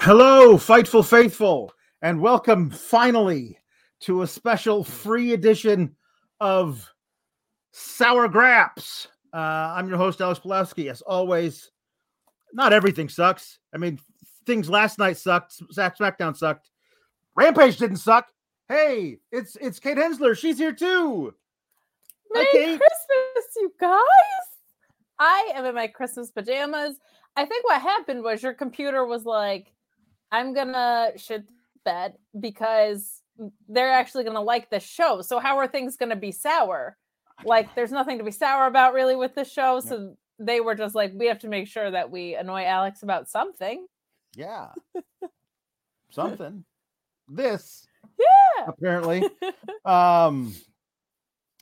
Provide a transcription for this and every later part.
Hello, Fightful Faithful, and welcome finally to a special free edition of Sour Graps. Uh, I'm your host, Alex Pawlowski. As always, not everything sucks. I mean, things last night sucked. SmackDown sucked. Rampage didn't suck. Hey, it's it's Kate Hensler. She's here too. Merry Hi, Christmas, you guys! I am in my Christmas pajamas. I think what happened was your computer was like, I'm gonna shit bed because they're actually gonna like the show. So how are things gonna be sour? Like there's nothing to be sour about really with the show. So they were just like, we have to make sure that we annoy Alex about something. Yeah, something. This Yeah. apparently. Um,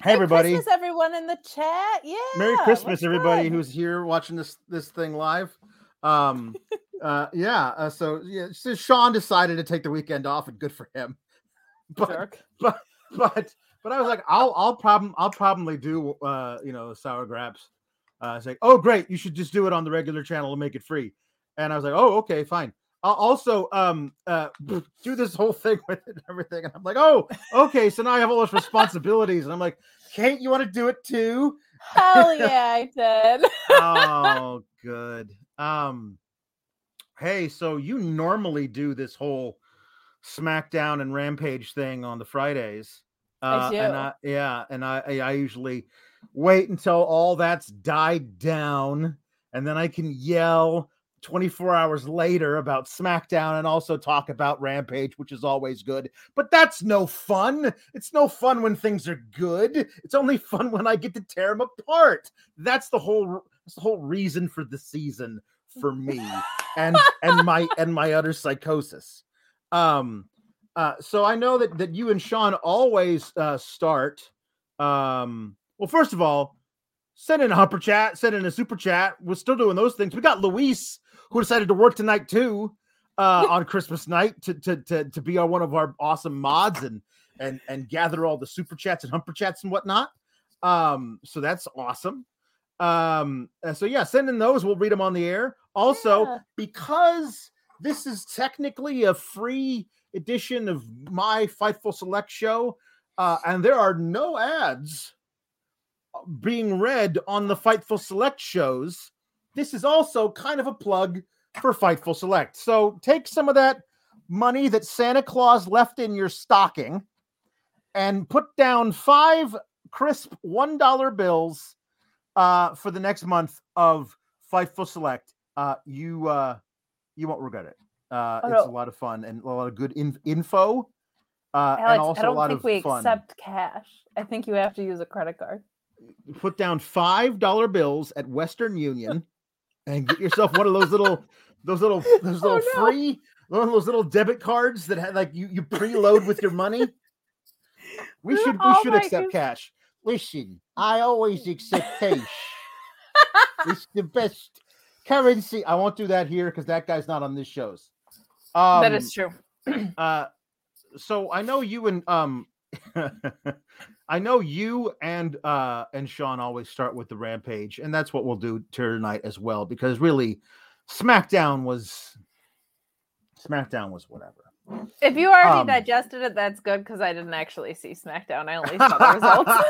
hey Merry everybody. Christmas, everyone in the chat. Yeah. Merry Christmas, everybody good? who's here watching this this thing live. Um, uh, yeah. Uh, so yeah, so Sean decided to take the weekend off, and good for him. But Jerk. but but but I was like, I'll I'll problem I'll probably do uh you know sour graps. Uh, it's like, oh great, you should just do it on the regular channel and make it free. And I was like, oh okay, fine. I'll also um uh do this whole thing with it and everything. And I'm like, oh okay, so now I have all those responsibilities, and I'm like, Kate, you want to do it too? Hell yeah, I did. oh, good. Um, hey, so you normally do this whole SmackDown and Rampage thing on the Fridays. I Uh, do. And I, yeah, and I, I I usually wait until all that's died down, and then I can yell 24 hours later about SmackDown and also talk about Rampage, which is always good. But that's no fun. It's no fun when things are good. It's only fun when I get to tear them apart. That's the whole that's the whole reason for the season for me and and my and my utter psychosis. Um uh so I know that that you and Sean always uh start um well first of all send in a humper chat, send in a super chat. We're still doing those things. We got Luis who decided to work tonight too uh on Christmas night to to to, to be our one of our awesome mods and and and gather all the super chats and humper chats and whatnot. Um so that's awesome. Um uh, so yeah, send in those. We'll read them on the air. Also, Yeah. because this is technically a free edition of my Fightful Select show, uh, and there are no ads uh, being read on the Fightful Select shows. This is also kind of a plug for Fightful Select. So take some of that money that Santa Claus left in your stocking and put down five crisp $1 bills uh, for the next month of Fightful Select. Uh, you uh, you won't regret it. Uh, Oh, it's a lot of fun and a lot of good in- info. Uh, and Alex, also I a don't lot think of we fun. accept cash. I think you have to use a credit card. Put down five dollar bills at Western Union and get yourself one of those little those little those Oh, little no. free one of those little debit cards that have like you you preload with your money. We should we Oh should accept goodness. cash. Listen, I always accept cash. it's the best currency. I won't do that here because that guy's not on this show's. Um, that is true. uh so I know you and um I know you and uh and Sean always start with the rampage, and that's what we'll do tonight as well, because really SmackDown was SmackDown was whatever. If you already Um, digested it, that's good because I didn't actually see SmackDown. I only saw the results.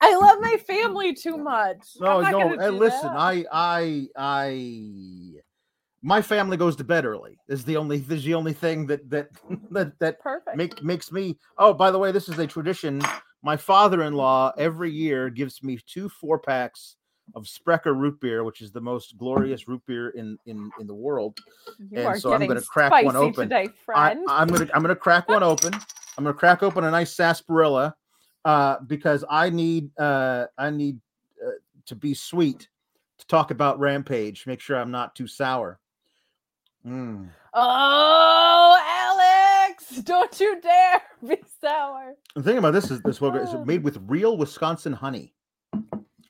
I love my family too much. No, no. Hey, listen, that. I, I, I, my family goes to bed early. Is the only, is the only thing that that that that perfect. make makes me. Oh, by the way, this is a tradition. My father-in-law every year gives me two four packs of Sprecher root beer, which is the most glorious root beer in in in the world. you and so I'm gonna crack one open. today, I, friend. I'm gonna I'm gonna crack one open. I'm gonna crack open a nice sarsaparilla uh, because I need uh, I need uh, to be sweet to talk about Rampage. Make sure I'm not too sour. Mm. oh, Alex, don't you dare be sour. The thing about this is this one is Oh. made with real Wisconsin honey,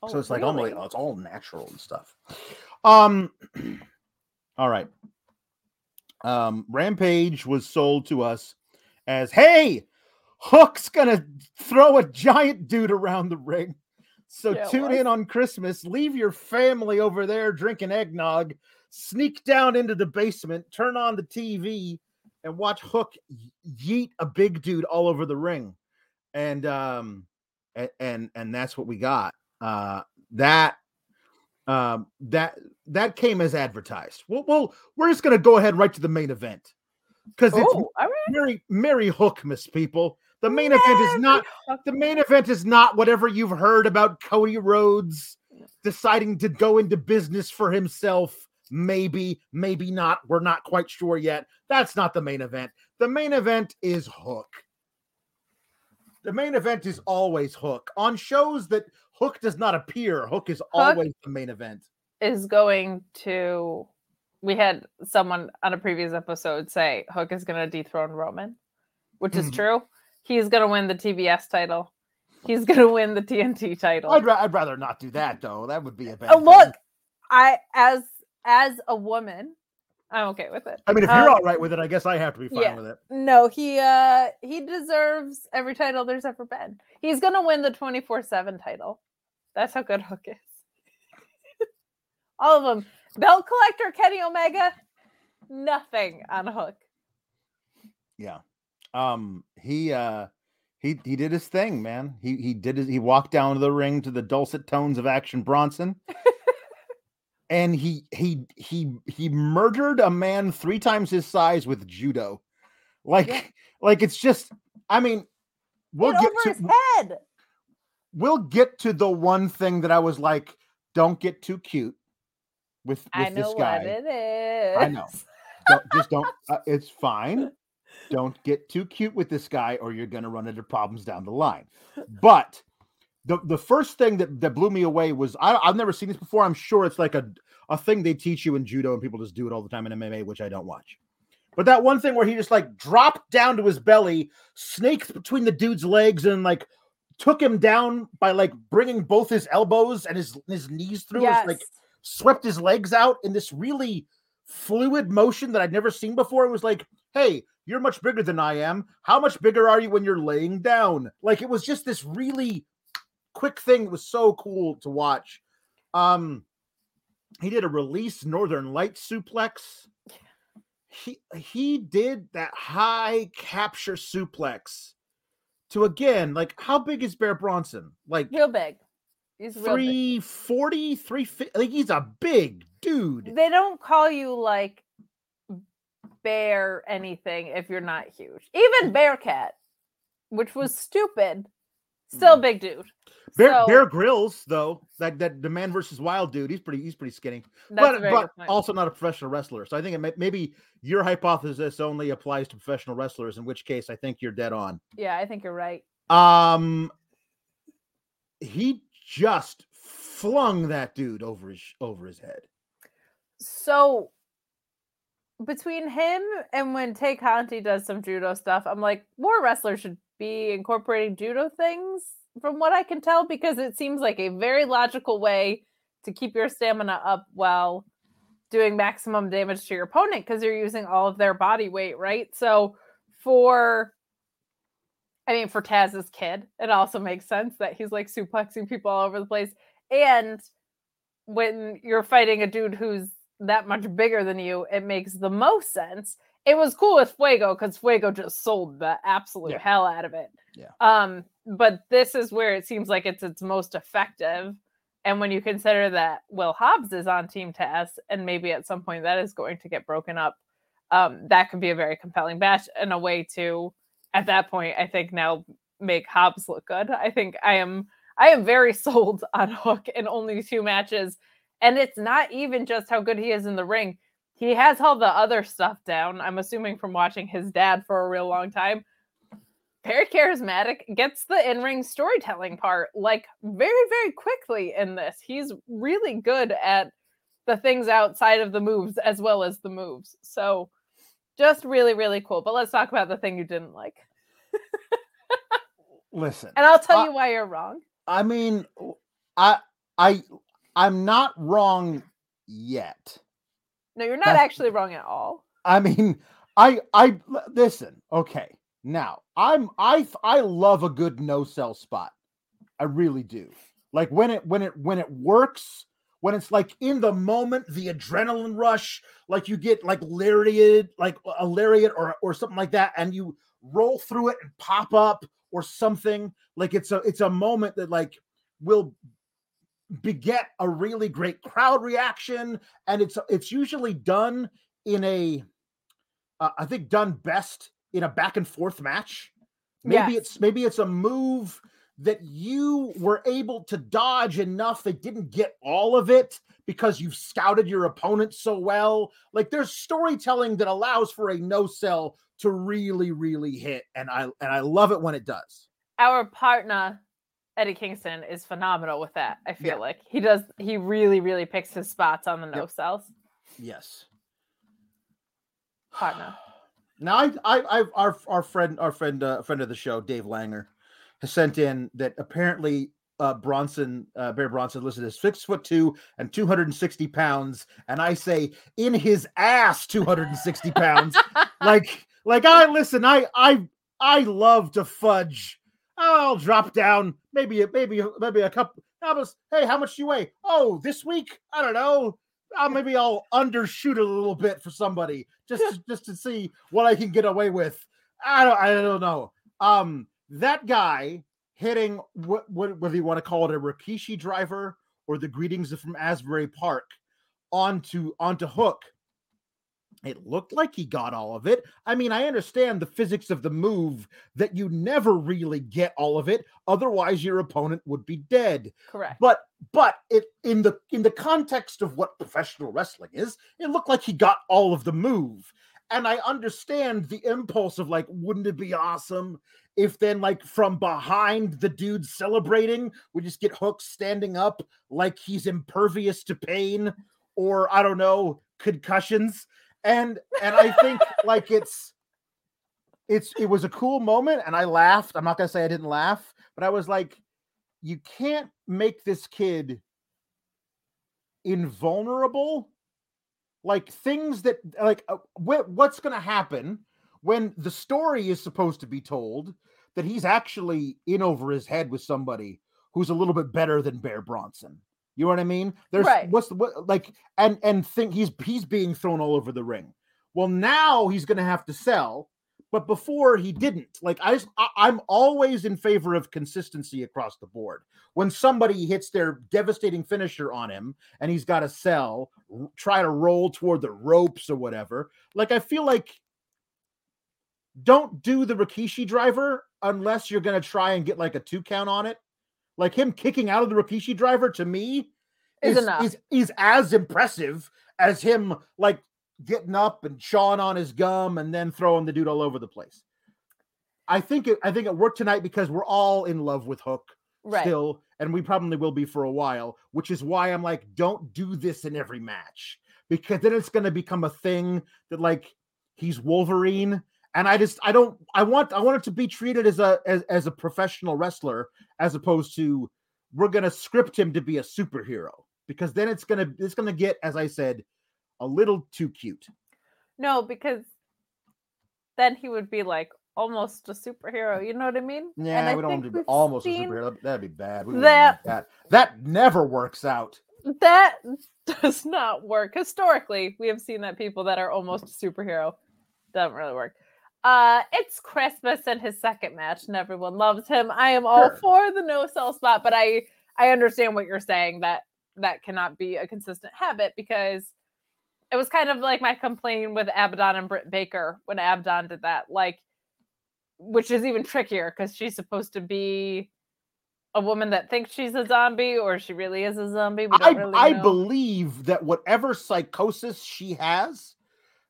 Oh, so it's like really? almost it's all natural and stuff. Um, all right. Um, Rampage was sold to us as hey, Hook's gonna throw a giant dude around the ring. So Yeah, tune in on Christmas. Leave your family over there drinking eggnog. Sneak down into the basement, turn on the TV, and watch Hook yeet a big dude all over the ring. And um and and, and that's what we got. Uh that um that that came as advertised. Well, well we're just gonna go ahead right to the main event because it's Oh, right. Merry Merry Hookmas, people. The main event is not the main event is not whatever you've heard about Cody Rhodes deciding to go into business for himself. Maybe, maybe not. We're not quite sure yet. That's not the main event. The main event is Hook. The main event is always Hook. On shows that Hook does not appear, Hook is always the main event. Is going to. We had someone on a previous episode say Hook is going to dethrone Roman, which is Mhm. true. He's going to win the TBS title. He's going to win the TNT title. I'd, ra- I'd rather not do that though. That would be a bad. Uh, look. I as as a woman, I'm okay with it. I mean, if you're um, all right with it, I guess I have to be fine yeah. with it. No, he uh he deserves every title there's ever been. He's gonna win the 24-7 title. That's how good Hook is. All of them. Belt collector Kenny Omega, nothing on Hook. Yeah. Um he uh he he did his thing, man. He he did his, he walked down to the ring to the dulcet tones of Action Bronson. and he he he he murdered a man 3 times his size with judo. Like Yeah. like it's just I mean we'll Get get over to his head. we'll get to the one thing that I was like don't get too cute with with I know this guy. what it is. I know. don't, just don't. Uh, it's fine. Don't get too cute with this guy, or you're going to run into problems down the line. But the the first thing that, that blew me away was I, I've never seen this before. I'm sure it's like a a thing they teach you in judo, and people just do it all the time in MMA, which I don't watch. But that one thing where he just like dropped down to his belly, snaked between the dude's legs, and like took him down by like bringing both his elbows and his his knees through. Yes. like swept his legs out in this really fluid motion that I'd never seen before. It was like, hey, you're much bigger than I am. How much bigger are you when you're laying down? Like it was just this really quick thing. It was so cool to watch. Um, he did a release Northern Light suplex. He he did that high capture suplex to again, like how big is Bear Bronson? Like real big. He's real 340, 350. Like he's a big dude. They don't call you like bear anything if you're not huge. Even Bearcat, which was stupid, still Mhm. big dude. Bear, So, Bear Grylls, though, that that the man versus wild dude, he's pretty he's pretty skinny, but but also not a professional wrestler. So I think it may, maybe your hypothesis only applies to professional wrestlers, in which case I think you're dead on. yeah, I think you're right. Um, he just flung that dude over his over his head. So between him and when Tay Conti does some judo stuff, I'm like, more wrestlers should be incorporating judo things from what I can tell, because it seems like a very logical way to keep your stamina up while doing maximum damage to your opponent because you're using all of their body weight, right? So for I mean, for Taz's kid, it also makes sense that he's like suplexing people all over the place. And when you're fighting a dude who's that much bigger than you, it makes the most sense. It was cool with Fuego because Fuego just sold the absolute Yeah. hell out of it. Yeah. Um, but this is where it seems like it's its most effective. And when you consider that Will Hobbs is on Team Taz, and maybe at some point that is going to get broken up, um, that could be a very compelling match and a way to, at that point, I think now make Hobbs look good. I think I am I am very sold on Hook in only two matches. And it's not even just how good he is in the ring. He has held the other stuff down. I'm assuming from watching his dad for a real long time. Very charismatic, gets the in ring storytelling part like very, very quickly in this. He's really good at the things outside of the moves as well as the moves. So just really, really cool. But let's talk about the thing you didn't like. Listen, And I'll tell Uh, you why you're wrong. I mean, I I I'm not wrong yet. No, you're not That's- actually wrong at all. I mean, I I listen. Okay, now I'm I I love a good no sell spot. I really do. Like when it when it when it works, when it's like in the moment, the adrenaline rush, like you get like lariat, like a lariat or or something like that, and you roll through it and pop up or something. Like it's a it's a moment that like will beget a really great crowd reaction, and it's it's usually done in a uh, I think done best in a back and forth match. Maybe Yes. it's maybe it's a move that you were able to dodge enough they didn't get all of it because you've scouted your opponent so well. Like there's storytelling that allows for a no sell to really really hit and I and I love it when it does. Our partner Eddie Kingston is phenomenal with that. I feel Yeah. like he does. He really, really picks his spots on the no Yep. sells. Yes. Partner. Now, I, I, I, our, our friend, our friend, uh, friend of the show, Dave Langer, has sent in that apparently uh, Bronson, uh, Bear Bronson, listed as six foot two and two hundred and sixty pounds, and I say in his ass, two hundred and sixty pounds. like, like I listen, I, I, I love to fudge. I'll drop down, maybe, a- maybe, maybe a couple. I was, hey, how much do you weigh? Oh, this week, I don't know. Uh, maybe I'll undershoot a little bit for somebody just just to see what I can get away with. I don't I don't know. Um, that guy hitting what what whether you want to call it a Rikishi driver or the greetings from Asbury Park onto onto Hook. It looked like he got all of it. I mean, I understand the physics of the move that you never really get all of it, otherwise your opponent would be dead Correct. but but it in the in the context of what professional wrestling is it looked like he got all of the move and i understand the impulse of like wouldn't it be awesome if then like from behind the dude celebrating we just get hook standing up like he's impervious to pain or i don't know concussions and and i think like it's it's it was a cool moment and i laughed i'm not gonna say i didn't laugh but i was like you can't make this kid invulnerable like things that like uh, wh- what's going to happen when the story is supposed to be told that he's actually in over his head with somebody who's a little bit better than Bear Bronson. You know what I mean? There's Right. what's the what like and and think he's he's being thrown all over the ring. Well, now he's going to have to sell, but before he didn't. Like I, I'm always in favor of consistency across the board. When somebody hits their devastating finisher on him and he's got to sell, try to roll toward the ropes or whatever. Like I feel like don't do the Rikishi driver unless you're going to try and get like a two count on it. Like him kicking out of the Rikishi driver to me Is is, is, is as impressive as him like getting up and chawing on his gum and then throwing the dude all over the place. I think it I think it worked tonight because we're all in love with Hook Right. still, and we probably will be for a while, which is why I'm like, don't do this in every match because then it's gonna become a thing that like he's Wolverine. And I just I don't I want I want it to be treated as a as, as a professional wrestler as opposed to we're gonna script him to be a superhero because then it's gonna it's gonna get, as I said, a little too cute. No, because then he would be like almost a superhero. You know what I mean? And Yeah, I we don't want to be almost a superhero. That'd- That'd be bad. That- that that never works out. That does not work. Historically, we have seen that people that are almost a superhero doesn't really work. Uh, it's Christmas and his second match, and everyone loves him. I am all Sure. for the no sell spot, but I I understand what you're saying that that cannot be a consistent habit because it was kind of like my complaint with Abaddon and Britt Baker when Abaddon did that, like, which is even trickier because she's supposed to be a woman that thinks she's a zombie or she really is a zombie. We I, really I believe that whatever psychosis she has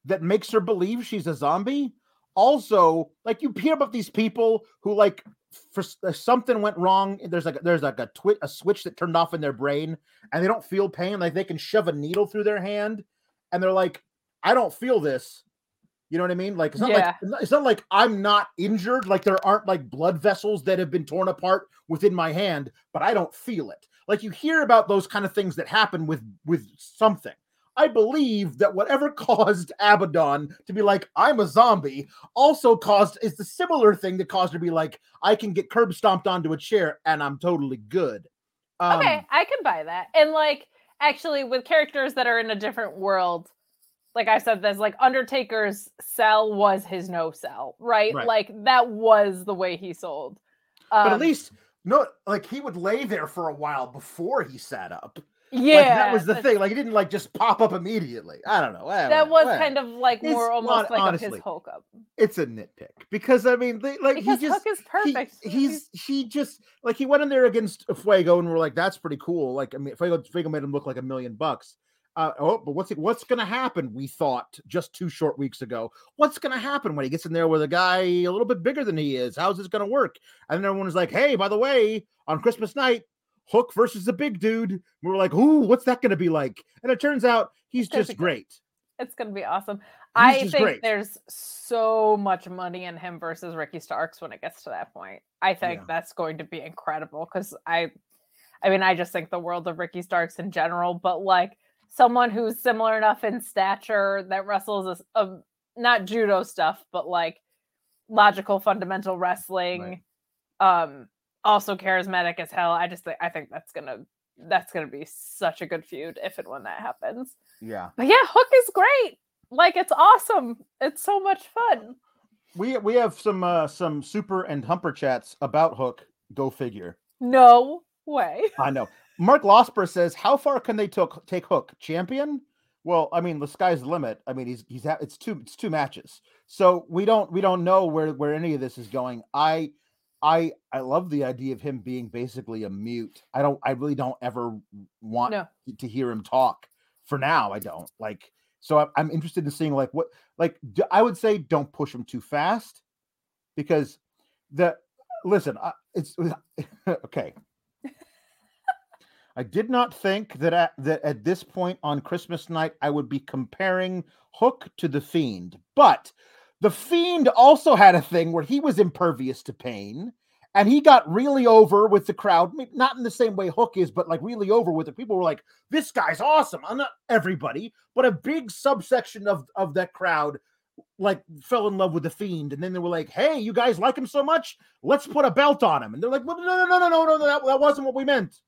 that makes her believe she's a zombie, also like you hear about these people who like for uh, something went wrong. There's like there's like a twit a switch that turned off in their brain, and they don't feel pain. Like they can shove a needle through their hand, and they're like, I don't feel this. You know what I mean? Like it's not Yeah. like it's not like I'm not injured. Like there aren't like blood vessels that have been torn apart within my hand, but I don't feel it. Like you hear about those kind of things that happen with with something. I believe that whatever caused Abaddon to be like, I'm a zombie, also caused is the similar thing that caused her to be like, I can get curb stomped onto a chair and I'm totally good. Um, okay, I can buy that. And like actually with characters that are in a different world, like I said, this like Undertaker's sell was his no sell, right? Right. Like that was the way he sold. but at Um, least no, like he would lay there for a while before he sat up. Yeah, like, that was the thing. Like it didn't like just pop up immediately. I don't know. That was kind of like It's more almost not- like honestly, his Hulk up. It's a nitpick because I mean, they, like Because he just Hook is he- perfect. he's he just like he went in there against Fuego and we're like, that's pretty cool. Like I mean, Fuego Fuego made him look like a million bucks. Uh, oh, but what's it, what's going to happen? We thought just two short weeks ago. What's going to happen when he gets in there with a guy a little bit bigger than he is? How's this going to work? And then everyone's like, "Hey, by the way, on Christmas night, Hook versus the big dude." We were like, "Ooh, what's that going to be like?" And it turns out he's just great. It's gonna be awesome. I think great. there's so much money in him versus Ricky Starks when it gets to that point. I think Yeah. that's going to be incredible because I, I mean, I just think the world of Ricky Starks in general, but like someone who's similar enough in stature that wrestles a, a not judo stuff, but like logical fundamental wrestling, um, also charismatic as hell. I just think I think that's gonna that's gonna be such a good feud if and when that happens. Yeah. But yeah, Hook is great. Like it's awesome. It's so much fun. We we have some uh some super and humper chats about Hook. Go figure. No way. I know. Mark Losper says, "How far can they took take Hook champion?" Well, I mean, the sky's the limit. I mean, he's he's ha- it's two it's two matches, so we don't we don't know where where any of this is going. I I I love the idea of him being basically a mute. I don't I really don't ever want No. to hear him talk. For now, I don't like. So I'm, interested in seeing like what like I would say don't push him too fast because the listen I, it's okay. I did not think that at, that at this point on Christmas night I would be comparing Hook to the Fiend, but the Fiend also had a thing where he was impervious to pain, and he got really over with the crowd, not in the same way Hook is, but like really over with it. People were like, "This guy's awesome." I'm not everybody, but a big subsection of of that crowd like fell in love with the Fiend, and then they were like, "Hey, you guys like him so much? Let's put a belt on him." And they're like, "Well, no, no, no, no, no, no, that, that wasn't what we meant."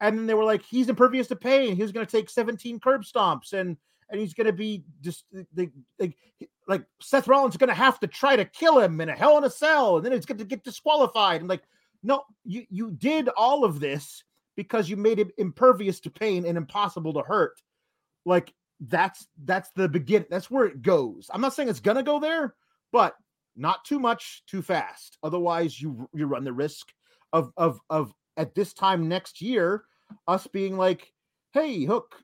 and then they were like, he's impervious to pain. He was going to take 17 curb stomps, and and he's going to be just like like Seth Rollins is going to have to try to kill him in a Hell in a Cell, and then he's going to get disqualified. And like, no, you you did all of this because you made him impervious to pain and impossible to hurt. Like that's that's the begin. That's where it goes. I'm not saying it's gonna go there, but not too much, too fast. Otherwise, you you run the risk of of of at this time next year, us being like, "Hey, Hook,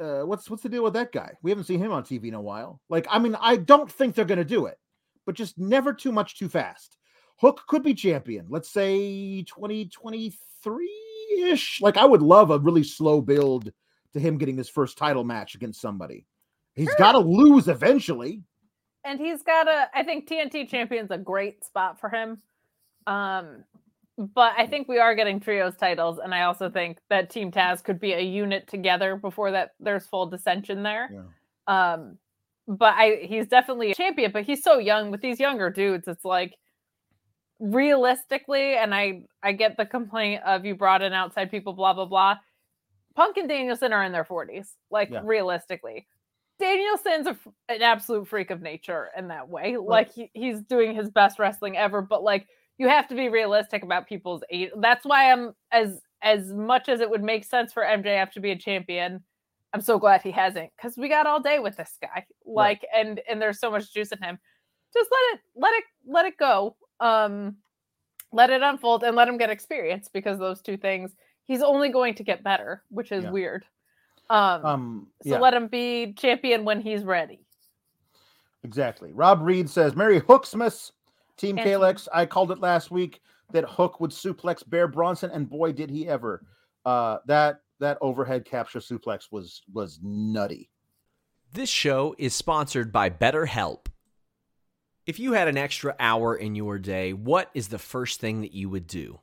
uh, what's what's the deal with that guy? We haven't seen him on TV in a while." Like, I mean, I don't think they're gonna do it, but just never too much, too fast. Hook could be champion. Let's say 2023 ish. Like, I would love a really slow build to him getting his first title match against somebody. He's Sure. got to lose eventually. And he's got a I think TNT champion's a great spot for him. Um but I think we are getting trios titles, and I also think that Team Taz could be a unit together before that there's full dissension there. Yeah. Um, but I he's definitely a champion, but he's so young with these younger dudes. It's like realistically, and I I get the complaint of you brought in outside people, blah blah blah. Punk and Danielson are in their forties, like Yeah. realistically. Danielson's a, an absolute freak of nature in that way. Like he, he's doing his best wrestling ever, but like you have to be realistic about people's age. That's why I'm as as much as it would make sense for MJF to be a champion. I'm so glad he hasn't because we got all day with this guy. Like, and and there's so much juice in him. Just let it let it let it go. Um, let it unfold and let him get experience because those two things he's only going to get better, which is Yeah. weird. Um, Um, so yeah. let him be champion when he's ready. Exactly. Rob Reed says, Merry Hooksmas, Team And- Kalex. I called it last week that Hook would suplex Bear Bronson, and boy, did he ever. Uh, that that overhead capture suplex was was nutty. This show is sponsored by BetterHelp. If you had an extra hour in your day, what is the first thing that you would do?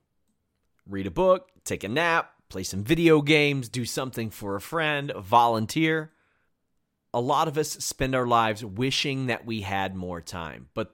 Read a book, take a nap, play some video games, do something for a friend, volunteer. A lot of us spend our lives wishing that we had more time. But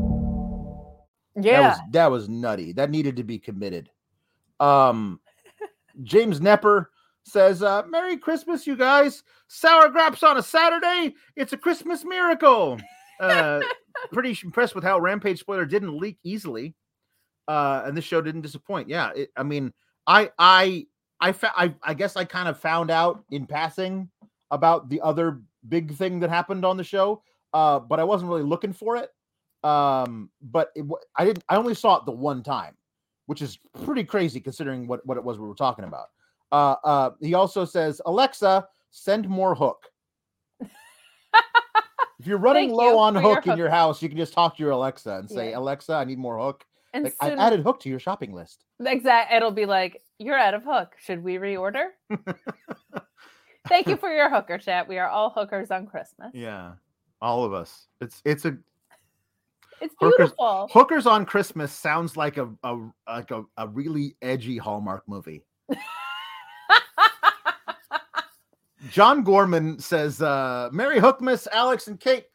Yeah. That was that was nutty. That needed to be committed. Um James Nepper says, uh, Merry Christmas, you guys. Sour graps on a Saturday. It's a Christmas miracle. Uh pretty impressed with how Rampage spoiler didn't leak easily. Uh and this show didn't disappoint. Yeah, it, I mean, I I I, fa- I I guess I kind of found out in passing about the other big thing that happened on the show. Uh, but I wasn't really looking for it um but it, i didn't i only saw it the one time which is pretty crazy considering what what it was we were talking about uh uh he also says alexa send more hook if you're running Thank low you on hook in your house you can just talk to your alexa and say Yeah. alexa i need more hook And like, i've added hook to your shopping list exact, it'll be like, you're out of hook. Should we reorder? Thank you for your hooker chat. We are all hookers on Christmas. yeah all of us it's it's a It's Hookers- beautiful. hookers on christmas sounds like a, a like a, a really edgy hallmark movie John Gorman says, uh, Merry Hookmas, Alex and Kate.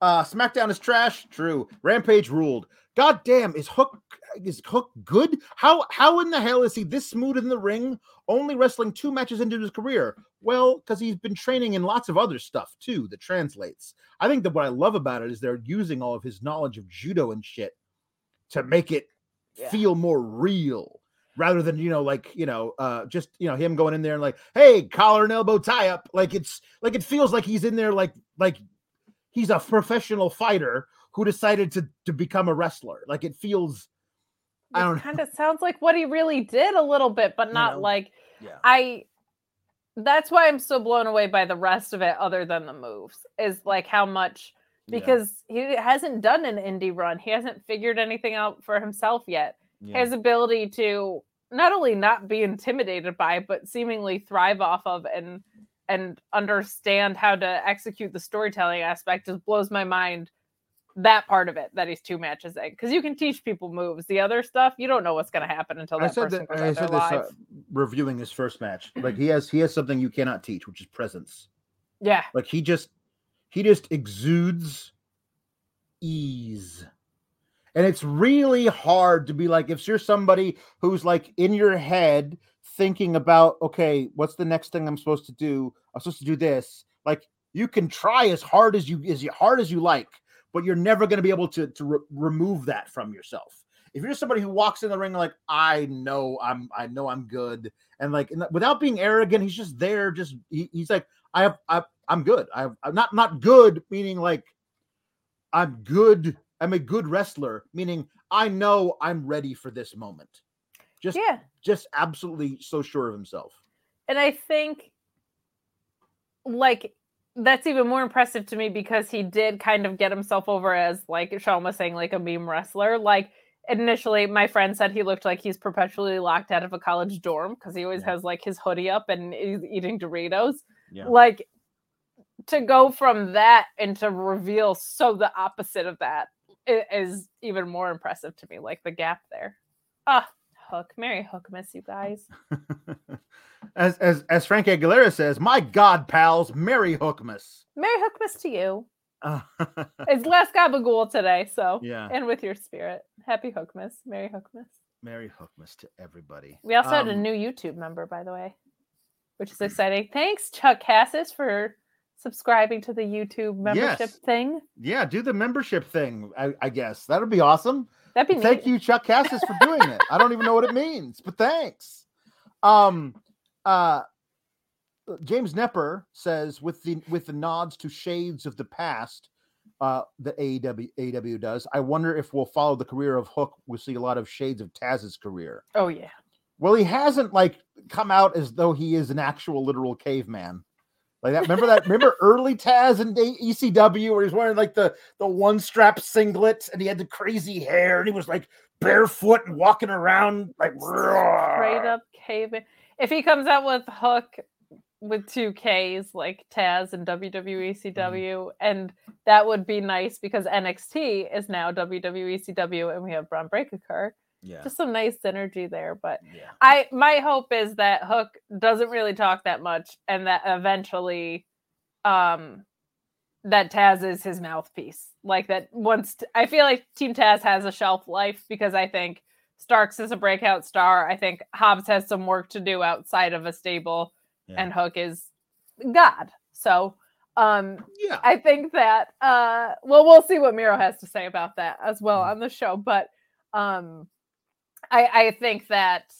Uh, SmackDown is trash. True. Rampage ruled. God damn, is Hook is Hook good? How how in the hell is he this smooth in the ring, only wrestling two matches into his career? Well, because he's been training in lots of other stuff too that translates. I think that what I love about it is they're using all of his knowledge of judo and shit to make it Yeah. feel more real rather than you know like you know uh just you know him going in there and like hey collar and elbow tie up like it's like it feels like he's in there like like he's a professional fighter who decided to to become a wrestler like it feels I don't kind of sounds like what he really did a little bit, but not know? like yeah I that's why I'm so blown away by the rest of it other than the moves is like how much because he hasn't done an indie run. He hasn't figured anything out for himself yet. yeah, His ability to not only not be intimidated by but seemingly thrive off of and and understand how to execute the storytelling aspect just blows my mind that part of it that he's two matches in because you can teach people moves the other stuff you don't know what's going to happen until I said person that I said this uh, reviewing his first match like he has he has something you cannot teach which is presence yeah Like he just he just exudes ease. And it's really hard to be like if you're somebody who's like in your head thinking about okay, what's the next thing I'm supposed to do? I'm supposed to do this. Like you can try as hard as you as hard as you like, but you're never going to be able to to re- remove that from yourself. If you're somebody who walks in the ring like I know I'm I know I'm good and like and without being arrogant, he's just there just he, he's like I have I I'm good. I have, I'm not not good meaning like I'm good. I'm a good wrestler meaning I know I'm ready for this moment. Just yeah just absolutely so sure of himself. and i think like that's even more impressive to me because he did kind of get himself over as like Sean was saying like a meme wrestler like initially my friend said he looked like he's perpetually locked out of a college dorm because he always Yeah. has like his hoodie up and is eating Doritos. Yeah. Like to go from that and to reveal so the opposite of that is even more impressive to me. Like the gap there. Ah, Hook, Mary Hook, miss you guys. as as as Frank Aguilera says, "My God, pals, Merry Hookmas." Mary Hook, miss to you. Uh, It's Les Gabagool today, so yeah, and with your spirit. Happy Hookmas, Merry Hookmas. Merry Hookmas to everybody. We also had a Um, new YouTube member, by the way, which is exciting. Thanks, Chuck Cassis, for subscribing to the YouTube membership Yes. thing. Yeah, do the membership thing. I, I guess that'd be awesome. That'd be Thank neat. you, Chuck Cassis, for doing it. I don't even know what it means, but thanks. Um, uh, James Nepper says with the with the nods to shades of the past uh, that AEW AEW does. I wonder if we'll follow the career of Hook. We'll see a lot of shades of Taz's career. Oh yeah. Well, he hasn't like come out as though he is an actual literal caveman. Like that. Remember that? Remember early Taz and ECW where he's wearing like the the one strap singlet and he had the crazy hair and he was like barefoot and walking around like Straight up cave. If he comes out with Hook with two Ks like Taz and WWE Mm-hmm. CW, and that would be nice because NXT is now WWE CW and we have Bron Breakker. Yeah. Just some nice synergy there, but Yeah. I my hope is that Hook doesn't really talk that much and that eventually um that Taz is his mouthpiece. Like that once t- I feel like Team Taz has a shelf life because I think Starks is a breakout star. I think Hobbs has some work to do outside of a stable Yeah. and Hook is God. So um Yeah. I think that uh well we'll see what Miro has to say about that as well Mhm. on the show, but um I I think that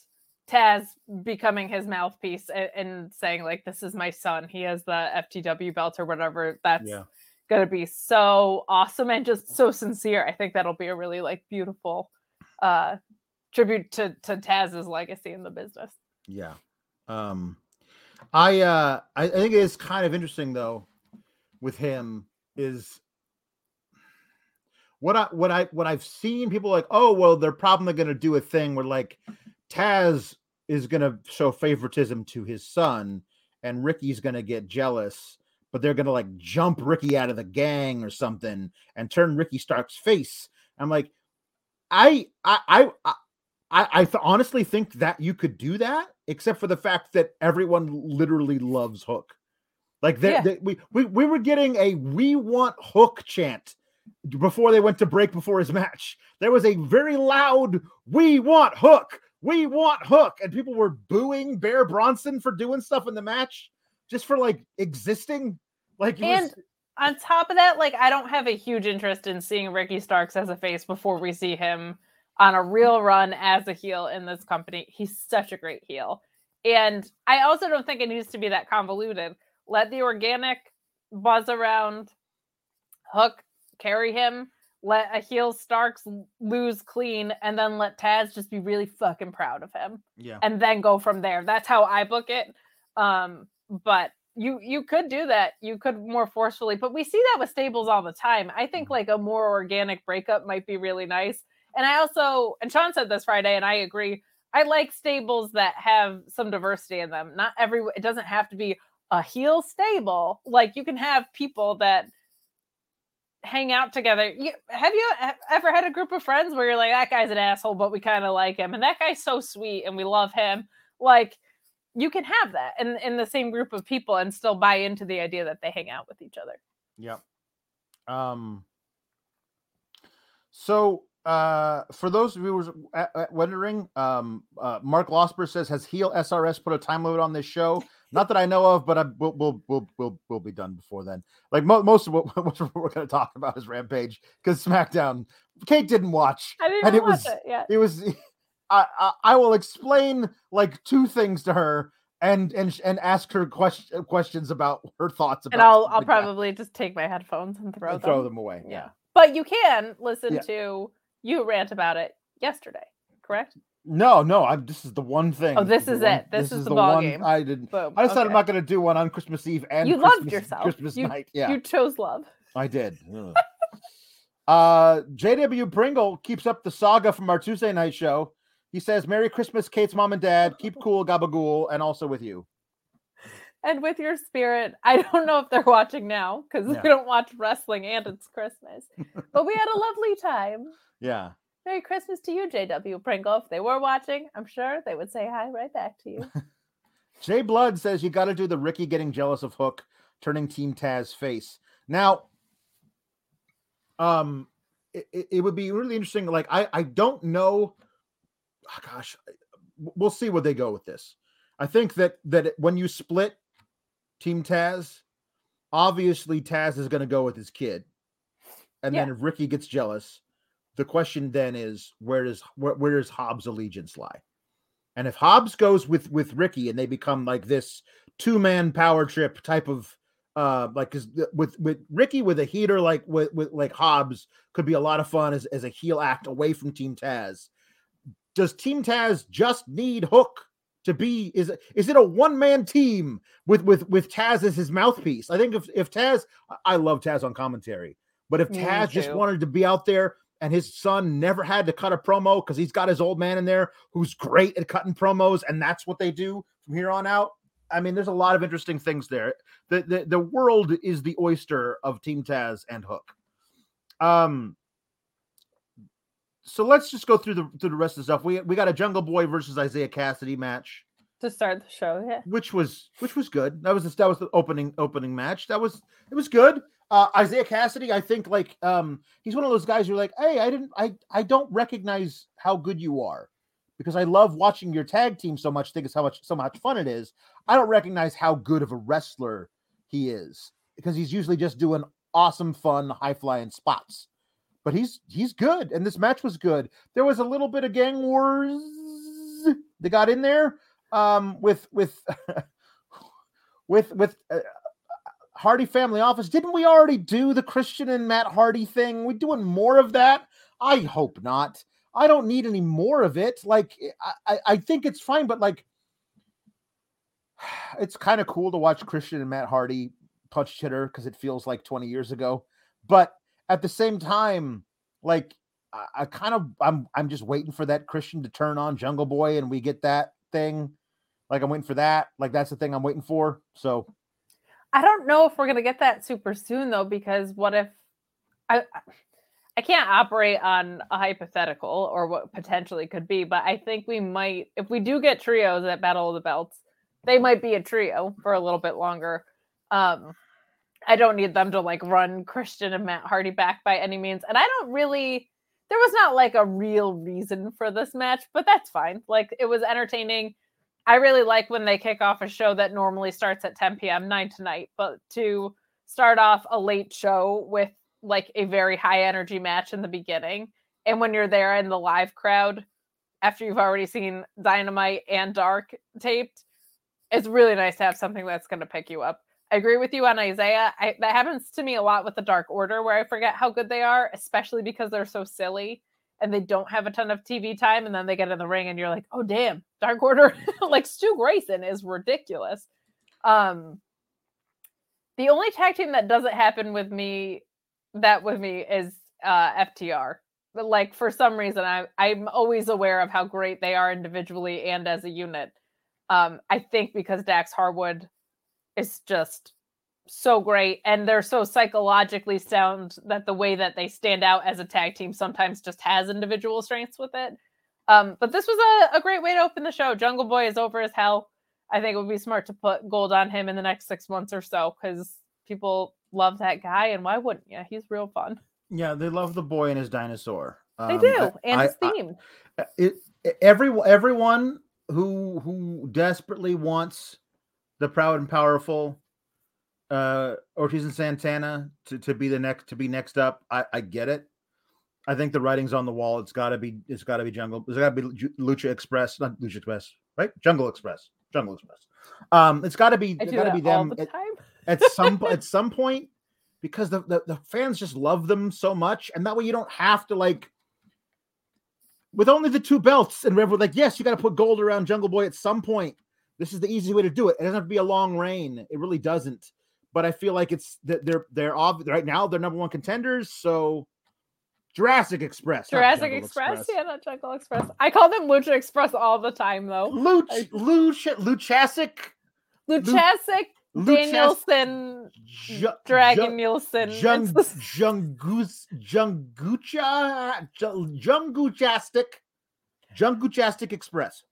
Taz becoming his mouthpiece and, and saying like this is my son, he has the FTW belt or whatever, that's Yeah. gonna be so awesome and just so sincere. I think that'll be a really like beautiful uh tribute to to Taz's legacy in the business. Yeah. Um I uh I, I think it is kind of interesting though with him is what I what I what I've seen people like, oh well, they're probably gonna do a thing where like Taz is gonna show favoritism to his son and Ricky's gonna get jealous, but they're gonna like jump Ricky out of the gang or something and turn Ricky Stark's face. I'm like, I I I I, I, I th- honestly think that you could do that, except for the fact that everyone literally loves Hook. Like they, Yeah. they- we, we we were getting a "We want Hook" chant before they went to break before his match. There was a very loud "We want Hook, we want Hook," and people were booing Bear Bronson for doing stuff in the match, just for like existing. Like it was- And on top of that, like I don't have a huge interest in seeing Ricky Starks as a face before we see him on a real run as a heel in this company. He's such a great heel. And I also don't think it needs to be that convoluted. Let the organic buzz around Hook carry him. Let a heel Starks lose clean, and then let Taz just be really fucking proud of him yeah, and then go from there. That's how I book it. Um, but you you could do that. You could more forcefully, but we see that with stables all the time. I think like a more organic breakup might be really nice. And I also and Sean said this Friday, and I agree. I like stables that have some diversity in them. Not every it doesn't have to be a heel stable. Like you can have people that hang out together. You, have you ever had a group of friends where you're like, that guy's an asshole, but we kind of like him, and that guy's so sweet and we love him? Like, you can have that in in the same group of people and still buy into the idea that they hang out with each other. Yep. Um. So, uh, for those viewers wondering, um, uh, Mark Losper says, "Has heel SRS put a time limit on this show?" Not that I know of, but I, we'll, we'll we'll we'll we'll be done before then. Like mo- most of what, what we're going to talk about is Rampage because SmackDown. Kate didn't watch. I didn't And it watch was- it yet. It was. I, I I will explain like two things to her and and and ask her question, questions about her thoughts about. And I'll I'll like that probably just take my headphones and throw and them. throw them away. Yeah. But you can listen Yeah. to you rant about it yesterday, correct? No, no, I'm, this is the one thing. Oh, this the is one- it. This is the ball one game. I did. Boom. I decided I'm not going to do one on Christmas Eve and You loved yourself. Christmas You- night. Yeah, You chose love. I did. Uh, JW Pringle keeps up the saga from our Tuesday night show. He says, "Merry Christmas, Kate's mom and dad. Keep cool, Gabagool, and also with you." And with your spirit, I don't know if they're watching now because Yeah. we don't watch wrestling and it's Christmas. But we had a lovely time. Yeah. Merry Christmas to you, JW Pringle. If they were watching, I'm sure they would say hi right back to you. Jay Blood says you got to do the Ricky getting jealous of Hook, turning Team Taz face. Now, um, it, it- would be really interesting. Like, I I don't know. ah, gosh, we'll see where they go with this. I think that that when you split Team Taz, obviously Taz is going to go with his kid, and then if Ricky gets jealous, the question then is where does where, where does Hobbs' allegiance lie? And if Hobbs goes with with Ricky and they become like this two man power trip type of uh like because with with Ricky with a heater like with, with like Hobbs could be a lot of fun as, as a heel act away from Team Taz. Does Team Taz just need Hook to be is it is it a one man team with with with Taz as his mouthpiece? I think if if Taz I- love Taz on commentary, but if Taz just wanted to be out there and his son never had to cut a promo because he's got his old man in there who's great at cutting promos, and that's what they do from here on out. I mean, there's a lot of interesting things there. The the, the world is the oyster of Team Taz and Hook. Um so let's just go through the through the rest of the stuff. We we got a Jungle Boy versus Isiah Kassidy match, to start the show, yeah. which was which was good. That was the, that was the opening opening match. That was it was good. Uh, Isiah Kassidy, I think like um he's one of those guys who are like, hey, I didn't I I don't recognize how good you are because I love watching your tag team so much. Think it's how much so much fun it is. I don't recognize how good of a wrestler he is because he's usually just doing awesome, fun, high flying spots. But he's he's good, and this match was good. There was a little bit of gang wars that got in there um, with with with with uh, Hardy Family Office. Didn't we already do the Christian and Matt Hardy thing? We doing more of that? I hope not. I don't need any more of it. Like eh, I, I, I think it's fine, but like it's kind of cool to watch Christian and Matt Hardy punch hitter because it feels like 20 years ago. But at the same time, like I, I kind of I'm I'm just waiting for that Christian to turn on Jungle Boy and we get that thing. Like I'm waiting for that. Like that's the thing I'm waiting for. So I don't know if we're gonna get that super soon though, because what if I I can't operate on a hypothetical or what potentially could be, but I think we might if we do get trios at Battle of the Belts, they might be a trio for a little bit longer. Um I don't need them to like run Christian and Matt Hardy back by any means. And I don't really there was not like a real reason for this match, but that's fine. Like it was entertaining. I really like when they kick off a show that normally starts at 10 p.m. nine tonight, but to start off a late show with like a very high energy match in the beginning. And when you're there in the live crowd, after you've already seen Dynamite and Dark taped, it's really nice to have something that's going to pick you up. I agree with you on Isiah. I, that happens to me a lot with the Dark Order, where I forget how good they are, especially because they're so silly and they don't have a ton of TV time. And then they get in the ring, and you're like, "Oh damn, Dark Order!" like Stu Grayson is ridiculous. Um, the only tag team that doesn't happen with me, that with me is uh, FTR. But like for some reason, I I'm always aware of how great they are individually and as a unit. Um, I think because Dax Harwood is just so great and they're so psychologically sound that the way that they stand out as a tag team sometimes just has individual strengths with it. Um, but this was a, a great way to open the show. Jungle Boy is over as hell. I think it would be smart to put gold on him in the next six months or so because people love that guy, and why wouldn't you? He's real fun. yeah, they love the boy and his dinosaur. They Um, do, and I- his I- theme. it every everyone who who desperately wants the proud and powerful uh Ortiz and Santana to, to be the next to be next up. I, I get it. I think the writing's on the wall. It's got to be. It's got to be Jungle. It's got to be Lucha Express, not Lucha Express, right? Jungle Express. Jungle Express. Um, it's got to be. It's got to be them the at, at some at some point because the, the the fans just love them so much, and that way you don't have to like with only the two belts and everyone like yes, you got to put gold around Jungle Boy at some point. This is the easy way to do it. It doesn't have to be a long reign. It really doesn't. But I feel like it's that they're they're ob- right now they're number one contenders, so Jurassic Express. Jurassic Jungle Express? Yeah, not Jungle Express. I call them Lucha Express all the time though. Luch, I- Luch, Luchasic, Luchasic, Luchas- Danielson, Ju- Dragon Nielsen. Jung, Jungus, Jungucha, Ju- Junguchastic, Junguchastic Express.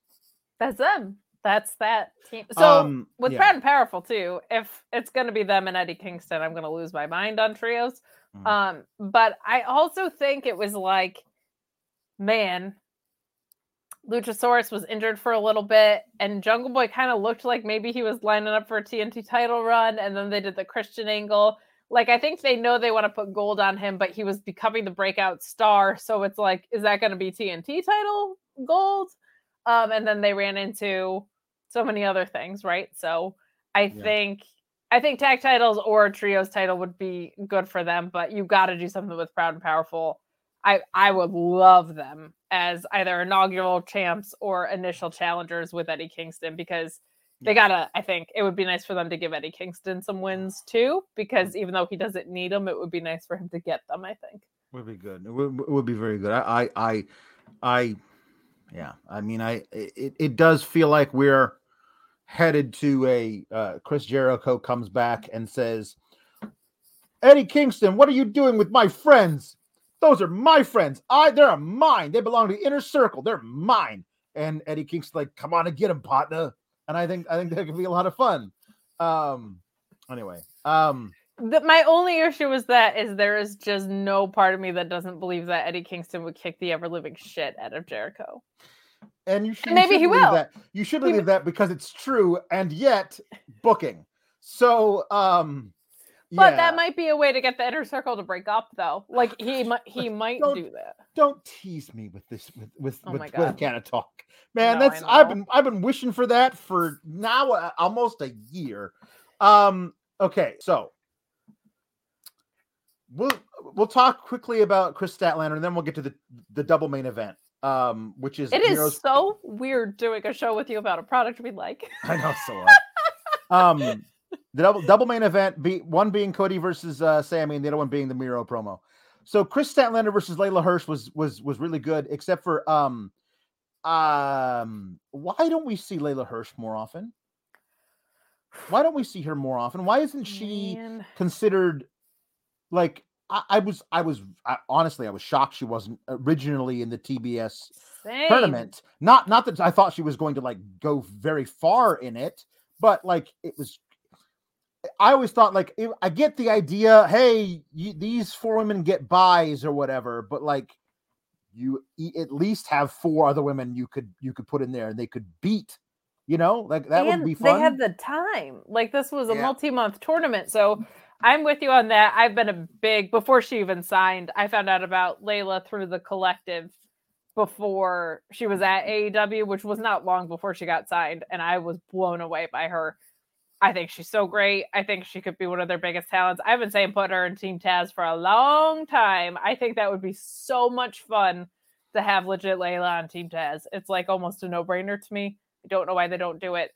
That's them. That's that team. So Um, with yeah. Proud and Powerful too, if it's gonna be them and Eddie Kingston, I'm gonna lose my mind on trios. Mhm. Um, but I also think it was like, man, Luchasaurus was injured for a little bit, and Jungle Boy kind of looked like maybe he was lining up for a TNT title run, and then they did the Christian angle. Like I think they know they want to put gold on him, but he was becoming the breakout star. So it's like, is that going to be TNT title gold? Um, and then they ran into so many other things, right? So I Yeah. think I think tag titles or a trios title would be good for them, but you got to do something with Proud and Powerful. I I would love them as either inaugural champs or initial challengers with Eddie Kingston because they gotta. I think it would be nice for them to give Eddie Kingston some wins too, because even though he doesn't need them, it would be nice for him to get them. I think. Would be good. It would, it would be very good. I, I, I, I yeah. I mean, I it, it does feel like we're headed to a uh, Chris Jericho comes back and says, Eddie Kingston, what are you doing with my friends? Those are my friends. I they're mine. They belong to the inner circle. They're mine. And Eddie Kingston like, come on and get him, partner. And I think I think that could be a lot of fun. Um. Anyway. Um. The, my only issue with that is there is just no part of me that doesn't believe that Eddie Kingston would kick the ever living shit out of Jericho. and you should you maybe should he will. that you should He believe that because it's true and yet booking so um But yeah, that might be a way to get the inner circle to break up, though. Like he might he might do that. don't tease me with this with with, Oh with, with God. kind of talk man No, that's i've been i've been wishing for that for now uh, almost a year um okay so we'll we'll talk quickly about kris statlander and then we'll get to the the double main event um which is It is so weird doing a show with you about a product we like. I know so um, the double double main event, be one being Cody versus uh, Sammy, and the other one being the Miro promo. So Kris Statlander versus Leyla Hirsch was was was really good, except for um, um, why don't we see Leyla Hirsch more often? Why don't we see her more often? Why isn't she Man. considered like? I, I was I was I, honestly I was shocked she wasn't originally in the TBS Same. tournament. Not not that I thought she was going to like go very far in it, but like it was. I always thought like it- I get the idea. Hey, you, these four women get buys or whatever, but like you at least have four other women you could you could put in there and they could beat. You know, like that and would be fun. They had the time. Like this was a Yeah. multi-month tournament. So I'm with you on that. I've been a big before she even signed. I found out about Leyla through the collective before she was at AEW, which was not long before she got signed, and I was blown away by her. I think she's so great. I think she could be one of their biggest talents. I've been saying put her in Team Taz for a long time. I think that would be so much fun to have legit Leyla on Team Taz. It's like almost a no-brainer to me. I don't know why they don't do it.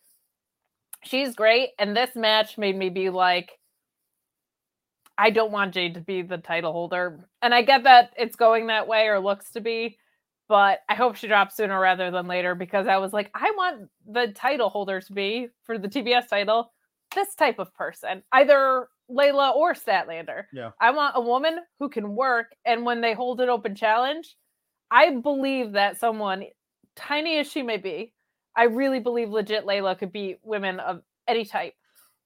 She's great, and this match made me be like, I don't want Jade to be the title holder. And I get that it's going that way or looks to be, but I hope she drops sooner rather than later because I was like, I want the title holder to be for the TBS title this type of person, either Leyla or Statlander. Yeah. I want a woman who can work, and when they hold an open challenge, I believe that someone, tiny as she may be, I really believe legit Leyla could beat women of any type.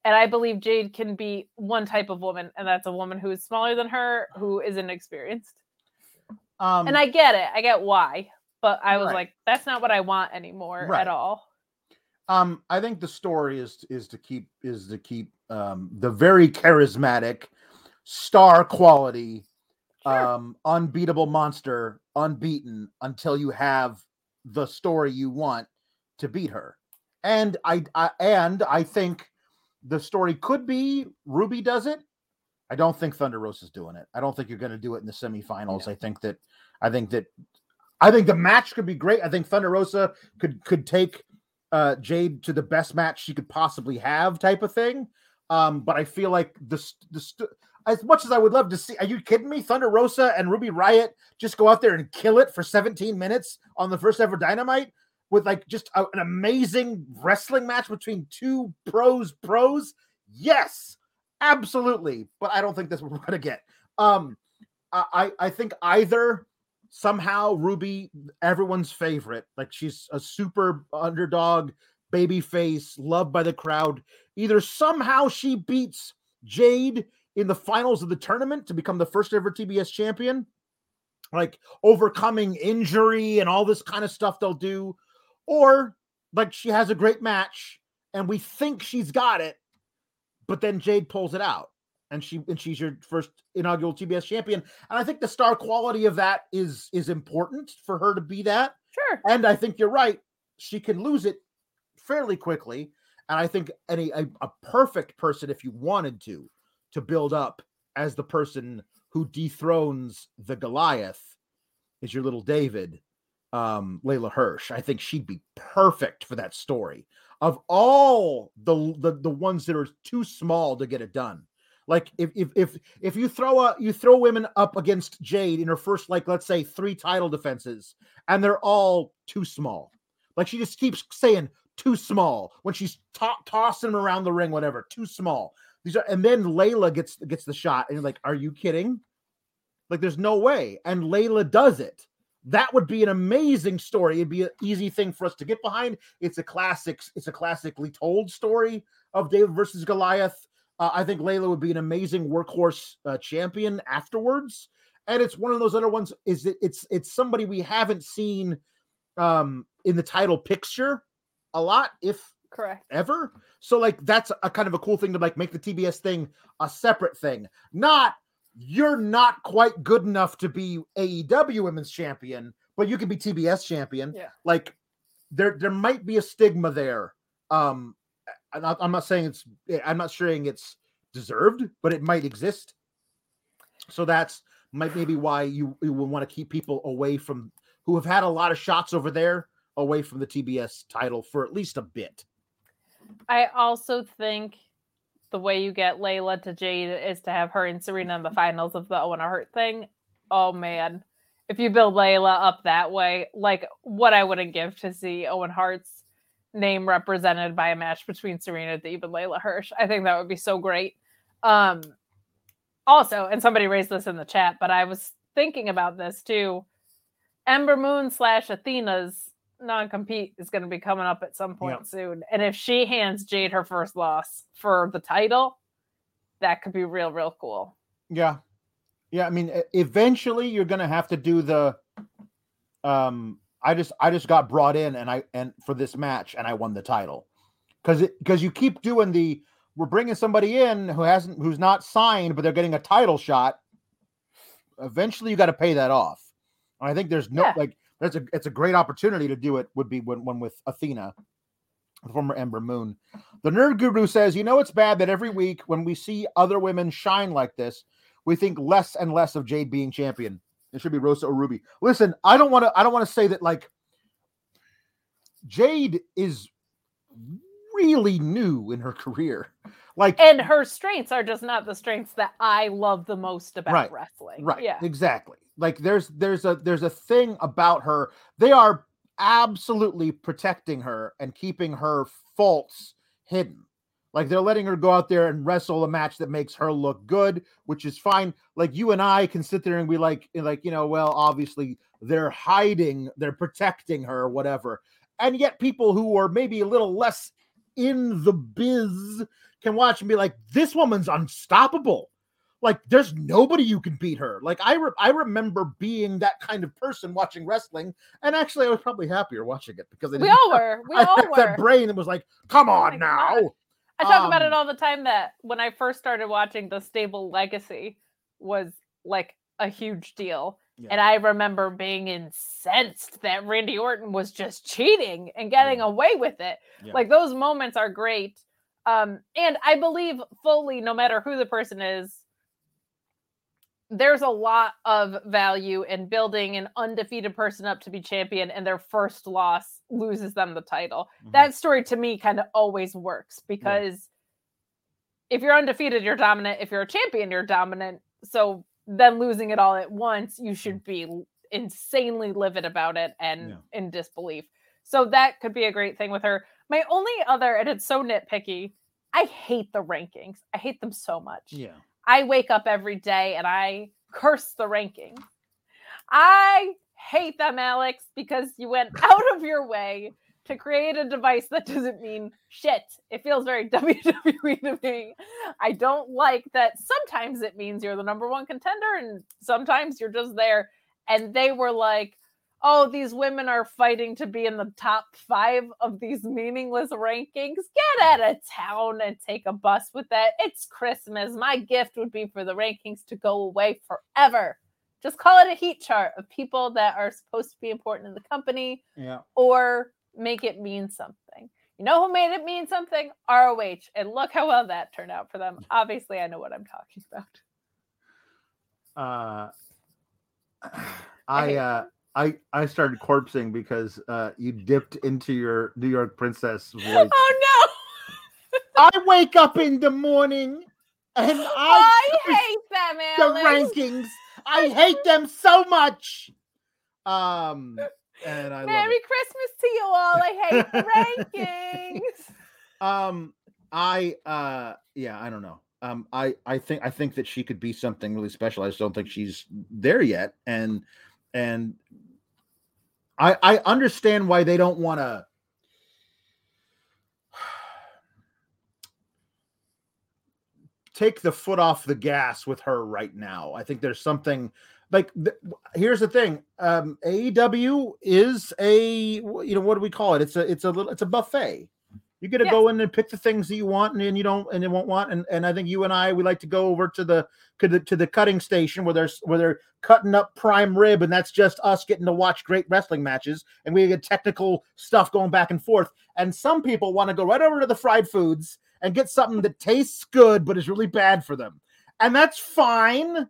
And I believe Jade can be one type of woman, and that's a woman who is smaller than her, who isn't experienced. um, And I get it. I get why. But I was Right. like, that's not what I want anymore Right. at all. Um, I think the story is is to keep is to keep um the very charismatic, star quality, Sure. um, unbeatable monster unbeaten until you have the story you want to beat her. And I, I and I think the story could be Ruby does it. I don't think Thunder Rosa's doing it. I don't think you're going to do it in the semifinals. I think that I think that I think the match could be great. I think Thunder Rosa could could take uh Jade to the best match she could possibly have type of thing. Um but I feel like the st- as much as I would love to see, are you kidding me? Thunder Rosa and Ruby Riott just go out there and kill it for 17 minutes on the first ever Dynamite with like just a, an amazing wrestling match between two pros. Pros, yes, absolutely. But I don't think that's what we're gonna get. Um, I I think either somehow Ruby, everyone's favorite, like she's a super underdog, baby face, loved by the crowd. Either somehow she beats Jade in the finals of the tournament to become the first ever TBS champion, like overcoming injury and all this kind of stuff they'll do, or like she has a great match and we think she's got it, but then Jade pulls it out and she and she's your first inaugural TBS champion. And I think the star quality of that is is important for her to be that. Sure. And I think you're right. She can lose it fairly quickly. And I think any a, a perfect person, if you wanted to, to build up as the person who dethrones the Goliath is your little David, um, Leyla Hirsch. I think she'd be perfect for that story. Of all the, the the ones that are too small to get it done, like if if if if you throw a you throw women up against Jade in her first like let's say three title defenses, and they're all too small. Like she just keeps saying too small when she's to- tossing them around the ring, whatever. Too small. These are, and then Leyla gets gets the shot, and you're like, "Are you kidding?" Like, there's no way. And Leyla does it. That would be an amazing story. It'd be an easy thing for us to get behind. It's a classic. It's a classically told story of David versus Goliath. Uh, I think Leyla would be an amazing workhorse uh, champion afterwards. And it's one of those other ones. Is it? It's it's somebody we haven't seen um, in the title picture a lot, if Correct. ever. So like that's a kind of a cool thing to like make the TBS thing a separate thing. Not you're not quite good enough to be AEW Women's Champion, but you can be TBS champion. Yeah. Like there there might be a stigma there. Um I'm not, saying it's I'm not saying it's deserved, but it might exist. So that's might maybe why you, you would want to keep people away from who have had a lot of shots over there away from the TBS title for at least a bit. I also think the way you get Leyla to Jade is to have her and Serena in the finals of the Owen Hart thing. Oh man, if you build Leyla up that way, like what I wouldn't give to see Owen Hart's name represented by a match between Serena Deeb and Leyla Hirsch. I think that would be so great. Um, also, and somebody raised this in the chat, but I was thinking about this too. Ember Moon slash Athena's non-compete is going to be coming up at some point Yep. soon. And if she hands Jade her first loss for the title, that could be real, real cool. Yeah. Yeah, I mean eventually you're going to have to do the um I just I just got brought in and I and for this match and I won the title. Cuz it cuz you keep doing the we're bringing somebody in who hasn't who's not signed but they're getting a title shot. Eventually you got to pay that off. And I think there's no Yeah. like that's a it's a great opportunity to do it would be when one with Athena the former Ember Moon. The nerd guru says, "You know it's bad that every week when we see other women shine like this, we think less and less of Jade being champion. It should be Rosa or Ruby. Listen, I don't want to. I don't want to say that like Jade is really new in her career. Like And her strengths are just not the strengths that I love the most about Right, wrestling. right, Yeah. exactly. Like there's there's a there's a thing about her. They are absolutely protecting her and keeping her faults hidden. Like they're letting her go out there and wrestle a match that makes her look good, which is fine. Like you and I can sit there and be like, like you know, well, obviously they're hiding, they're protecting her, whatever. And yet, people who are maybe a little less in the biz can watch and be like, this woman's unstoppable. Like, there's nobody you can beat her. Like, I re- I remember being that kind of person watching wrestling, and actually, I was probably happier watching it because I We all have- were. We I all had that brain that was like, come Oh on my now. God. I talk about it Um, all the time that when I first started watching The Stable Legacy was like a huge deal. Yeah. And I remember being incensed that Randy Orton was just cheating and getting away with it. Yeah. Like those moments are great. Um, and I believe fully, no matter who the person is, there's a lot of value in building an undefeated person up to be champion and their first loss loses them the title Mhm. that story to me kind of always works because if you're undefeated, you're dominant. If you're a champion, you're dominant. So then losing it all at once, you should be insanely livid about it and Yeah. in disbelief. So that could be a great thing with her. My only other, and it's so nitpicky, I hate the rankings. I hate them so much. Yeah. I wake up every day and I curse the ranking. I hate them, Alex, because you went out of your way to create a device that doesn't mean shit. It feels very WWE to me. I don't like that sometimes it means you're the number one contender and sometimes you're just there. And they were like, oh, these women are fighting to be in the top five of these meaningless rankings. Get out of town and take a bus with that. It's Christmas. My gift would be for the rankings to go away forever. Just call it a heat chart of people that are supposed to be important in the company Yeah. or make it mean something. You know who made it mean something? ROH. And look how well that turned out for them. Obviously, I know what I'm talking about. Uh, I I uh, I I started corpsing because uh, you dipped into your New York princess voice. Oh no! I wake up in the morning and I, I hate them, the rankings. I hate them so much. Um, and I Merry. Christmas to you all. I hate the rankings. Um, I uh, yeah, I don't know. Um, I I think I think that she could be something really special. I just don't think she's there yet, and and I I understand why they don't want to. take the foot off the gas with her right now. I think there's something like th- here's the thing. Um AEW is a you know what do we call it? It's a it's a little it's a buffet. You get to Yes. go in and pick the things that you want and then you don't and you won't want and, and I think you and I we like to go over to the to the to the cutting station where there's where they're cutting up prime rib and that's just us getting to watch great wrestling matches and we get technical stuff going back and forth and some people want to go right over to the fried foods and get something that tastes good but is really bad for them. And that's fine.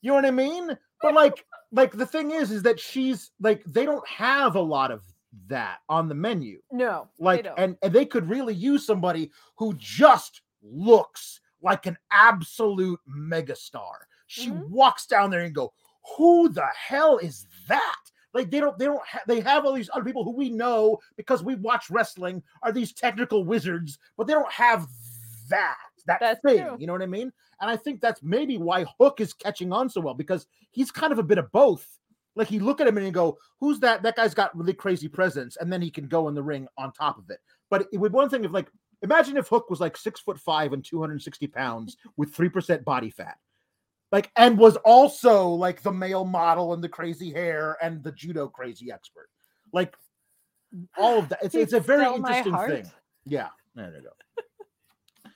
You know what I mean? But like like the thing is is that she's like they don't have a lot of that on the menu. No, Like and, and they could really use somebody who just looks like an absolute megastar. She Mhm. walks down there and go, "Who the hell is that?" Like they don't they don't ha- they have all these other people who we know because we watch wrestling are these technical wizards, but they don't have that that That's thing. true. You know what I mean? And I think that's maybe why Hook is catching on so well because he's kind of a bit of both. Like you look at him and you go, "Who's that? That guy's got really crazy presence," and then he can go in the ring on top of it. But it would one thing if like imagine if Hook was like six foot five and two hundred and sixty pounds with three percent body fat, like and was also like the male model and the crazy hair and the judo crazy expert, like all of that. It's it's a very interesting thing. Yeah, there you go.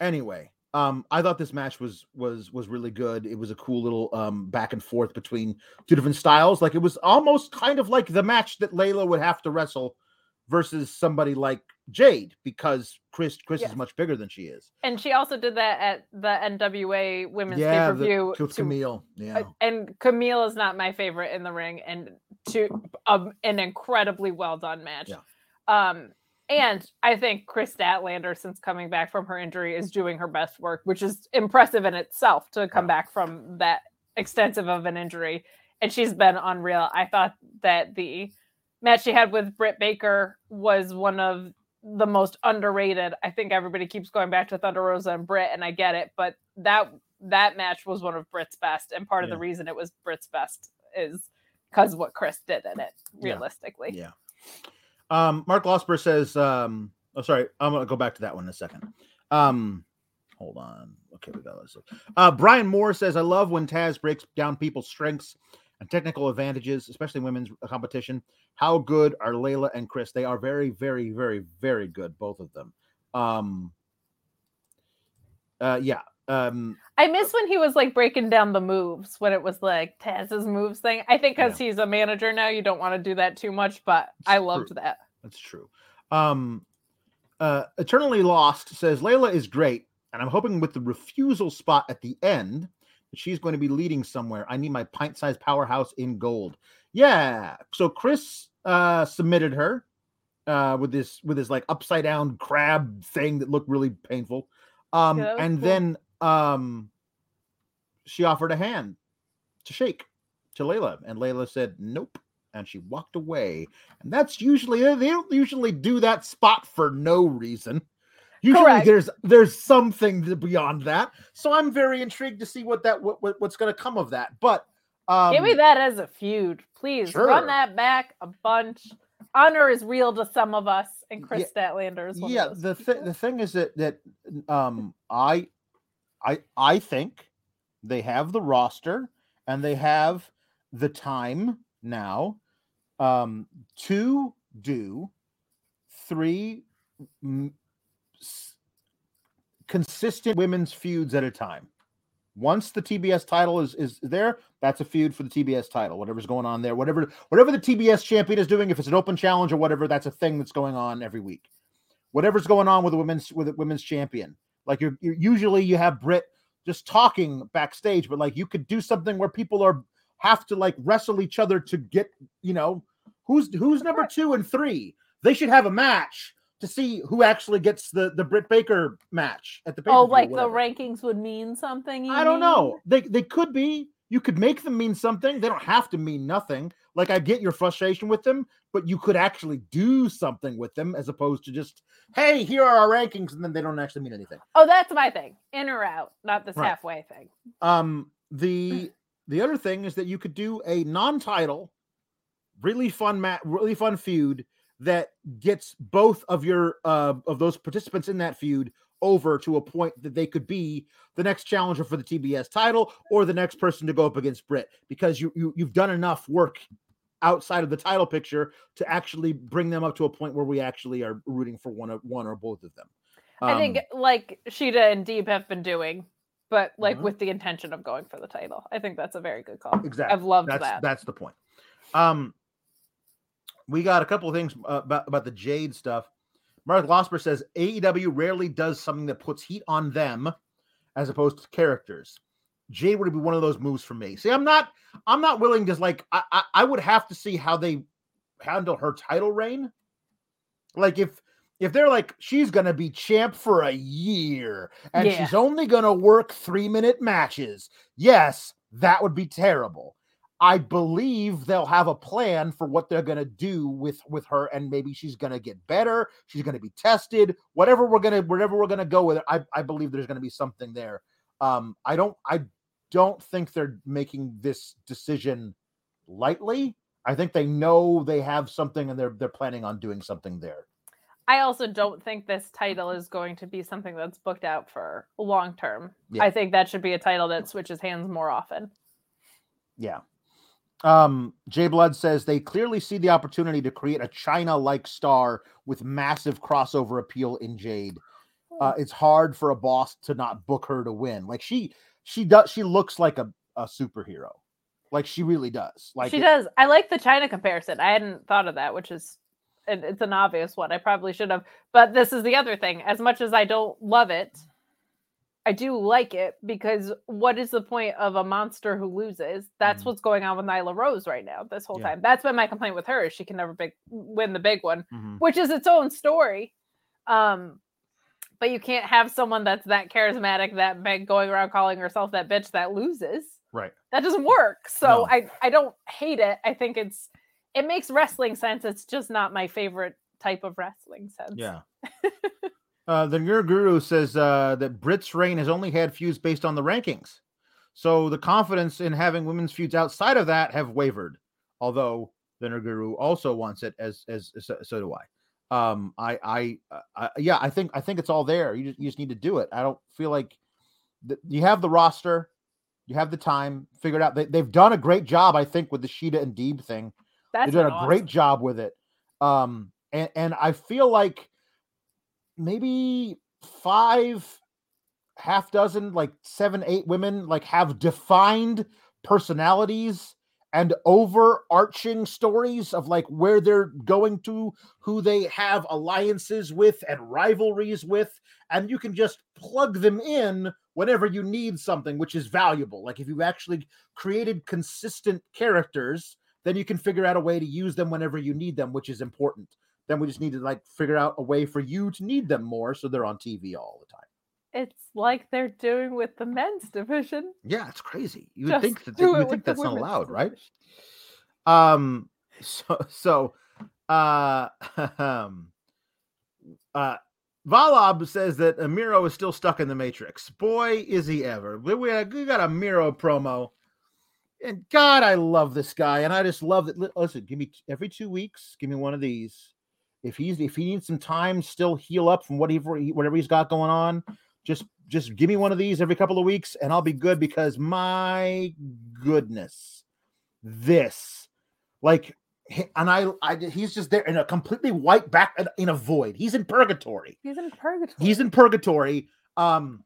anyway, um, I thought this match was was was really good. It was a cool little um back and forth between two different styles. Like it was almost kind of like the match that Leyla would have to wrestle versus somebody like Jade because Kris Kris Yes. is much bigger than she is. And she also did that at the NWA Women's yeah, Pay Per View. with Kamille. Yeah, and Kamille is not my favorite in the ring, and to um, an incredibly well done match. Yeah. Um, and I think Kris Statlander, since coming back from her injury, is doing her best work, which is impressive in itself to come Yeah. back from that extensive of an injury. And she's been unreal. I thought that the match she had with Britt Baker was one of the most underrated. I think everybody keeps going back to Thunder Rosa and Britt, and I get it, but that that match was one of Britt's best, and part of the reason it was Britt's best is because what Kris did in it. Yeah. Realistically, yeah. Um, Mark Losper says, um, oh, sorry, I'm gonna go back to that one in a second. Um, hold on. Okay, we got this. Uh, Brian Moore says, I love when Taz breaks down people's strengths and technical advantages, especially women's competition. How good are Leyla and Kris? They are very, very, very, very good, both of them. Um, uh, yeah. Um, I miss when he was like breaking down the moves when it was like Taz's moves thing. I think because he's a manager now, you don't want to do that too much, but I loved true. that. That's true. Um, uh, Eternally Lost says Leyla is great, and I'm hoping with the refusal spot at the end that she's going to be leading somewhere. I need my pint-sized powerhouse in gold. Yeah. So Kris uh, submitted her uh, with this with this like upside down crab thing that looked really painful. Um, Yeah, and cool. then um, she offered a hand to shake to Leyla, and Leyla said nope, and she walked away. And that's usually they don't usually do that spot for no reason. Usually Correct. there's there's something beyond that. So I'm very intrigued to see what that what, what what's going to come of that. But um, Give me that as a feud, please. sure. Run that back a bunch. Honor is real to some of us, and Kris Yeah. Statlander is one yeah the thing the thing is that that um i i i think they have the roster and they have the time now um to do three mm, s- consistent women's feuds at a time once the TBS title is is there, that's a feud for the TBS title. Whatever's going on there, whatever whatever the TBS champion is doing, if it's an open challenge or whatever, that's a thing that's going on every week. Whatever's going on with the women's with the women's champion, like you're, you're usually you have Britt just talking backstage, but like you could do something where people are have to like wrestle each other to get you know who's who's number two and three. They should have a match to see who actually gets the the Britt Baker match at the oh, like the rankings would mean something. you I don't mean? know. They they could be. You could make them mean something. They don't have to mean nothing. Like I get your frustration with them, but you could actually do something with them as opposed to just, hey, here are our rankings, and then they don't actually mean anything. Oh, that's my thing. In or out, not this Right. halfway thing. Um, the the other thing is that you could do a non-title, really fun mat, really fun feud that gets both of your uh of those participants in that feud over to a point that they could be the next challenger for the TBS title or the next person to go up against Britt because you, you you've done enough work outside of the title picture to actually bring them up to a point where we actually are rooting for one of one or both of them. I think Um, like Shida and Deeb have been doing, but like Mhm. with the intention of going for the title. I think that's a very good call. exactly. I've loved that's that. that's the point. Um, we got a couple of things uh, about about the Jade stuff. Mark Losper says AEW rarely does something that puts heat on them as opposed to characters. Jade would be one of those moves for me. See, I'm not I'm not willing to like I I, I would have to see how they handle her title reign. Like if if they're like she's gonna be champ for a year and Yeah. she's only gonna work three minute matches, yes, that would be terrible. I believe they'll have a plan for what they're gonna do with with her, and maybe she's gonna get better. She's gonna be tested. Whatever we're gonna wherever we're gonna go with it, I, I believe there's gonna be something there. Um, I don't I don't think they're making this decision lightly. I think they know they have something, and they're they're planning on doing something there. I also don't think this title is going to be something that's booked out for long term. Yeah. I think that should be a title that switches hands more often. Yeah. Um, Jay Blood says they clearly see the opportunity to create a Chyna like star with massive crossover appeal in Jade. Uh, it's hard for a boss to not book her to win. Like she she does she looks like a, a superhero. Like she really does. Like she it- does. I like the Chyna comparison. I hadn't thought of that, which is it, it's an obvious one. I probably should have. But this is the other thing. As much as I don't love it, I do like it because what is the point of a monster who loses? That's Mhm. what's going on with Nyla Rose right now. This whole Yeah. time. That's been my complaint with her. She can never big win the big one, Mhm. which is its own story. Um, but you can't have someone that's that charismatic, that big, going around calling herself that bitch that loses right. that doesn't work so No. i i don't hate it i think it's it makes wrestling sense it's just not my favorite type of wrestling sense Yeah. uh, the Your Guru says uh, that Brits reign has only had feuds based on the rankings. So the confidence in having women's feuds outside of that have wavered. Although the Nerd Guru also wants it, as as so, so do I. Um, I, I, uh, I, yeah, I think I think it's all there. You just you just need to do it. I don't feel like th- you have the roster, you have the time figured out. They, they've done a great job, I think, with the Shida and Deeb thing that's they've done a great job with it um and and i feel like maybe five half dozen like seven eight women like have defined personalities and overarching stories of like where they're going to who they have alliances with and rivalries with and you can just plug them in whenever you need something which is valuable like if you've actually created consistent characters then you can figure out a way to use them whenever you need them, which is important. Then we just need to like figure out a way for you to need them more so they're on TV all the time. it's like they're doing with the men's division. Yeah, it's crazy. You would think that do you it would with think that's not allowed, right? Um. So so, uh, um, uh, Valab says that Miro is still stuck in the Matrix. Boy, is he ever! We, we we got a Miro promo, and God, I love this guy, and I just love that. Listen, give me every two weeks, give me one of these. If he's if he needs some time, still heal up from whatever he, whatever he's got going on. Just just give me one of these every couple of weeks, and I'll be good. Because my goodness, this like and I, I he's just there in a completely white back in- in a void. He's in purgatory. He's in purgatory. He's in purgatory. Um,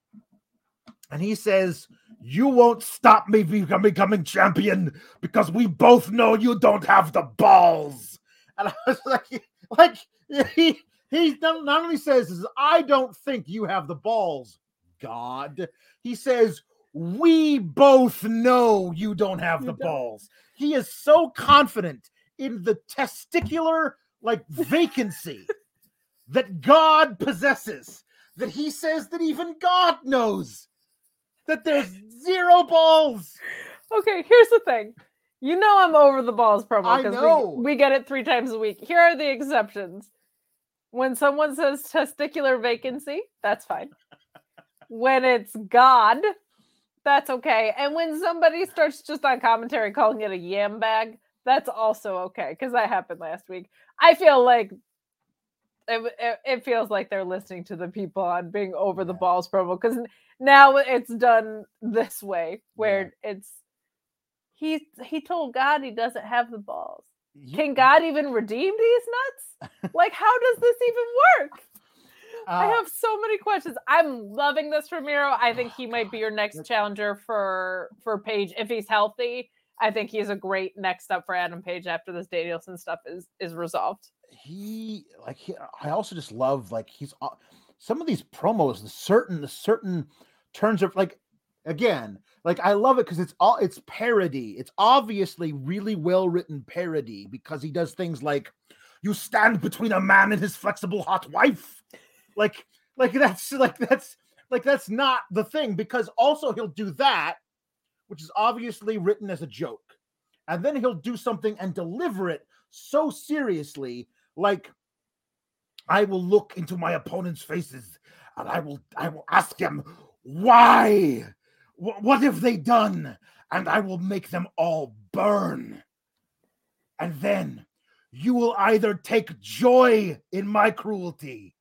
and he says, "You won't stop me from becoming champion because we both know you don't have the balls." And I was like, like he he not, not only says, is, "I don't think you have the balls." God, he says, "We both know you don't have You the don't. balls." He is so confident in the testicular like vacancy that God possesses that he says that even God knows that there's zero balls. Okay, here's the thing. You know I'm over the balls promo because we, we get it three times a week. Here are the exceptions. When someone says testicular vacancy, that's fine. when it's God, that's okay. And when somebody starts just on commentary calling it a yam bag, that's also okay because that happened last week. I feel like it, it, it feels like they're listening to the people on being over the balls promo because now it's done this way where it's he he told God he doesn't have the balls. Can God even redeem these nuts? Like, how does this even work? I Uh, have so many questions. I'm loving this for Miro. I think Oh, he might be your next challenger for for Page if he's healthy. I think he's a great next up for Adam Page after this Danielson stuff is is resolved. he like he, I also just love like he's some of these promos, the certain the certain turns of like again, like I love it because it's all it's parody. It's obviously really well written parody because he does things like you stand between a man and his flexible hot wife. Like like that's like that's like that's not the thing because also he'll do that which is obviously written as a joke. And then he'll do something and deliver it so seriously like I will look into my opponent's faces and I will I will ask them why Wh- what have they done and I will make them all burn. And then you will either take joy in my cruelty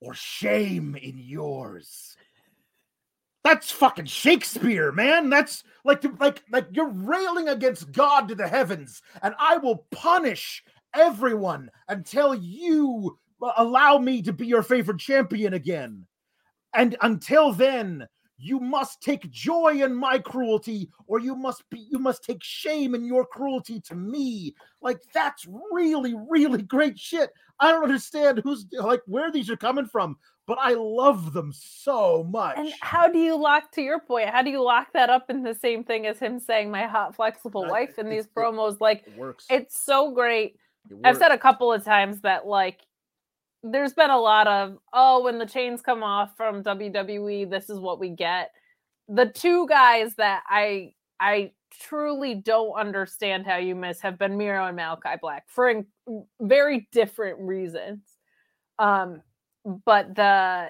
or shame in yours. That's fucking Shakespeare, man. That's like like like you're railing against God to the heavens, and I will punish everyone until you uh, allow me to be your favorite champion again. And until then, you must take joy in my cruelty, or you must be you must take shame in your cruelty to me. Like that's really, really great shit. I don't understand who's like where these are coming from, but I love them so much. And how do you lock to your point? How do you lock that up in the same thing as him saying my hot flexible wife in these promos? Like it works. it's so great. I've said a couple of times that like there's been a lot of oh when the chains come off from WWE this is what we get. The two guys that I I truly don't understand how you miss have been Miro and Malachi Black for in- very different reasons. Um but the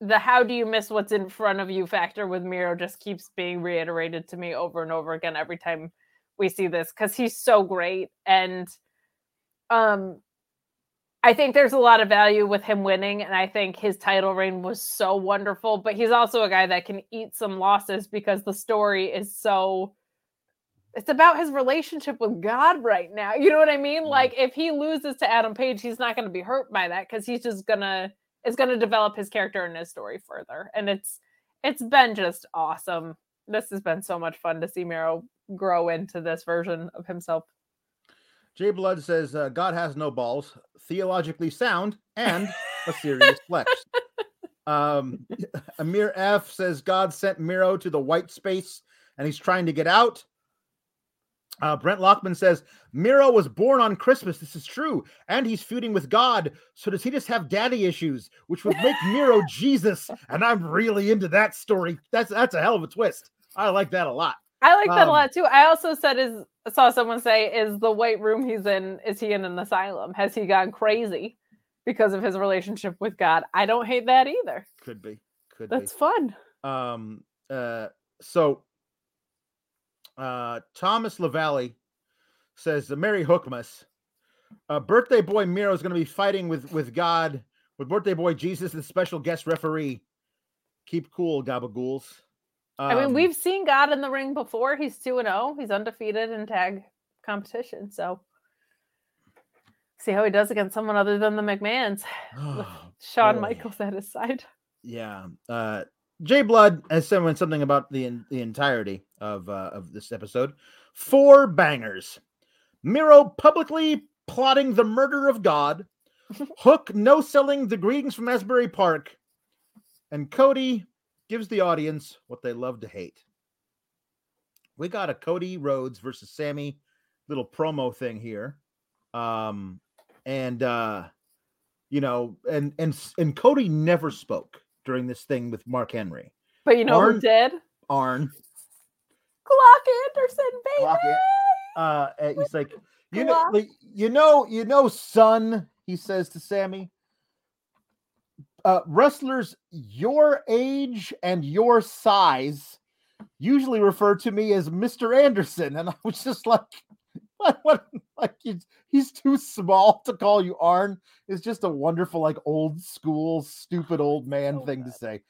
the how do you miss what's in front of you factor with Miro just keeps being reiterated to me over and over again every time we see this cuz he's so great and um I think there's a lot of value with him winning, and I think his title reign was so wonderful. But he's also a guy that can eat some losses because the story is so. It's about his relationship with God right now. You know what I mean? Mm. Like if he loses to Adam Page, he's not going to be hurt by that because he's just gonna is going to develop his character and his story further. And it's it's been just awesome. This has been so much fun to see Miro grow into this version of himself. Jay Blood says uh, God has no balls, theologically sound, and a serious flex. Um, Amir F says God sent Miro to the white space and he's trying to get out. Uh, Brent Lockman says Miro was born on Christmas. This is true, and he's feuding with God. So does he just have daddy issues, which would make Miro Jesus? And I'm really into that story. That's that's a hell of a twist. I like that a lot. I like that Um, a lot too. I also said is saw someone say is the white room he's in is he in an asylum? Has he gone crazy because of his relationship with God? I don't hate that either. Could be, could be. That's fun. Um. Uh. So. Uh. Thomas Lavalley says the Merry Hookmas. Uh, birthday boy Miro is going to be fighting with with God with birthday boy Jesus, the special guest referee. Keep cool, Gabagools. I mean, Um, we've seen God in the ring before. He's 2 and 0. He's undefeated in tag competition. So see how he does against someone other than the McMahons. Shawn boy. Michaels at his side. Yeah. Uh Jay Blood has said something about the the entirety of uh, of this episode. Four bangers. Miro publicly plotting the murder of God. Hook no selling the greetings from Asbury Park. And Cody gives the audience what they love to hate. We got a Cody Rhodes versus Sammy little promo thing here. Um and uh you know, and and and Cody never spoke during this thing with Mark Henry. But you know Arn- who did? Arn, Glock Anderson, baby. It. uh, he's like, you know, like, you know, you know, son. He says to Sammy, uh, wrestlers your age and your size usually refer to me as Mr. Anderson, and I was just like, what? what like he's, he's too small to call you Arn. It's just a wonderful, like old school, stupid old man So thing to say.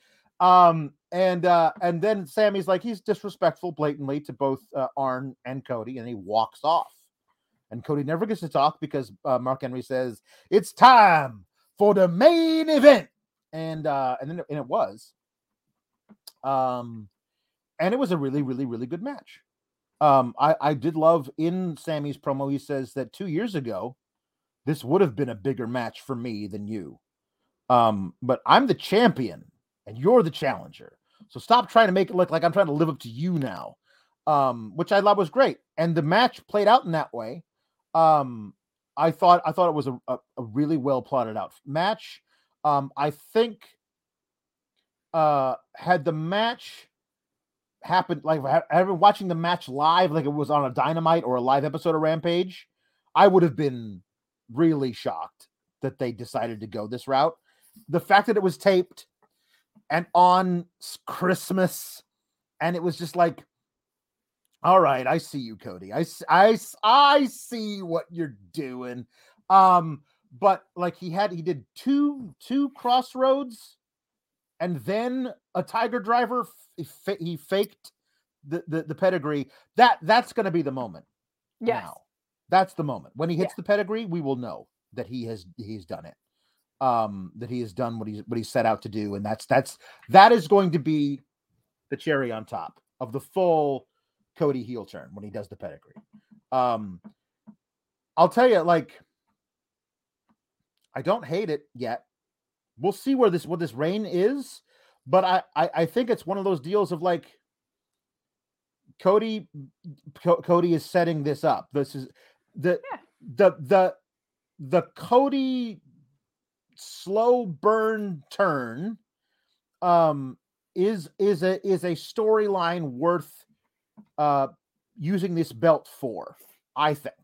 Um, and uh, and then Sammy's like he's disrespectful blatantly to both uh, Arn and Cody, and he walks off. And Cody never gets to talk because uh, Mark Henry says it's time for the main event, and uh, and then it- and it was, um, and it was a really really really good match. Um, I I did love in Sammy's promo. He says that two years ago, this would have been a bigger match for me than you. Um, but I'm the champion and you're the challenger. So stop trying to make it look like I'm trying to live up to you now. Um, which I thought was great. And the match played out in that way. Um, I thought I thought it was a, a, a really well plotted out match. Um, I think uh had the match happened like been watching the match live, like it was on a dynamite or a live episode of Rampage, I would have been really shocked that they decided to go this route. The fact that it was taped and on Christmas, and it was just like, all right, I see you, Cody. I, I, I see what you're doing. Um, but like he had, he did two, two Cross Rhodes, and then a Tiger Driver. f- He, fa- he faked the, the the pedigree. That that's going to be the moment. Yes. Now. That's the moment when he hits the pedigree. We will know that he has he's done it. Um, that he has done what he's what he set out to do, and that's that's that is going to be the cherry on top of the full Cody heel turn when he does the pedigree. Um, I'll tell you, like, I don't hate it yet. We'll see where this what this reign is, but I I, I think it's one of those deals of like Cody Co- Cody is setting this up. This is the Yeah. the the the Cody slow burn turn um is is a is a storyline worth uh using this belt for i think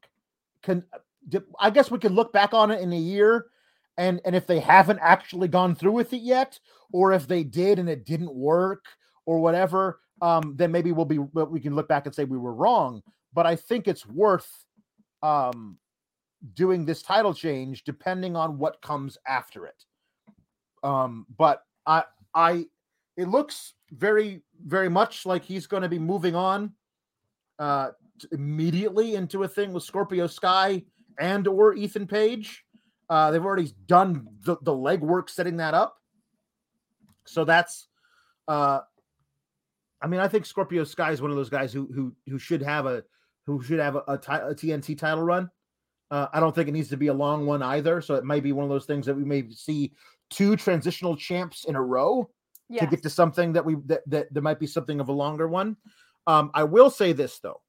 can i guess we could look back on it in a year and and if they haven't actually gone through with it yet or if they did and it didn't work or whatever um then maybe we'll be we can look back and say we were wrong. But i think it's worth um doing this title change depending on what comes after it. Um but i i it looks very very much like he's going to be moving on uh immediately into a thing with scorpio sky and or ethan page uh they've already done the, the legwork setting that up so that's uh i mean i think scorpio sky is one of those guys who who who should have a who should have a, a, ti- a tnt title run uh, I don't think it needs to be a long one either. So it might be one of those things that we may see two transitional champs in a row to get to something that we that, that there might be something of a longer one. Um, I will say this though.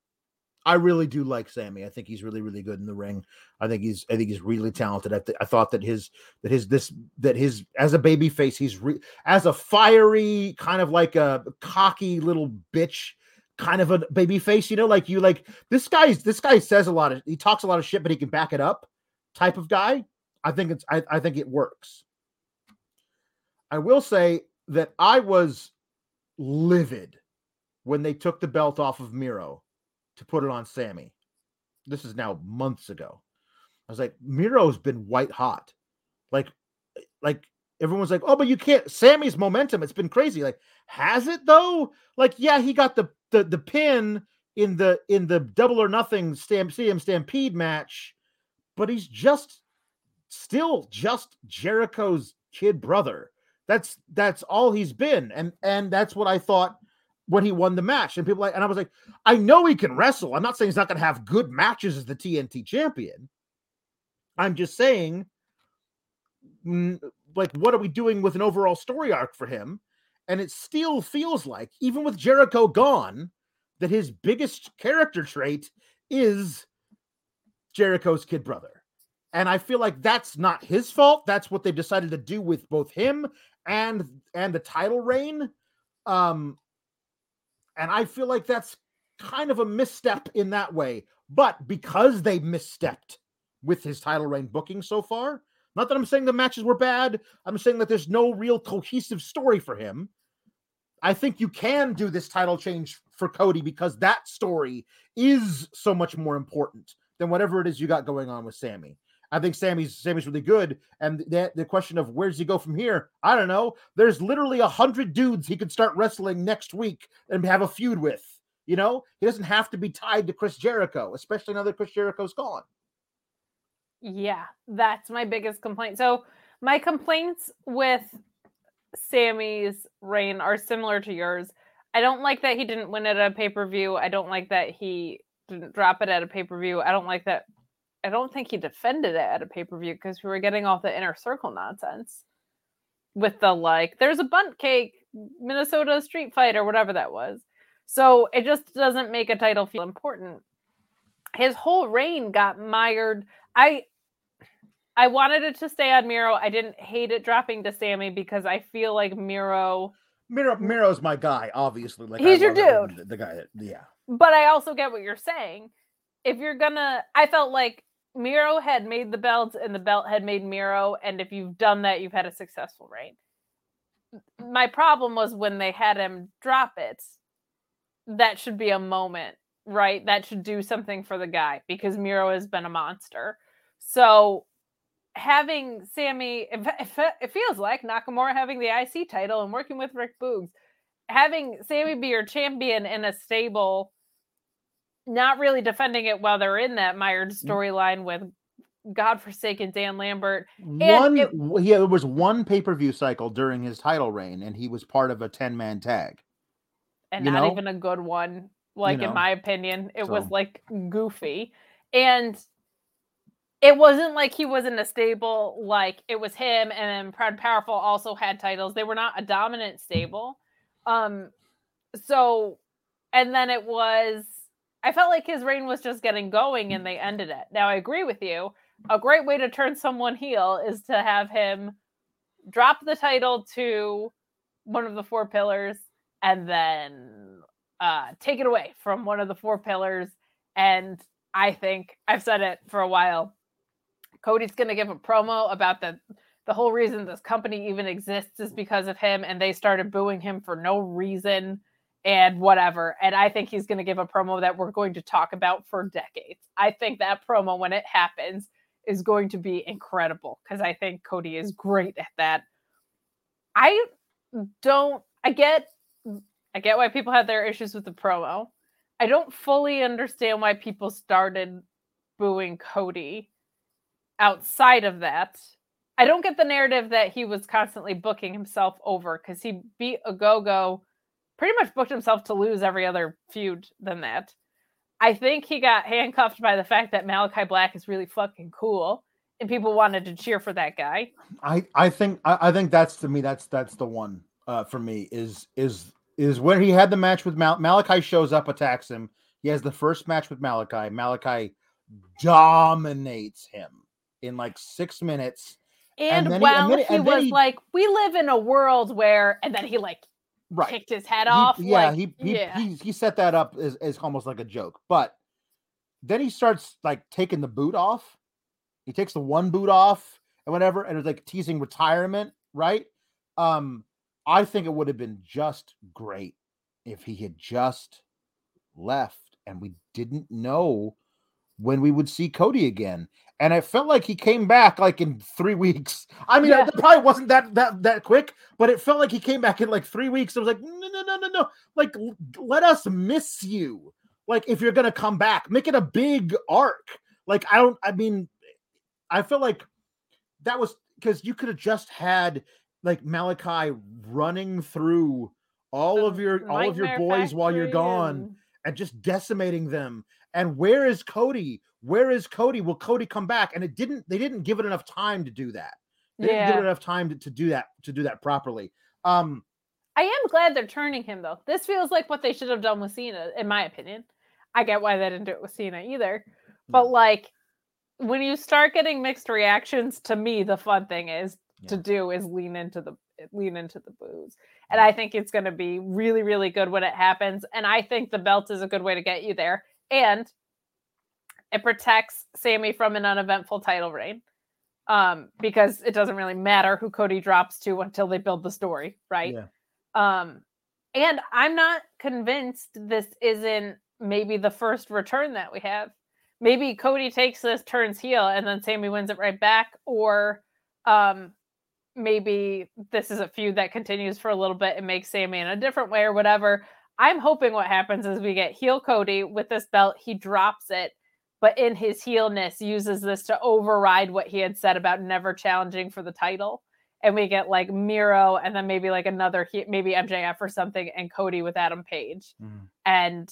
I really do like Sammy. I think he's really, really good in the ring. I think he's, I think he's really talented. I, th- I thought that his, that his, this, that his, as a baby face, he's re- as a fiery kind of like a cocky little bitch, kind of a baby face. You know, like you, like this guy's, this guy says a lot of, he talks a lot of shit, but he can back it up. Type of guy. I think it's, I, I think it works. I will say that I was livid when they took the belt off of Miro to put it on Sammy. This is now months ago. I was like, Miro's been white hot. Like, like everyone's like, oh, but you can't. Sammy's momentum, it's been crazy. Like, has it though? Like, yeah, he got the the the pin in the in the double or nothing stamp Stadium Stampede match, but he's just still just Jericho's kid brother. That's that's all he's been, and and that's what I thought when he won the match. And people like, and I was like, I know he can wrestle. I'm not saying he's not going to have good matches as the TNT champion. I'm just saying, like, what are we doing with an overall story arc for him? And it still feels like, even with Jericho gone, that his biggest character trait is Jericho's kid brother. And I feel like that's not his fault. That's what they've decided to do with both him and and the title reign. Um, and I feel like that's kind of a misstep in that way. But because they misstepped with his title reign booking so far, not that I'm saying the matches were bad, I'm saying that there's no real cohesive story for him. I think you can do this title change for Cody because that story is so much more important than whatever it is you got going on with Sammy. I think Sammy's Sammy's really good, and the, the question of where does he go from here? I don't know. There's literally a hundred dudes he could start wrestling next week and have a feud with. You know, he doesn't have to be tied to Chris Jericho, especially now that Chris Jericho's gone. Yeah, that's my biggest complaint. So my complaints with Sammy's reign are similar to yours. I don't like that he didn't win at a pay per view. I don't like that he didn't drop it at a pay per view. I don't like that I don't think he defended it at a pay per view because we were getting all the inner circle nonsense with the like, there's a Bundt cake, Minnesota street fight, or whatever that was. So it just doesn't make a title feel important. His whole reign got mired. I I wanted it to stay on Miro. I didn't hate it dropping to Sammy because I feel like Miro. Miro Miro's my guy, obviously. Like he's your dude. The, the guy, that, yeah. But I also get what you're saying. If you're gonna, I felt like Miro had made the belt and the belt had made Miro. And if you've done that, you've had a successful reign. My problem was when they had him drop it, that should be a moment, right? That should do something for the guy because Miro has been a monster. So having Sammy, it feels like Nakamura having the IC title and working with Rick Boogs, having Sammy be your champion in a stable not really defending it while they're in that mired mm. storyline with godforsaken Dan Lambert. one, it, yeah, there was one pay per view cycle during his title reign, and he was part of a ten man tag, and not know? even a good one. Like you know? in my opinion, it so. was like goofy, and it wasn't like he was in a stable. Like it was him, and then Proud Powerful also had titles. They were not a dominant stable. Um, so, and then it was I felt like his reign was just getting going and they ended it. Now I agree with you. A great way to turn someone heel is to have him drop the title to one of the four pillars and then uh, take it away from one of the four pillars. And I think I've said it for a while. Cody's going to give a promo about the the whole reason this company even exists is because of him, and they started booing him for no reason and whatever. And I think he's going to give a promo that we're going to talk about for decades. I think that promo, when it happens, is going to be incredible because I think Cody is great at that. I don't, I get, I get why people have their issues with the promo. I don't fully understand why people started booing Cody outside of that. I don't get the narrative that he was constantly booking himself over because he beat Ogogo pretty much booked himself to lose every other feud than that. I think he got handcuffed by the fact that Malakai Black is really fucking cool and people wanted to cheer for that guy. I I think I, I think that's to me that's that's the one uh for me is is is when he had the match with Mal- Malakai shows up attacks him He has the first match with Malakai. Malakai dominates him in like six minutes. And, And he- while and he and was he- like, we live in a world where, and then he like Right. kicked his head He- off. yeah, like, he he, yeah. he he set that up as, as almost like a joke. But then he starts like taking the boot off. He takes the one boot off and whatever, and it's like teasing retirement, right? Um, I think it would have been just great if he had just left and we didn't know when we would see Cody again. And I felt like he came back like in three weeks. I mean, Yeah. it probably wasn't that that that quick, but it felt like he came back in like three weeks. It was like, no, no, no, no, no. Like, let us miss you. Like, if you're gonna come back, make it a big arc. Like, I don't. I mean, I feel like that was because you could have just had like Malakai running through all of your all of your boys while you're gone and- and just decimating them. And where is Cody? Where is Cody? Will Cody come back? And it didn't. They didn't give it enough time to do that. They didn't give it enough time to, to do that to do that properly. Um, I am glad they're turning him though. This feels like what they should have done with Cena, in my opinion. I get why they didn't do it with Cena either. But like when you start getting mixed reactions, to me, the fun thing is to do is lean into the lean into the boos. And I think it's gonna be really, really good when it happens. And I think the belt is a good way to get you there. And it protects Sammy from an uneventful title reign. Um, because it doesn't really matter who Cody drops to until they build the story, right? Yeah. Um, and I'm not convinced this isn't maybe the first return that we have. Maybe Cody takes this, turns heel, and then Sammy wins it right back, or um, maybe this is a feud that continues for a little bit and makes Sammy in a different way or whatever. I'm hoping what happens is we get heel Cody with this belt, he drops it, but in his heelness uses this to override what he had said about never challenging for the title. And we get like Miro and then maybe like another, he- maybe MJF or something, and Cody with Adam Page. Mm. And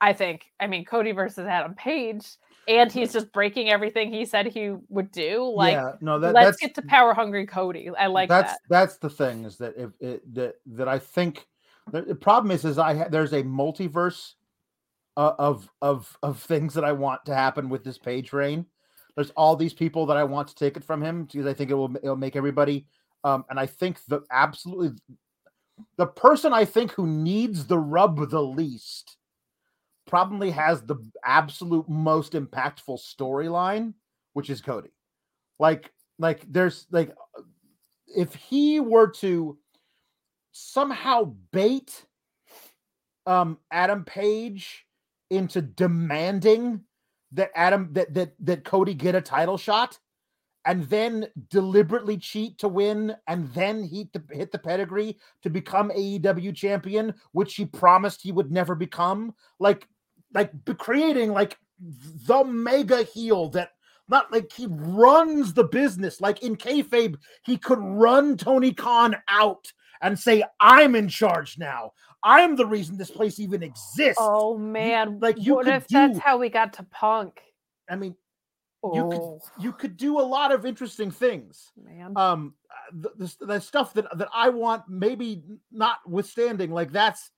I think, I mean, Cody versus Adam Page, and he's just breaking everything he said he would do. Like, yeah, no, that, let's get to power hungry Cody. I like that's that. that's the thing is that if it, that that I think the, problem is is I ha- there's a multiverse uh, of of of things that I want to happen with this page reign. There's all these people that I want to take it from him because I think it will it'll make everybody. Um, and I think the absolutely the person I think who needs the rub the least probably has the absolute most impactful storyline, which is Cody. Like like there's like if he were to somehow bait um Adam Page into demanding that Adam that that that Cody get a title shot and then deliberately cheat to win and then hit the hit the pedigree to become AEW champion which he promised he would never become. Like like creating like the mega heel that not like he runs the business. Like in kayfabe he could run Tony Khan out and say I'm in charge now. I'm the reason this place even exists. Oh man, like, you what if that's how we got to Punk? I mean Oh you could you could do a lot of interesting things. Man, um the, the, the stuff that that i want maybe notwithstanding like that's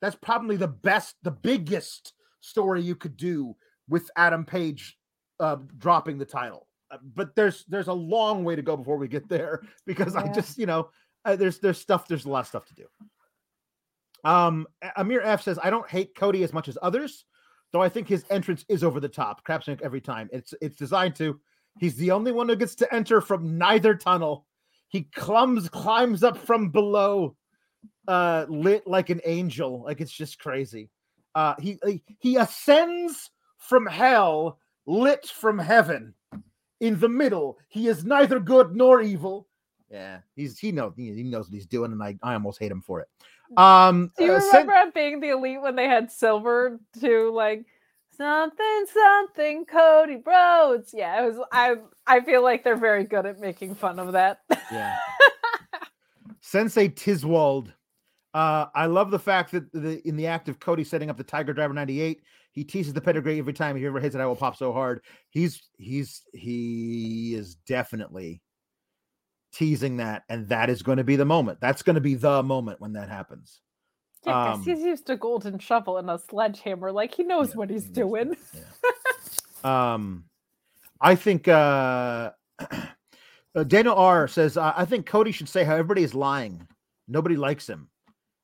that's probably the best the biggest story you could do with adam page uh dropping the title. Uh, but there's there's a long way to go before we get there because i just you know uh, there's there's stuff there's a lot of stuff to do um amir f says i don't hate cody as much as others though i think his entrance is over the top crapshank every time it's it's designed to He's the only one who gets to enter from neither tunnel. He climbs climbs up from below, uh, lit like an angel. Like it's just crazy. Uh, he- he ascends from hell, lit from heaven. In the middle, he is neither good nor evil. Yeah, he's he knows he, he knows what he's doing, and I I almost hate him for it. Um, do you uh, Sen- remember at being the elite when they had Silver to like something something Cody Rhodes? Yeah, it was. I I feel like they're very good at making fun of that. Yeah. Sensei Tiswald. Uh, I love the fact that the in the act of Cody setting up the Tiger Driver 98, he teases the pedigree every time he ever hits it. I will pop so hard. He's he's he is definitely teasing that, and that is going to be the moment. That's going to be the moment when that happens. Yeah, Um, he's used a golden shovel and a sledgehammer. Like he knows Yeah, what he's he doing. yeah. um, I think uh, uh, Daniel R says I, I think Cody should say how everybody is lying. Nobody likes him,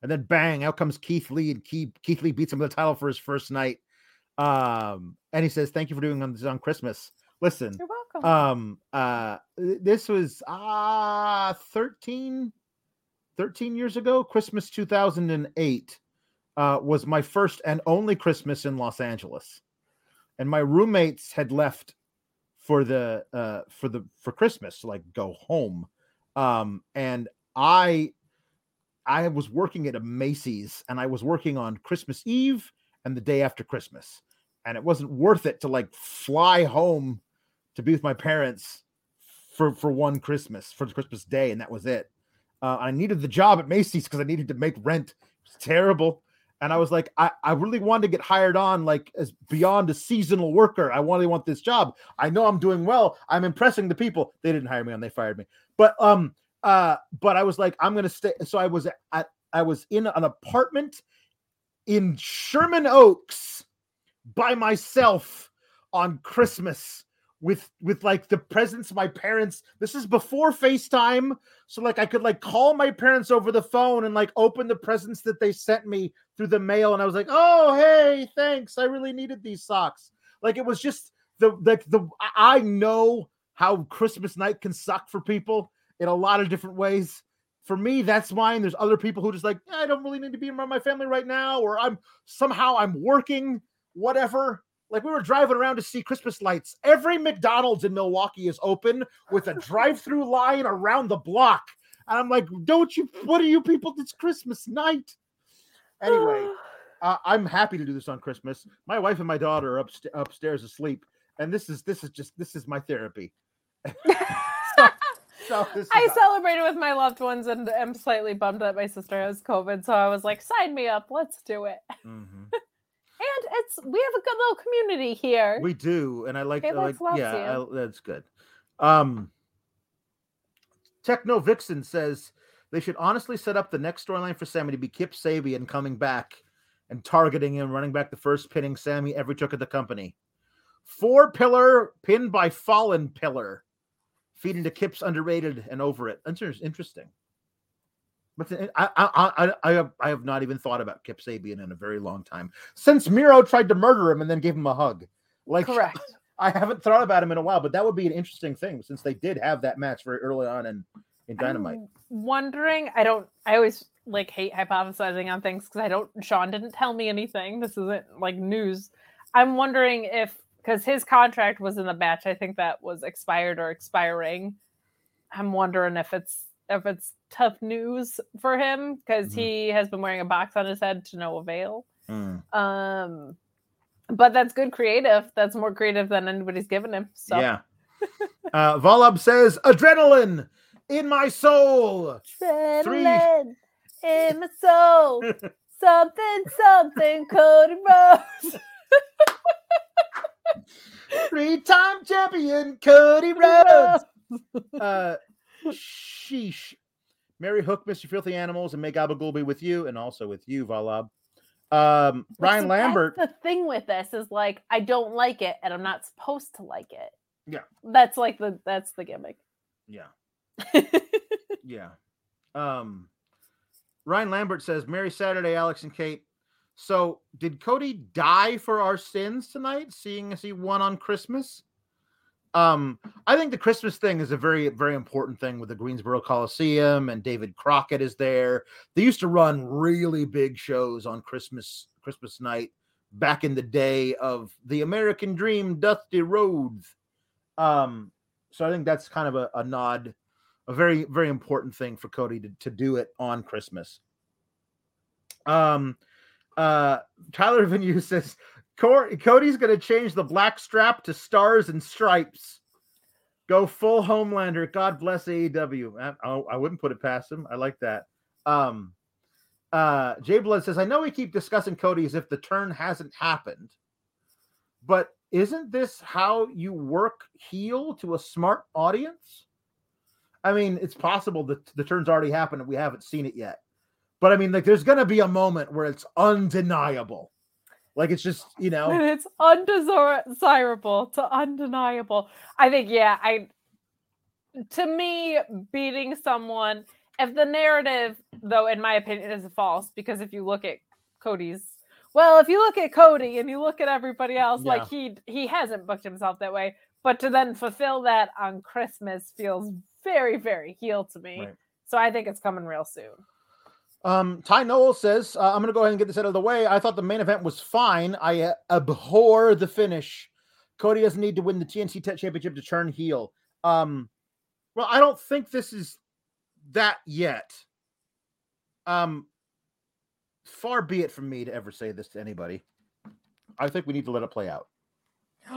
and then bang, out comes Keith Lee, and Keith, Keith Lee beats him with the title for his first night. Um, and he says, "Thank you for doing on this on Christmas." Listen, You're welcome. um uh this was ah 13 13 years ago? Christmas 2008 uh was my first and only christmas in los angeles. And my roommates had left for the uh for the for christmas to like go home. Um and i i was working at a macy's and i was working on christmas eve and the day after christmas. And it wasn't worth it to like fly home to be with my parents for for one Christmas for the Christmas Day, and that was it. Uh, I needed the job at Macy's because I needed to make rent. It was terrible, and I was like, I, I really wanted to get hired on like as beyond a seasonal worker. I really want this job. I know I'm doing well. I'm impressing the people. They didn't hire me on. They fired me. But um uh but I was like, I'm gonna stay. So I was at I was in an apartment in Sherman Oaks by myself on Christmas with with like the presents of my parents. This is before FaceTime, so like I could like call my parents over the phone and like open the presents that they sent me through the mail, and I was like, "Oh, hey, thanks. I really needed these socks." Like it was just the like the I I know how Christmas night can suck for people in a lot of different ways. For me, that's mine. There's other people who just like, "Yeah, I don't really need to be around my family right now, or I'm somehow I'm working, whatever. Like we were driving around to see Christmas lights. Every McDonald's in Milwaukee is open with a drive-through line around the block. And I'm like, don't you what are you people? It's Christmas night. Anyway, uh, I'm happy to do this on Christmas. My wife and my daughter are upst- upstairs asleep, and this is this is just this is my therapy. so, so I celebrated with my loved ones and am slightly bummed that my sister has COVID. So I was like, sign me up. Let's do it. Mhm. It's we have a good little community here. we do, and I like, I like yeah. I, that's good. Um, Techno Vixen says they should honestly set up the next storyline for Sammy to be Kip Sabian coming back and targeting him, running back the first pinning Sammy every took at the company. Four pillar pinned by fallen pillar, feeding to Kip's underrated and over it. Inter- Interesting. But I, I, I, I have, I have not even thought about Kip Sabian in a very long time since Miro tried to murder him and then gave him a hug. Like, Correct. I haven't thought about him in a while, but that would be an interesting thing since they did have that match very early on in, in Dynamite. I'm wondering. I don't. I always like hate hypothesizing on things because I don't. Sean didn't tell me anything. This isn't like news. I'm wondering if because his contract was in the match. I think that was expired or expiring. I'm wondering if it's if it's tough news for him because Mhm. he has been wearing a box on his head to no avail. Mm. Um, but that's good creative. That's more creative than anybody's given him. So Yeah. uh, Volub says, adrenaline in my soul. Adrenaline in my soul. something, something, Cody Rhodes. Three time champion Cody Rhodes. Uh, sheesh. Mary Hook, Mr. Filthy Animals, and May Gabagool be with you, and also with you, Volub. Um, Ryan See, Lambert. That's the thing with this is like I don't like it, and I'm not supposed to like it. Yeah. That's like the that's the gimmick. Yeah. Yeah. Um Ryan Lambert says, Merry Saturday, Alex and Kate. So did Cody die for our sins tonight, seeing as he won on Christmas? Um, I think the Christmas thing is a very, very important thing with the Greensboro Coliseum and David Crockett is there. They used to run really big shows on Christmas, Christmas night back in the day of the American Dream, Dusty Rhodes. Um, so I think that's kind of a, a nod a very very important thing for Cody to, to do it on Christmas. Um, uh, Tyler Venue says Cody's going to change the black strap to stars and stripes. Go full Homelander. God bless AEW. I, I, I wouldn't put it past him. I like that. Um, uh, Jay Blood says, I know we keep discussing Cody as if the turn hasn't happened, but isn't this how you work heel to a smart audience? I mean, it's possible that the turn's already happened and we haven't seen it yet. but I mean, like, there's gonna be a moment where it's undeniable. Like it's just, you know, And it's undesirable to undeniable. I think, yeah, I to me, beating someone, if the narrative, though, in my opinion, is false, because if you look at Cody's well, if you look at Cody and you look at everybody else, Yeah. like he he hasn't booked himself that way. But to then fulfill that on Christmas feels very, very heel to me. Right. So I think it's coming real soon. Um, Ty Noel says, uh, I'm going to go ahead and get this out of the way. I thought the main event was fine. I uh, abhor the finish. Cody doesn't need to win the TNT Te- Championship to turn heel. Um, well, I don't think this is that yet. Um, far be it from me to ever say this to anybody. I think we need to let it play out.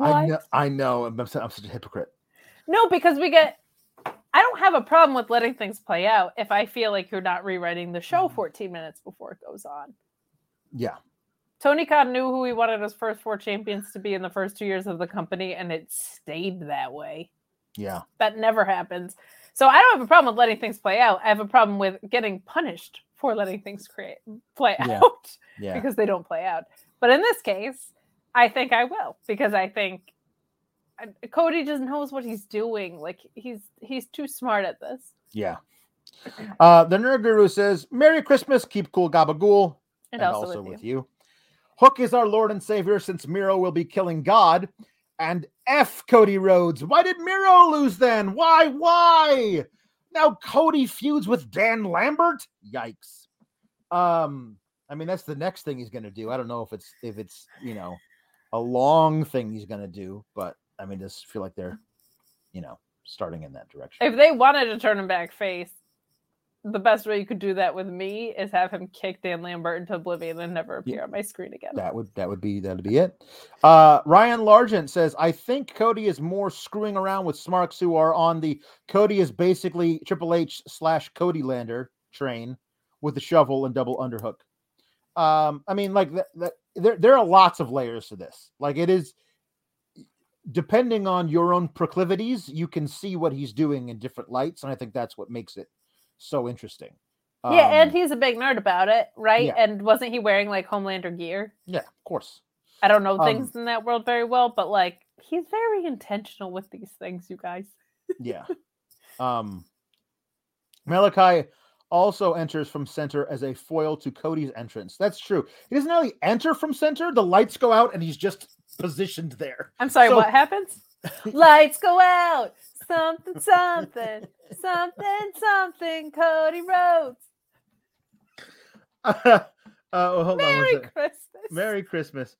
I know, I know. I'm, I'm such a hypocrite. No, because we get. I don't have a problem with letting things play out if I feel like you're not rewriting the Mm-hmm. show 14 minutes before it goes on. Yeah. Tony Khan knew who he wanted his first four champions to be in the first two years of the company, and it stayed that way. Yeah. That never happens. So I don't have a problem with letting things play out. I have a problem with getting punished for letting things create play Yeah. out Yeah. because they don't play out. But in this case, I think I will because I think Cody just knows what he's doing. Like he's he's too smart at this. Yeah. Uh, the Nerd Guru says, Merry Christmas, keep cool, Gabagool. And, and also, with you. Hook is our Lord and Savior since Miro will be killing God. And F Cody Rhodes. Why did Miro lose then? Why? Why? Now Cody feuds with Dan Lambert? Yikes. Um, I mean, that's the next thing he's gonna do. I don't know if it's if it's you know a long thing he's gonna do, but I mean, just feel like they're, you know, starting in that direction. If they wanted to turn him back face, the best way you could do that with me is have him kick Dan Lambert into oblivion and never appear on my screen again. That would that would be that'd be it. Uh, Ryan Largent says, I think Cody is more screwing around with Smarks who are on the Cody is basically Triple H slash Cody Lander train with the shovel and double underhook. Um, I mean, like that, that there there are lots of layers to this. Like it is depending on your own proclivities, you can see what he's doing in different lights, and I think that's what makes it so interesting. Yeah, and Um, he's a big nerd about it, right? yeah. And wasn't he wearing like Homelander gear? yeah, of course. I don't know Um, things in that world very well, but like he's very intentional with these things, you guys. Yeah. Um Malakai also enters from center as a foil to Cody's entrance. That's true. He doesn't really enter from center. The lights go out and he's just positioned there. I'm sorry, So- what happens? Lights go out. Something, something, something, something. Cody Rhodes. uh, oh, hold Merry sec. Christmas. Merry Christmas.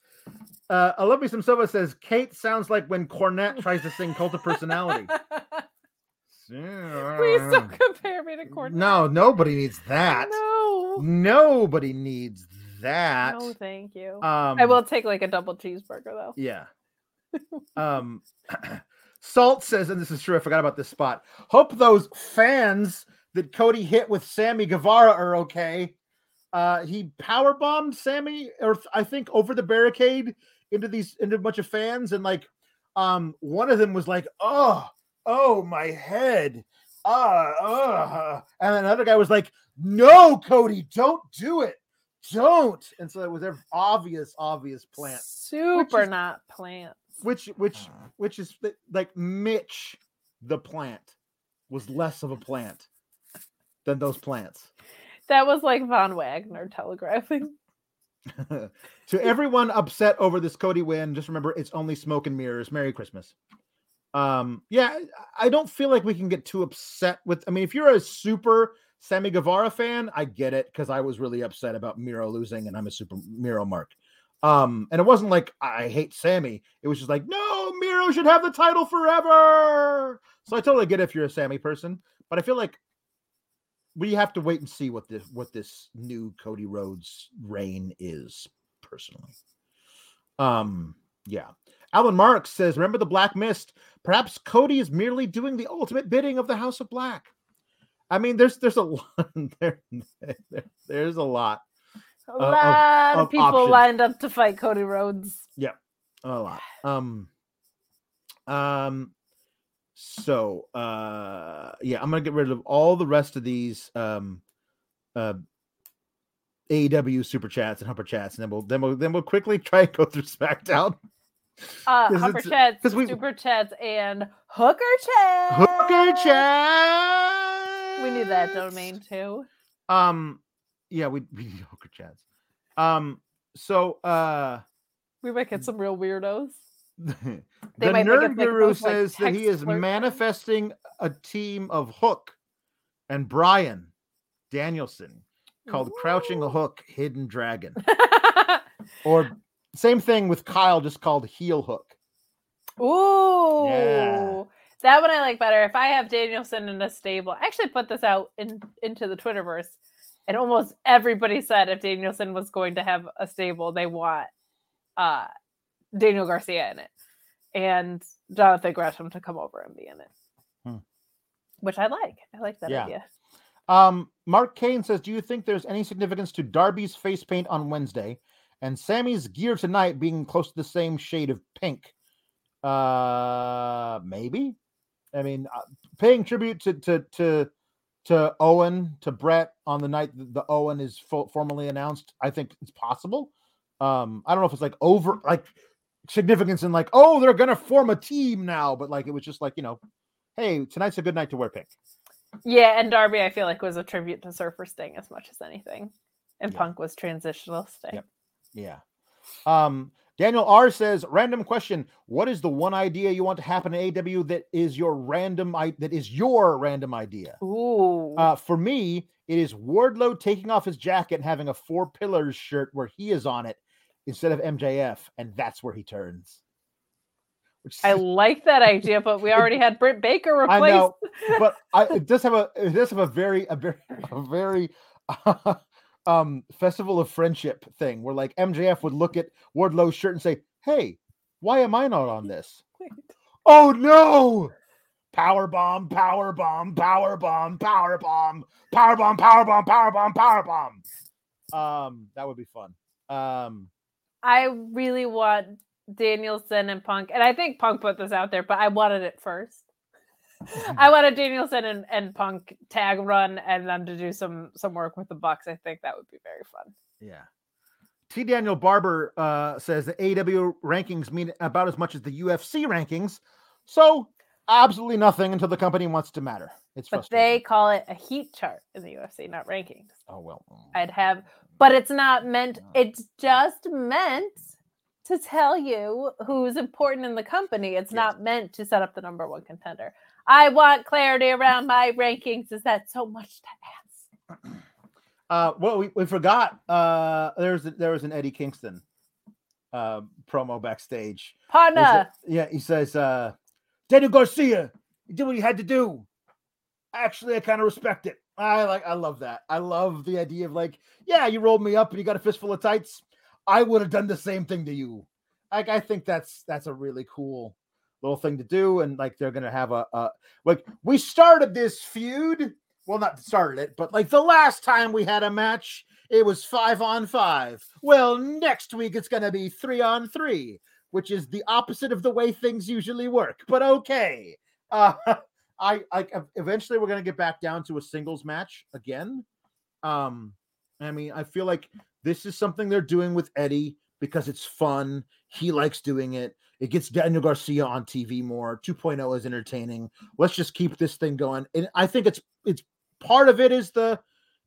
Uh, I love me some Silva says Kate sounds like when Cornette tries to sing Cult of Personality. Please don't compare me to Cornette. No, nobody needs that. No. Nobody needs that. No, thank you. Um, I will take like a double cheeseburger though. Yeah. um Salt says, and this is true, I forgot about this spot. Hope those fans that Cody hit with Sammy Guevara are okay. Uh he power bombed Sammy, or I think over the barricade into these into a bunch of fans, and like um one of them was like, oh, oh my head. Uh, uh, and another guy was like, No, Cody, don't do it. Don't. And so it was their obvious, obvious plant Super is- not plants. which which which is like Mitch the plant was less of a plant than those plants. That was like Von Wagner telegraphing. to everyone upset over this Cody win, just remember it's only smoke and mirrors. Merry Christmas. Um, yeah, I- I don't feel like we can get too upset with. I mean, if you're a super Sammy Guevara fan, I get it because I was really upset about Miro losing, and I'm a super Miro mark. Um, and it wasn't like I hate Sammy. It was just like, no, Miro should have the title forever. So I totally get it if you're a Sammy person, but I feel like we have to wait and see what this what this new Cody Rhodes reign is personally. Um, yeah. Alan Marks says, remember the Black Mist? Perhaps Cody is merely doing the ultimate bidding of the House of Black. I mean, there's there's a lot there, there- there's a lot. A of- lot of, of people options. lined up to fight Cody Rhodes. Yeah, a lot. Um um So uh yeah, I'm gonna get rid of all the rest of these um uh AEW super chats and humper chats, and then we'll then we'll then we'll quickly try and go through SmackDown. Uh, Humper chats, we- Super Chats, and Hooker Chats. Hooker chat. We need that domain too. Um, yeah, we we need hooker chats. Um, so uh, We might get some real weirdos. the They might make nerd us make guru those, like, says that he text is flirt manifesting a team of Hook and Bryan Danielson called Crouching a Ooh. Hook Hidden Dragon, or same thing with Kyle, just called Heel Hook. Ooh. That one I like better. If I have Danielson in a stable, I actually put this out in into the Twitterverse, and almost everybody said if Danielson was going to have a stable, they want uh Daniel Garcia in it, and Jonathan Gresham to come over and be in it, Hmm. which I like. I like that Yeah. idea. Um, Mark Kane says, "Do you think there's any significance to Darby's face paint on Wednesday, and Sammy's gear tonight being close to the same shade of pink? Uh, maybe. I mean, uh, paying tribute to to to to Owen to Brett on the night the Owen is fo- formally announced. I think it's possible. Um, I don't know if it's like over like significance in like, oh, they're gonna form a team now, but like it was just like you know, hey, tonight's a good night to wear pink." Yeah, and Darby I feel like was a tribute to Surfer Sting as much as anything, and Yeah. Punk was transitional Sting. Yep. Yeah. Um, Daniel R says, random question. What is the one idea you want to happen in AW that is your random I- that is your random idea? Ooh. Uh, for me, it is Wardlow taking off his jacket and having a four pillars shirt where he is on it instead of MJF, and that's where he turns. Which I like that idea, but we already had Britt Baker replaced. I know, but I, it does have a it does have a very a very a very um festival of friendship thing where like MJF would look at Wardlow's shirt and say, "Hey, why am I not on this?" Oh no! Power bomb, power bomb, power bomb, power bomb, power bomb, power bomb, power bomb, power bomb. Um, that would be fun. Um, I really want Danielson and Punk, and I think Punk put this out there, but I wanted it first. I want a Danielson and, and Punk tag run and them to do some some work with the Bucks. I think that would be very fun. Yeah. T. Daniel Barber uh, says the AW rankings mean about as much as the UFC rankings. So absolutely nothing until the company wants to matter. It's But they call it a heat chart in the UFC, not rankings. Oh well. I'd have, but it's not meant. It's just meant to tell you who's important in the company. It's Yes. not meant to set up the number one contender. I want clarity around my rankings. Is that so much to ask? Uh, well, we, we forgot. Uh, there's there was an Eddie Kingston uh, promo backstage. Partner, a- yeah, he says, uh, Daniel Garcia, you did what you had to do. Actually, I kind of respect it. I like, I love that. I love the idea of like, yeah, you rolled me up and you got a fistful of tights. I would have done the same thing to you. Like, I think that's that's a really cool little thing to do. And like, they're gonna have a, a like we started this feud. Well, not started it, but like the last time we had a match, it was five on five. Well, next week it's gonna be three on three which is the opposite of the way things usually work. But okay, uh, I, I eventually we're gonna get back down to a singles match again. Um, I mean, I feel like this is something they're doing with Eddie because it's fun. He likes doing it. It gets Daniel Garcia on TV more. 2.0 is entertaining. Let's just keep this thing going. And I think it's it's part of it is the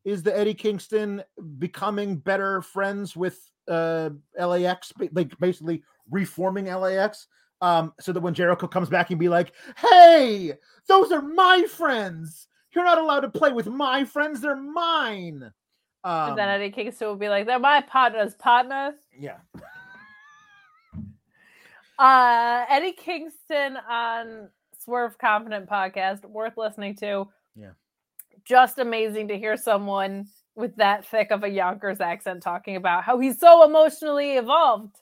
is the Eddie Kingston becoming better friends with uh LAX, like basically reforming LAX. Um, so that when Jericho comes back and be like, hey, those are my friends. You're not allowed to play with my friends, they're mine. Um, and then Eddie Kingston will be like, "They're my partner's partner." yeah. Uh, Eddie Kingston on Swerve Confident podcast, worth listening to. Yeah. Just amazing to hear someone with that thick of a Yonkers accent talking about how he's so emotionally evolved.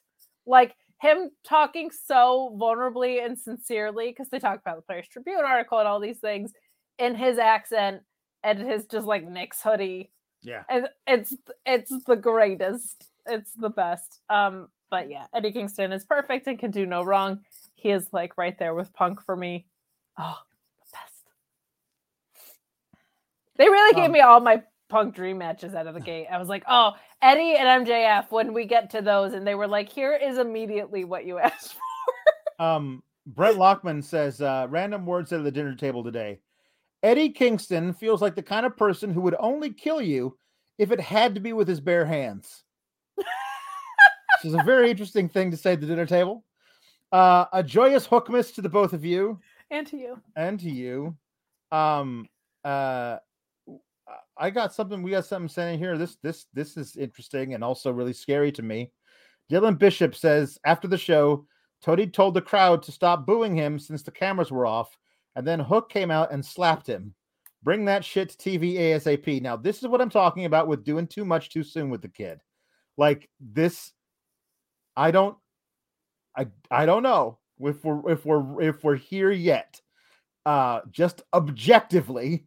Like him talking so vulnerably and sincerely, because they talk about the Players Tribune article and all these things in his accent and his just like Knicks hoodie. Yeah. And it's it's the greatest. It's the best. Um, but yeah, Eddie Kingston is perfect and can do no wrong. He is like right there with Punk for me. Oh, the best. They really gave Um, me all my punk dream matches out of the gate. I was like, oh, Eddie and MJF when we get to those, and they were like, here is immediately what you asked for. Um, Brett Lockman says, uh, random words at the dinner table today. Eddie Kingston feels like the kind of person who would only kill you if it had to be with his bare hands. This is a very interesting thing to say at the dinner table. Uh, a joyous hookmas to the both of you And to you. and to you. Um, uh, I got something. We got something saying here. This this this is interesting and also really scary to me. Dylan Bishop says after the show, Tony told the crowd to stop booing him since the cameras were off, and then Hook came out and slapped him. Bring that shit to TV ASAP. Now, this is what I'm talking about with doing too much too soon with the kid. Like this, I don't, I I don't know if we're if we're if we're here yet. Uh, just objectively,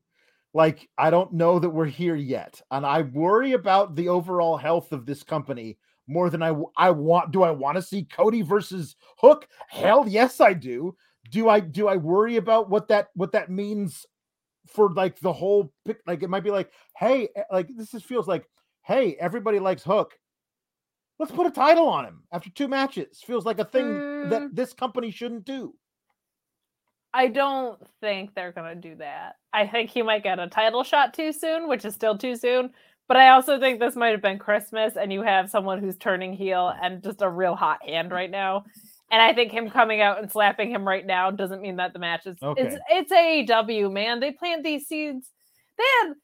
like I don't know that we're here yet, and I worry about the overall health of this company more than I I want. Do I want to see Cody versus Hook? Hell yes, I do. Do I do I worry about what that what that means for like the whole like it might be like hey eh, like this is feels like hey everybody likes Hook. Let's put a title on him after two matches. Feels like a thing Mm. that this company shouldn't do. I don't think they're gonna do that. I think he might get a title shot too soon, which is still too soon. But I also think this might have been Christmas, and you have someone who's turning heel and just a real hot hand right now. And I think him coming out and slapping him right now doesn't mean that the match is. Okay. It's it's AEW, man. They plant these seeds. They had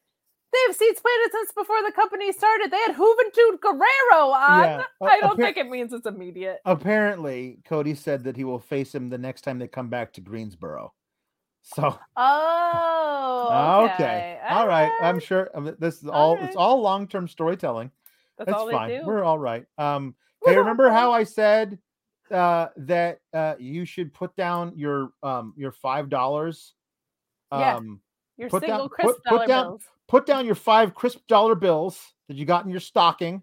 they have seeds planted since before the company started. They had Juventud Guerrero on. Yeah, I don't appar- think it means it's immediate. Apparently, Cody said that he will face him the next time they come back to Greensboro. So Oh, okay, all right. I'm alright. sure um, this is all. Alright. It's all long term storytelling. That's That's all fine. We're all right. Um, hey, remember how. I said uh, that uh, you should put down your um, your five dollars? Yeah. Um, Your put down- single put- put down- bills. Put down your five crisp dollar bills that you got in your stocking.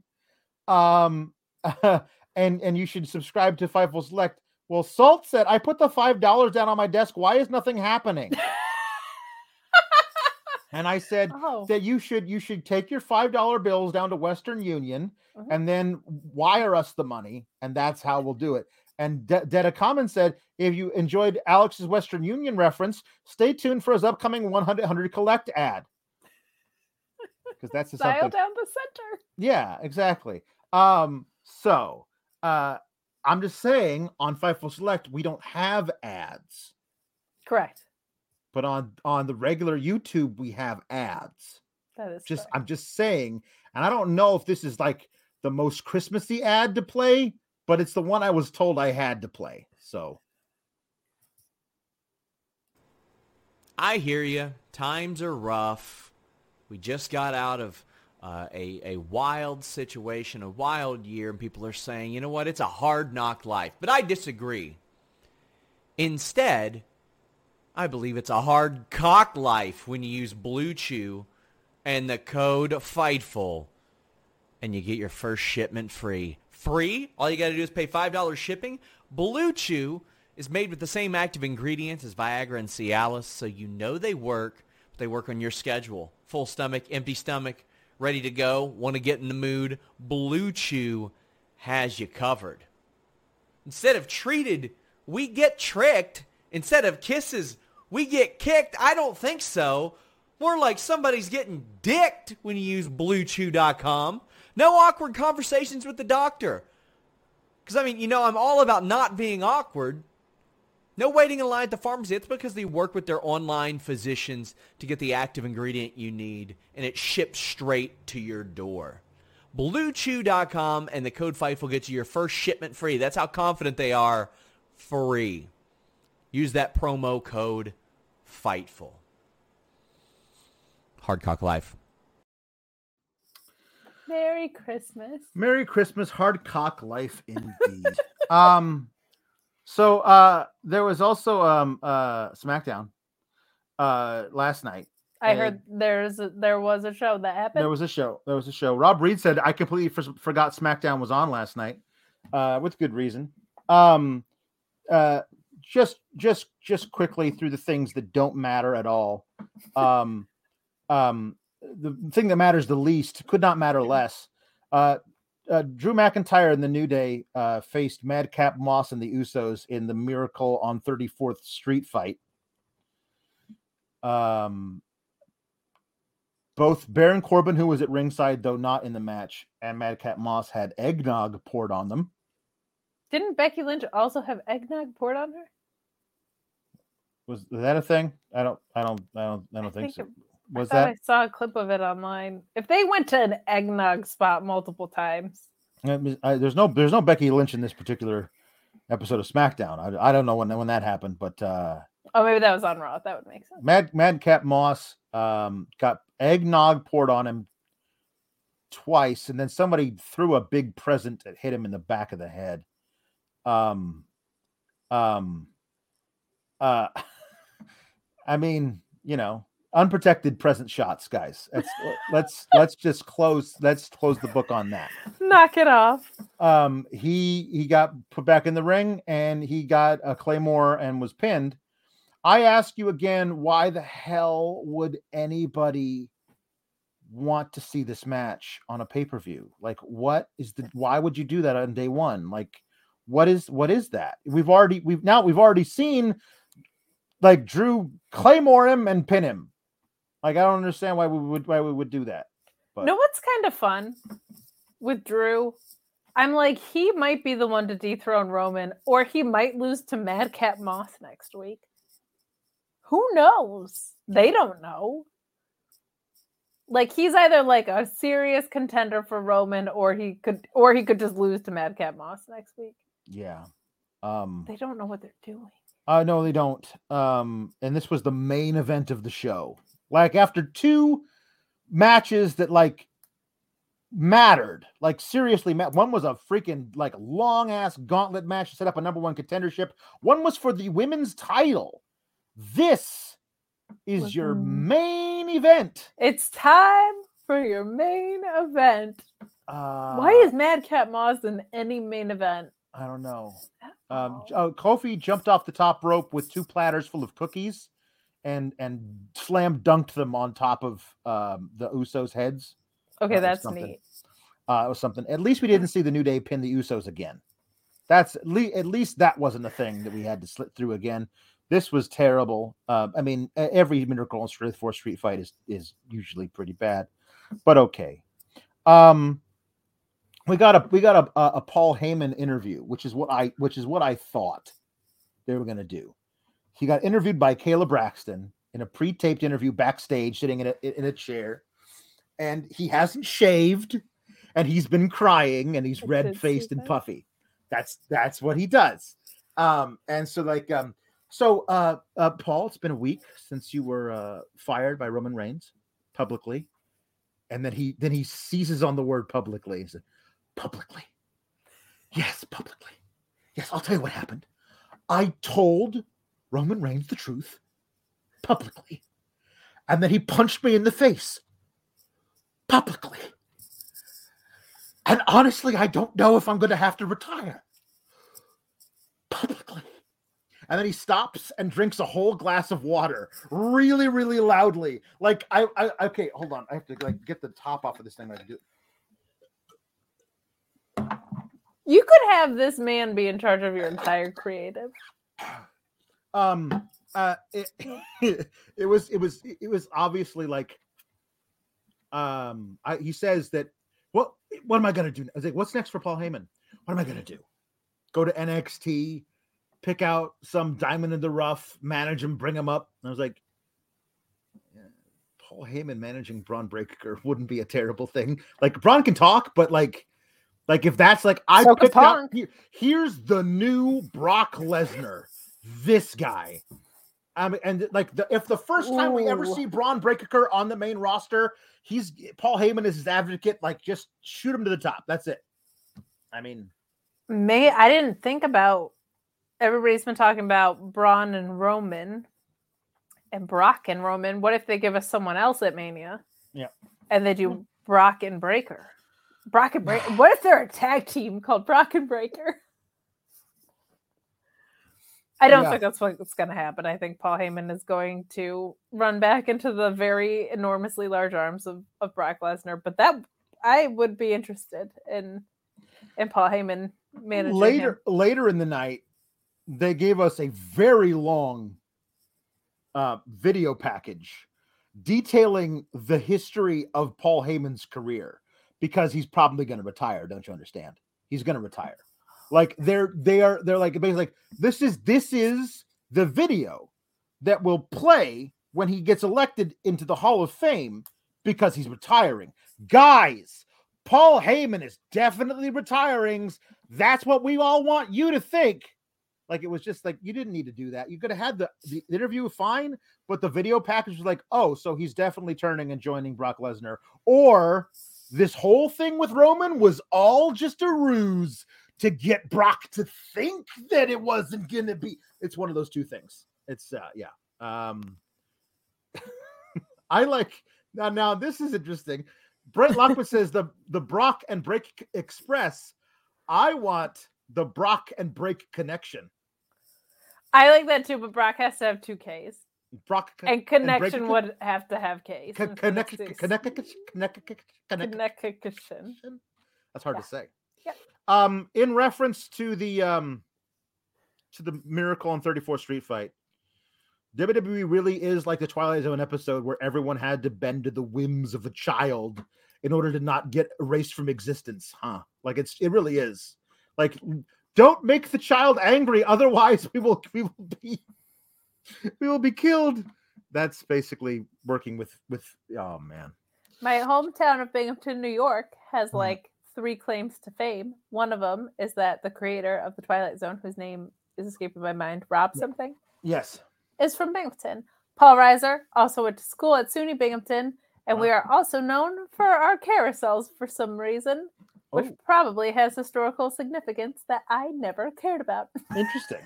Um, and and you should subscribe to Fightful Select. Well, Salt said I put the five dollars down on my desk. Why is nothing happening? and I said Oh, that you should you should take your five dollar bills down to Western Union Mhm. and then wire us the money, and that's how we'll do it. And De- Detta Common said, if you enjoyed Alex's Western Union reference, stay tuned for his upcoming 100 100 collect ad. Because that's the dial something. down the center. Yeah, exactly. Um, so uh I'm just saying on Fightful Select, we don't have ads, Correct. but on on the regular YouTube, we have ads. That is just correct. I'm just saying, and I don't know if this is like the most Christmassy ad to play, but it's the one I was told I had to play. So I hear you. Times are rough. We just got out of uh, a a wild situation, a wild year, and people are saying, you know what, it's a hard knock life. But I disagree. Instead, I believe it's a hard cock life when you use Blue Chew and the code FIGHTFUL, and you get your first shipment free. Free? All you got to do is pay five dollars shipping. Blue Chew is made with the same active ingredients as Viagra and Cialis, so you know they work. But they work on your schedule. Full stomach, empty stomach, ready to go. Want to get in the mood? Blue Chew has you covered. Instead of treated, we get tricked. Instead of kisses, we get kicked. I don't think so. More like somebody's getting dicked when you use BlueChew.com. No awkward conversations with the doctor. Because, I mean, you know, I'm all about not being awkward. No waiting in line at the pharmacy. It's because they work with their online physicians to get the active ingredient you need, and it ships straight to your door. BlueChew.com and the code FIGHTFUL gets you your first shipment free. That's how confident they are. Free. Use that promo code FIGHTFUL. Hardcock Life. Merry Christmas. Merry Christmas, hard cock life indeed. um so uh there was also um uh SmackDown uh last night. I heard there's a, there was a show that happened. There was a show. There was a show. Rob Reed said I completely for- forgot SmackDown was on last night, uh, with good reason. Um, uh, just just just quickly through the things that don't matter at all. Um, um, the thing that matters the least could not matter less. Uh, uh, Drew McIntyre and the New Day uh, faced Madcap Moss and the Usos in the Miracle on 34th Street fight. Um, both Baron Corbin, who was at ringside, though not in the match, and Madcap Moss had eggnog poured on them. Didn't Becky Lynch also have eggnog poured on her? Was that a thing? I don't, I don't, I don't, I don't I think, think so. it- Was I that? I saw a clip of it online. If they went to an eggnog spot multiple times, I I- there's no, there's no Becky Lynch in this particular episode of SmackDown. I, I don't know when when that happened, but uh, oh, maybe that was on Raw. That would make sense. Mad Madcap Moss um, got eggnog poured on him twice, and then somebody threw a big present that hit him in the back of the head. Um, um, uh, I mean, you know, unprotected present shots, guys. Let's let's let's just close. Let's close the book on that. Knock it off. Um, he he got put back in the ring, and he got a claymore and was pinned. I ask you again, why the hell would anybody want to see this match on a pay-per-view? Like what is the why would you do that on day 1? Like what is what is that? We've already we've now we've already seen like Drew claymore him and pin him. Like I don't understand why we would why we would do that. But know what's kind of fun with Drew? I'm like, he might be the one to dethrone Roman, or he might lose to Madcap Moss next week. Who knows? They don't know. Like he's either like a serious contender for Roman, or he could, or he could just lose to Madcap Moss next week. yeah. Um They don't know what they're doing. Uh no, they don't. Um, and this was the main event of the show. Like after two matches that like mattered, like seriously, one was a freaking like long ass gauntlet match to set up a number one contendership. One was for the women's title. This is Was your main event. It's time for your main event. Uh, Why is Madcap Moss in any main event? I don't know. Um, uh, Kofi jumped off the top rope with two platters full of cookies, and and slam dunked them on top of um, the Usos' heads. okay, was that's something. neat. Uh, it was something. At least we didn't see the New Day pin the Usos again. That's at least at least that wasn't a thing that we had to slip through again. This was terrible. Uh, I mean, every Miracle on Street Four Street fight is is usually pretty bad, but okay. Um, we got a we got a, a, a Paul Heyman interview, which is what I which is what I thought they were going to do. He got interviewed by Kayla Braxton in a pre-taped interview backstage, sitting in a in a chair, and he hasn't shaved, and he's been crying, and he's I red-faced and puffy. That's that's what he does. Um, and so like um, so uh, uh, Paul, it's been a week since you were uh, fired by Roman Reigns publicly, and then he then he seizes on the word publicly. He said, "Publicly, yes, publicly, yes." I'll tell you what happened. I told Roman Reigns the truth publicly, and then he punched me in the face publicly. And honestly, I don't know if I'm going to have to retire publicly. And then he stops and drinks a whole glass of water really, really loudly. Like I, I okay, hold on. I have to like get the top off of this thing. I do. You could have this man be in charge of your entire creative. um uh it, it was it was it was obviously like um I, he says that what what am i gonna do i was like what's next for paul heyman? What am i gonna do? Go to nxt pick out some diamond in the rough manage him bring him up? And i was like paul heyman managing bron breakker wouldn't be a terrible thing. Like braun can talk but like like if that's like i So picked out here- here's the new brock lesnar this guy. I mean, and like the, if the first time we ever see Bron Breakker on the main roster, he's Paul Heyman is his advocate. Like, just shoot him to the top. That's it. I mean, May I didn't think about everybody's been talking about Braun and Roman and Brock and Roman. What if they give us someone else at Mania? Yeah. And they do hmm. Brock and Breakker. Brock and Breakker. what if they're a tag team called Brock and Breakker? I don't Yeah. think that's what's going to happen. I think Paul Heyman is going to run back into the very enormously large arms of, of Brock Lesnar. But that I would be interested in in Paul Heyman managing later him. later in the night they gave us a very long uh, video package detailing the history of Paul Heyman's career because he's probably going to retire. Don't you understand? He's going to retire. Like they're they are they're like basically like this is this is the video that will play when he gets elected into the Hall of Fame because he's retiring. Guys, Paul Heyman is definitely retiring. That's what we all want you to think. Like it was just like you didn't need to do that. You could have had the, the interview fine, but the video package was like, oh, so he's definitely turning and joining Brock Lesnar. Or this whole thing with Roman was all just a ruse to get Brock to think that it wasn't gonna be. It's one of those two things. It's uh yeah. Um I like now now this is interesting. Brent Lockwood says the the Brock and Break Express. I want the Brock and Break connection. I like that too, but Brock has to have two Ks. Brock con- And connection would have to have Ks. in connect connect connect connect Connection. That's hard Yeah. to say. Yep. Um, in reference to the um to the Miracle on 34th Street fight, WWE really is like the Twilight Zone episode where everyone had to bend to the whims of a child in order to not get erased from existence, huh? Like it's it really is. Like don't make the child angry, otherwise we will we will be we will be killed. That's basically working with with oh man. My hometown of Binghamton, New York, has Mhm. like three claims to fame. One of them is that the creator of the Twilight Zone, whose name is escaping my mind, Rob Yeah. something, Yes. is from Binghamton. Paul Reiser also went to school at SUNY Binghamton, and we are also known for our carousels for some reason, which Oh, probably has historical significance that I never cared about. interesting.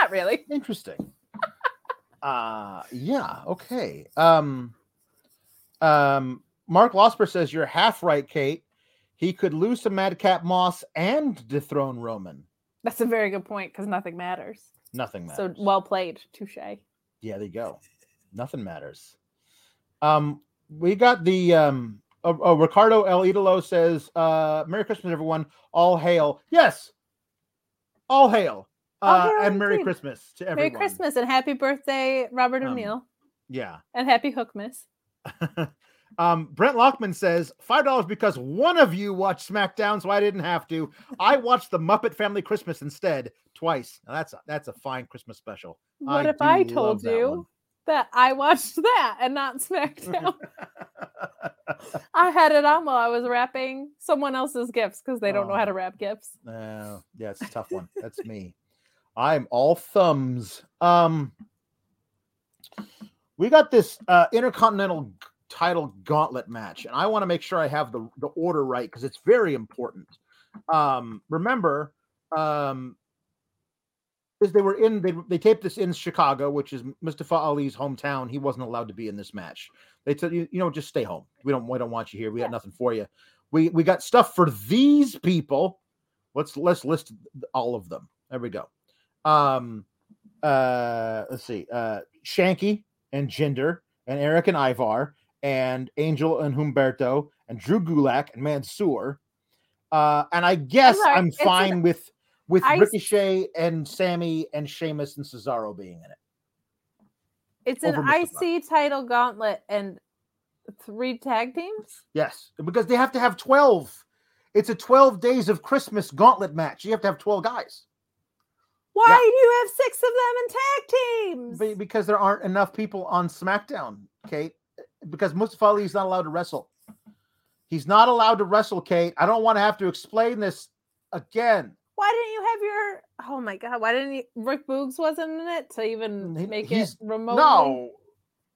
Not really. Interesting. Uh yeah, okay. Um um Mark Losper says you're half right, Kate. He could lose to Madcap Moss and dethrone Roman. That's a very good point because nothing matters. Nothing matters. So well played, touche. yeah, there you go. Nothing matters. Um, we got the um oh, oh, Ricardo El Idolo says, uh, Merry Christmas, everyone. All hail. Yes. All hail. All Uh, hail and Merry. Christmas to everyone. Merry Christmas and happy birthday, Robert Um, O'Neill, Yeah. and happy Hookmas. um, Brent Lockman says five dollars because one of you watched SmackDown, so I didn't have to. I watched the Muppet Family Christmas instead twice. Now, that's a, that's a fine Christmas special. What I if I told that you one. that I watched that and not SmackDown? I had it on while I was wrapping someone else's gifts because they don't know Oh. how to wrap gifts. No, yeah, it's a tough one. That's me. I'm all thumbs. Um, we got this uh, intercontinental title gauntlet match, and I want to make sure I have the the order right because it's very important. Um, remember, um, because they were in they they taped this in Chicago, which is Mustafa Ali's hometown. He wasn't allowed to be in this match. They said, you, you know, just stay home. We don't we don't want you here. We got nothing for you. We we got stuff for these people. Let's let's list all of them. There we go. Um uh let's see. Uh Shanky and Jinder and Eric and Ivar and Angel and Humberto and Drew Gulak and Mansoor. Uh and I guess sorry, I'm it's an fine with with ice- Ricochet and Sami and Sheamus and Cesaro being in it. It's an Over. IC title gauntlet and three tag teams. Yes, because they have to have 12. It's a 12 days of Christmas gauntlet match. You have to have 12 guys. Why Yeah. do you have six of them in tag teams? Because there aren't enough people on SmackDown, Kate. Because Mustafa Ali is not allowed to wrestle. He's not allowed to wrestle, Kate. I don't want to have to explain this again. Why didn't you have your? Oh my god! Why didn't you? Rick Boogs wasn't in it to even make he's- it remotely. No,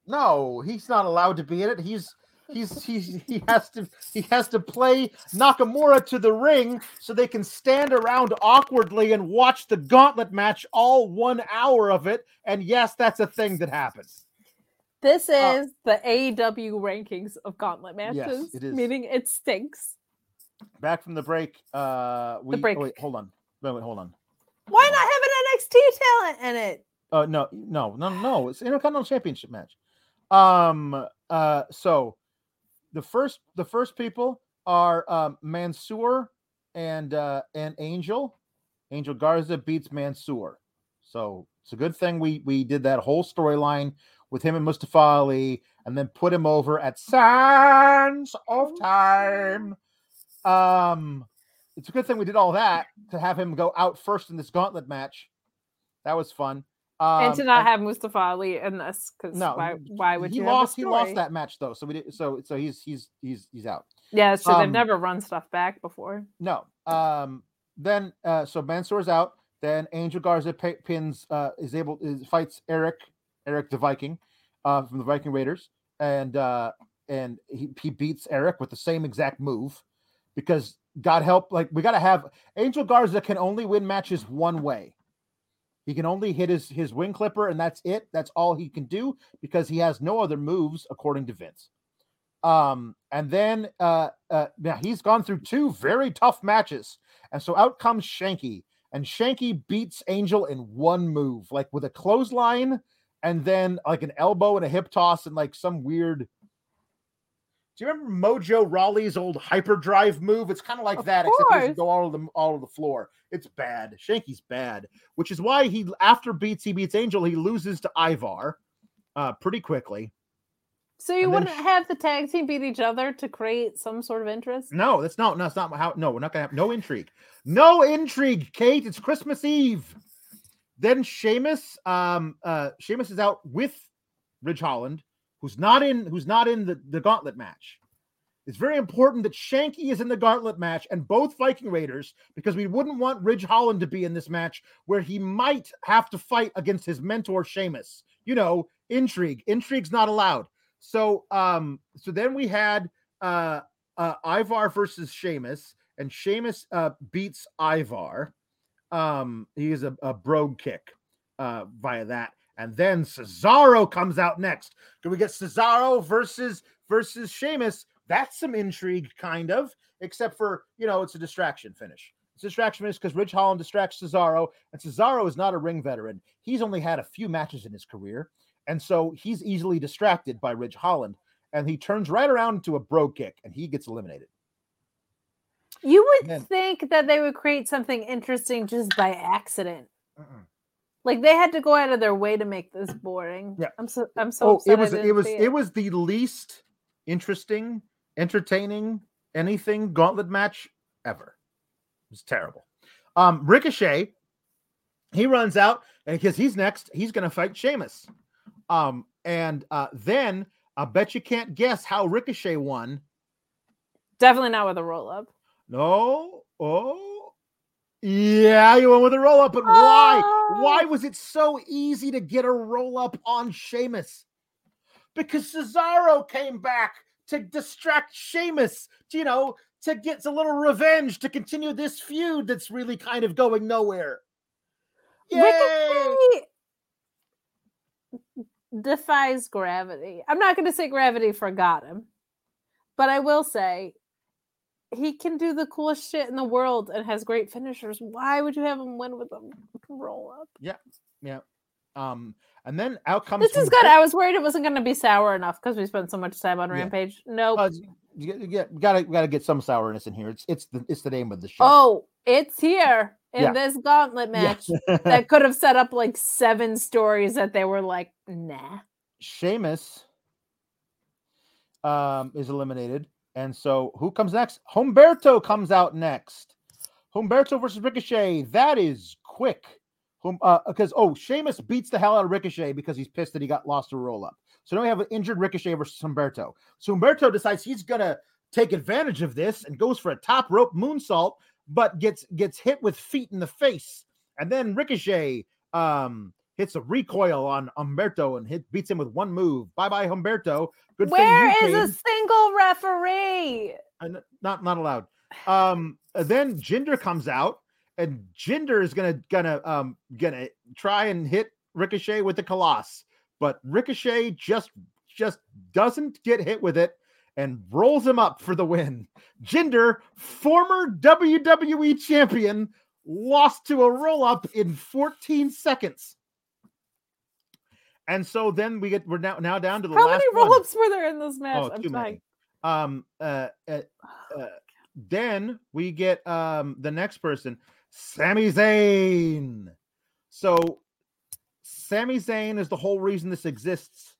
no, he's not allowed to be in it. He's he's he's he has to he has to play Nakamura to the ring so they can stand around awkwardly and watch the gauntlet match all one hour of it. And yes, that's a thing that happens. This is Uh, the AEW rankings of gauntlet matches, yes, it is. meaning it stinks. Back from the break. Uh, we break. Oh, wait, hold on. Wait, wait, hold on. Why not have an NXT talent in it. Uh, no, no, no, no. It's an Intercontinental Championship match. Um. Uh. So, the first, the first people are um, Mansoor and uh, and Angel. Angel Garza beats Mansoor. So it's a good thing we we did that whole storyline with him and Mustafa Ali, and then put him over at Sands of Time. Um, it's a good thing we did all that to have him go out first in this gauntlet match. That was fun. Um, and to not have Mustafa Ali in this, because no, why, why would he you? lost? Have He lost that match though, so we did. So so he's he's he's he's out. Yeah, so true. They've um, never run stuff back before. No. Um. Then uh. So Mansoor's out. Then Angel Garza pins. Uh. Is able is fights Eric. Eric the Viking. Uh. From the Viking Raiders. And uh. And he he beats Eric with the same exact move, because God help, like we got to have Angel Garza can only win matches one way. He can only hit his his wing clipper, and that's it. That's all he can do because he has no other moves, according to Vince. Um, and then uh, uh, now he's gone through two very tough matches, and so out comes Shanky, and Shanky beats Angel in one move, like with a clothesline, and then like an elbow and a hip toss, and like some weird. Do you remember Mojo Rawley's old hyperdrive move? It's kind of like Of that, except he doesn't go all of the all of the floor. It's bad. Shanky's bad, which is why he after beats he beats Angel, he loses to Ivar uh pretty quickly. So you and wouldn't have the tag team beat each other to create some sort of interest? No, that's not. No, that's not how. No, we're not gonna have no intrigue. No intrigue, Kate. It's Christmas Eve. Then Sheamus, um, uh, Sheamus is out with Ridge Holland, who's not in, who's not in the, the gauntlet match. It's very important that Shanky is in the gauntlet match and both Viking Raiders because we wouldn't want Ridge Holland to be in this match where he might have to fight against his mentor Sheamus. You know, intrigue. Intrigue's not allowed. So, um, so then we had uh uh, Ivar versus Sheamus, and Sheamus uh, beats Ivar. Um, he is a, a brogue kick uh, via that, and then Cesaro comes out next. Can we get Cesaro versus versus Sheamus? That's some intrigue, kind of, except for you know it's a distraction finish. It's a distraction finish because Ridge Holland distracts Cesaro, and Cesaro is not a ring veteran. He's only had a few matches in his career, and so he's easily distracted by Ridge Holland and he turns right around to a bro kick and he gets eliminated. You would Then- think that they would create something interesting just by accident. Like they had to go out of their way to make this boring. Yeah. I'm so I'm so Oh, it was it was see it was the least interesting, entertaining, anything gauntlet match ever. It was terrible. Um, Ricochet, he runs out and because he's next, he's gonna fight Sheamus. Um, and uh, then I bet you can't guess how Ricochet won. Definitely not with a roll up. No, oh, yeah, you went with a roll up, but why? Why Oh. was it so easy to get a roll up on Sheamus? Because Cesaro came back to distract Sheamus, you know, to get a little revenge to continue this feud that's really kind of going nowhere. Yay! Ricochet defies gravity. I'm not going to say gravity forgot him, but I will say he can do the coolest shit in the world and has great finishers. Why would you have him win with a roll up? Yeah. Yeah. Um, and then out comes This is good. I was worried it wasn't going to be sour enough because we spent so much time on Yeah. Rampage. Nope. Uh, you, you, you gotta gotta get some sourness in here. It's it's the it's the name of the show. oh, it's here in Yeah. this gauntlet match Yeah. that could have set up like seven stories that they were like, nah. Sheamus um, is eliminated. And so who comes next? Humberto comes out next. Humberto versus Ricochet. That is quick. Uh, because oh, Sheamus beats the hell out of Ricochet because he's pissed that he got lost to roll up. So now we have an injured Ricochet versus Humberto. So Humberto decides he's gonna take advantage of this and goes for a top rope moonsault, but gets gets hit with feet in the face. And then Ricochet um hits a recoil on Humberto and hit beats him with one move. Bye bye, Humberto. Good Where is you a single referee? N- not not allowed. Um, then Jinder comes out, and Jinder is gonna gonna um gonna try and hit Ricochet with the Colossus, but Ricochet just just doesn't get hit with it and rolls him up for the win. Jinder, former WWE champion, lost to a roll up in 14 seconds. And so then we get we're now now down to the How last many roll ups were there in this match? Oh, I'm dying. Um uh, uh, uh then we get um the next person, Sami Zayn. So Sami Zayn is the whole reason this exists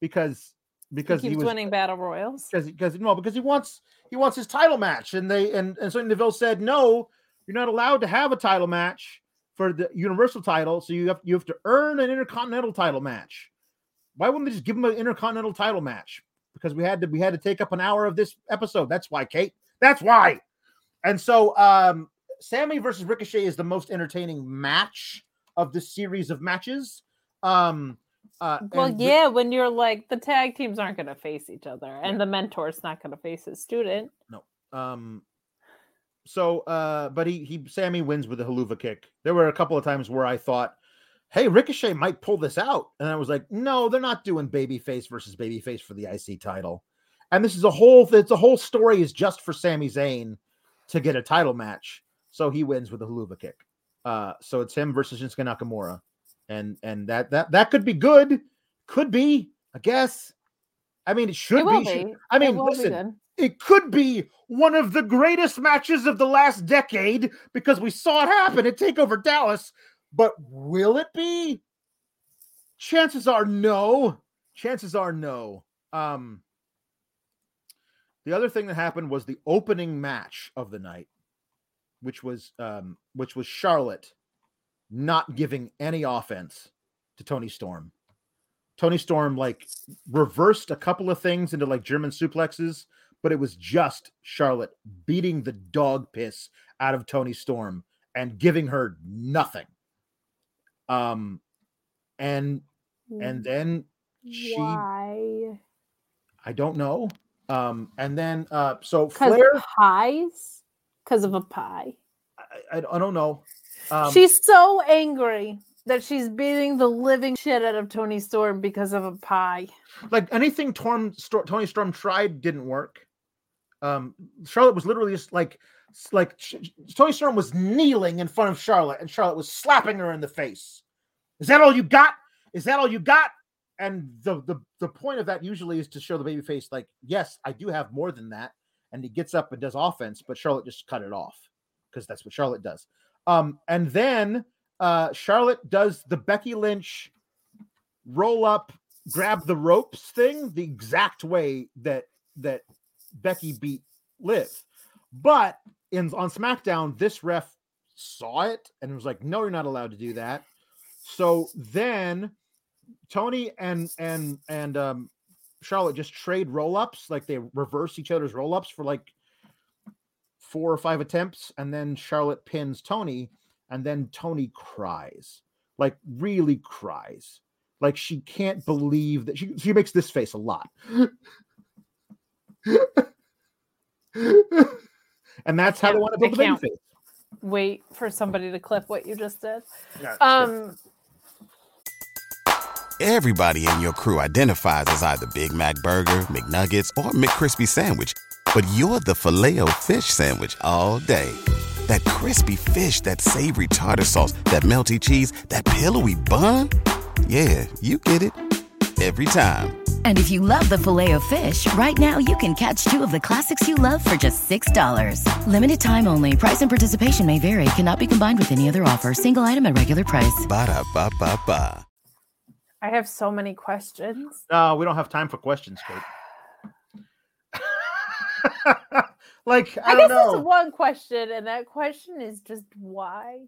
because because he he, keeps was winning battle royals. because because no because he wants he wants his title match and they and and Sonya Deville said no you're not allowed to have a title match for the universal title so you have you have to earn an intercontinental title match. Why wouldn't they just give him an intercontinental title match? Because we had to we had to take up an hour of this episode. That's why Kate. That's why. And so um Sami versus Ricochet is the most entertaining match of the series of matches. Um uh, Well, yeah, when you're like the tag teams aren't going to face each other, and the mentor's not going to face his student. No. Um so uh but he he Sami wins with a Helluva kick. There were a couple of times where I thought, hey, Ricochet might pull this out. And I was like, no, they're not doing babyface versus babyface for the IC title. And this is a whole it's a whole story is just for Sami Zayn to get a title match. So he wins with a Helluva kick. Uh so it's him versus Shinsuke Nakamura. And and that that that could be good. Could be, I guess. I mean, it should It be. be. I mean, listen. It could be one of the greatest matches of the last decade because we saw it happen at Takeover Dallas. But will it be? Chances are no. Chances are no. Um, the other thing that happened was the opening match of the night, which was um, which was Charlotte not giving any offense to Toni Storm. Toni Storm like reversed a couple of things into like German suplexes, but it was just Charlotte beating the dog piss out of Toni Storm and giving her nothing. Um and and then she Why? I don't know. Um and then uh so Because Flair pies? Because of a pie. I, I, I don't know. Um, she's so angry that she's beating the living shit out of Toni Storm because of a pie. like anything Torm, Sto- Toni Storm tried didn't work. Um, Charlotte was literally just like, like Toni Storm was kneeling in front of Charlotte, and Charlotte was slapping her in the face. Is that all you got? Is that all you got? And the the the point of that usually is to show the baby face, like, yes, I do have more than that. And he gets up and does offense, but Charlotte just cut it off because that's what Charlotte does. Um, and then uh, Charlotte does the Becky Lynch roll up, grab the ropes thing the exact way that that Becky beat Liv. But in on SmackDown, this ref saw it and was like, "No, you're not allowed to do that." So then Toni and and and um, Charlotte just trade roll ups, like they reverse each other's roll ups for like four or five attempts, and then Charlotte pins Toni, and then Toni cries, like really cries, like she can't believe that she she makes this face a lot. and that's how they want to build I the baby can't. face. Wait for somebody to clip what you just did. Yeah, Um, Everybody in your crew identifies as either Big Mac Burger, McNuggets, or McCrispy Sandwich. But you're the filet fish Sandwich all day. That crispy fish, that savory tartar sauce, that melty cheese, that pillowy bun. Yeah, you get it. Every time. And if you love the filet of fish, right now you can catch two of the classics you love for just $6. Limited time only. Price and participation may vary. Cannot be combined with any other offer. Single item at regular price. Ba-da-ba-ba-ba. I have so many questions. No, we don't have time for questions, Kate. like I, I, don't guess it's one question, and that question is just why?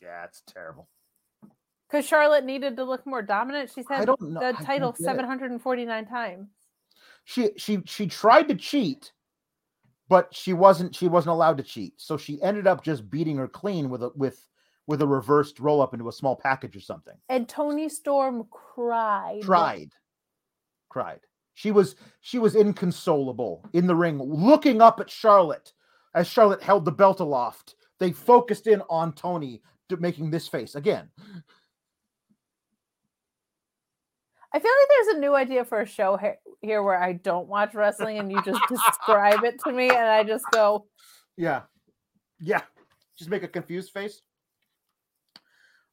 Yeah, it's terrible. Because Charlotte needed to look more dominant. She's I had don't know- the title get it. 749 times. She she she tried to cheat, but she wasn't she wasn't allowed to cheat. So she ended up just beating her clean with a with with a reversed roll up into a small package or something. And Toni Storm cried. Cried. Cried. She was she was inconsolable in the ring, looking up at Charlotte as Charlotte held the belt aloft. They focused in on Toni making this face again. I feel like there's a new idea for a show here where I don't watch wrestling and you just describe it to me and I just go, Yeah. Yeah. Just make a confused face.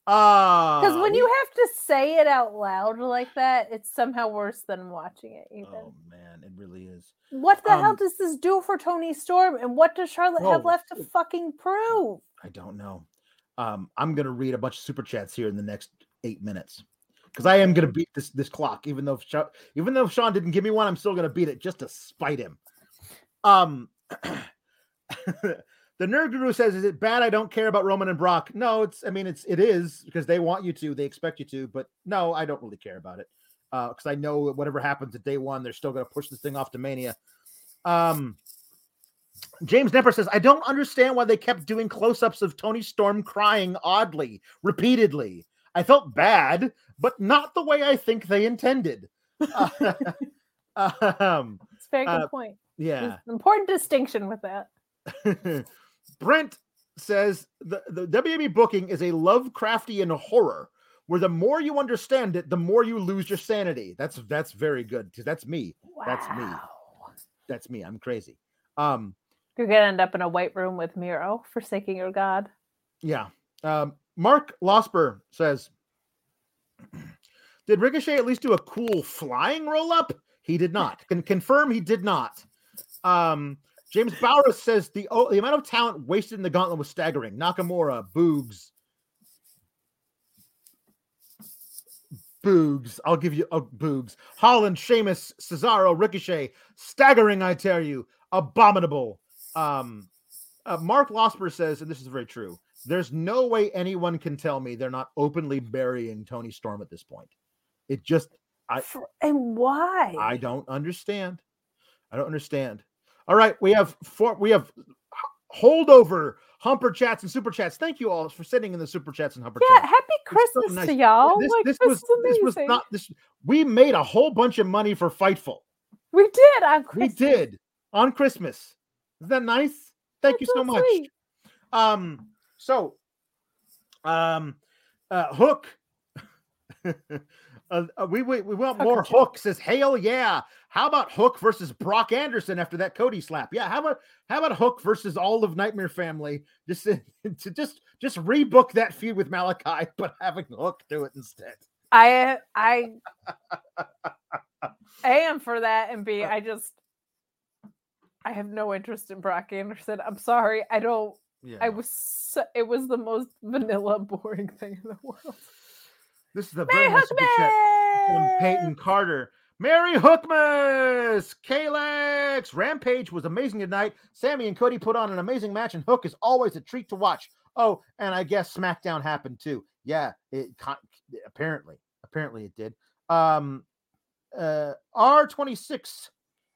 Ah, Because when you have to say it out loud like that, it's somehow worse than watching it. Even oh man, it really is. what the hell um, does this do for Toni Storm? And what does Charlotte have left to fucking prove? I don't know. Um, I'm gonna read a bunch of super chats here in the next eight minutes because I am gonna beat this this clock. Even though Sha- even though Sean didn't give me one, I'm still gonna beat it just to spite him. Um, the nerd guru says, "Is it bad? I don't care about Roman and Brock." No, it's. I mean, it's it is because they want you to, they expect you to, but no, I don't really care about it because I know whatever happens at day one, they're still gonna push this thing off to Mania. Um. James Nepper says, I don't understand why they kept doing close ups of Toni Storm crying oddly, repeatedly. I felt bad, but not the way I think they intended. um, It's a very good Uh, point. yeah. An important distinction with that. Brent says the, the WB booking is a Lovecraftian horror where the more you understand it, the more you lose your sanity. That's that's very good because that's me. Wow. That's me. That's me. I'm crazy. Um, You're gonna end up in a white room with Miro, forsaking your god. Yeah. Um, Mark Losper says, Did Ricochet at least do a cool flying roll up? He did not. Can confirm he did not. Um, James Bowers says the oh, the amount of talent wasted in the gauntlet was staggering. Nakamura, Boogs, Boogs. I'll give you uh, Boogs. Holland, Sheamus, Cesaro, Ricochet. Staggering, I tell you. Abominable. Um, uh, Mark Losper says, and this is very true. There's no way anyone can tell me they're not openly burying Toni Storm at this point. It just, I- and why? I don't understand. I don't understand. All right, we have four. We have holdover humper chats and super chats. Thank you all for sitting in the super chats and humper yeah, chats. happy It's so Christmas nice. to y'all. This, like, this this, was is this amazing. was not this. We made a whole bunch of money for Fightful. we did on We did on Christmas. Isn't that nice? Thank you so so much. Um, so, um, uh, Hook. uh, uh, we, we we want Hooker more. Hook. Says Hail, yeah. How about Hook versus Brock Anderson after that Cody slap? Yeah. How about how about Hook versus all of Nightmare Family? Just to, to just just rebook that feud with Malakai, but having Hook do it instead. I I am for that and B I just I have no interest in Brock Anderson. I'm sorry. I don't Yeah. I was so, it was the most vanilla boring thing in the world. this is the Merry very nice super chat. from Peyton Carter. Mary Hookmas, Kalex, Rampage was amazing tonight. Sammy and Cody put on an amazing match, and Hook is always a treat to watch. Oh, and I guess SmackDown happened too. Yeah, it apparently, apparently it did. Um, uh, R26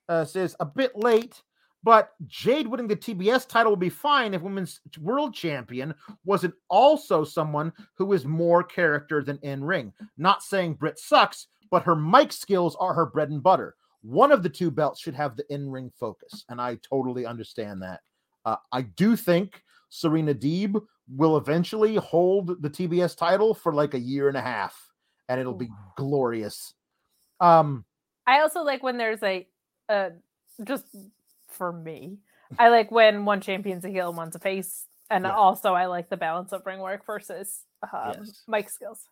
uh, says a bit late, but Jade winning the TBS title will be fine if Women's World Champion wasn't also someone who is more character than in ring. Not saying Britt sucks, but her mic skills are her bread and butter. One of the two belts should have the in ring focus, and I totally understand that. Uh, I do think Serena Deeb will eventually hold the TBS title for like a year and a half, and it'll be glorious. Um, I also like when there's a uh just for me. I like when one champion's a heel and one's a face. And Yeah. also I like the balance of ring work versus um, Yes. mic skills.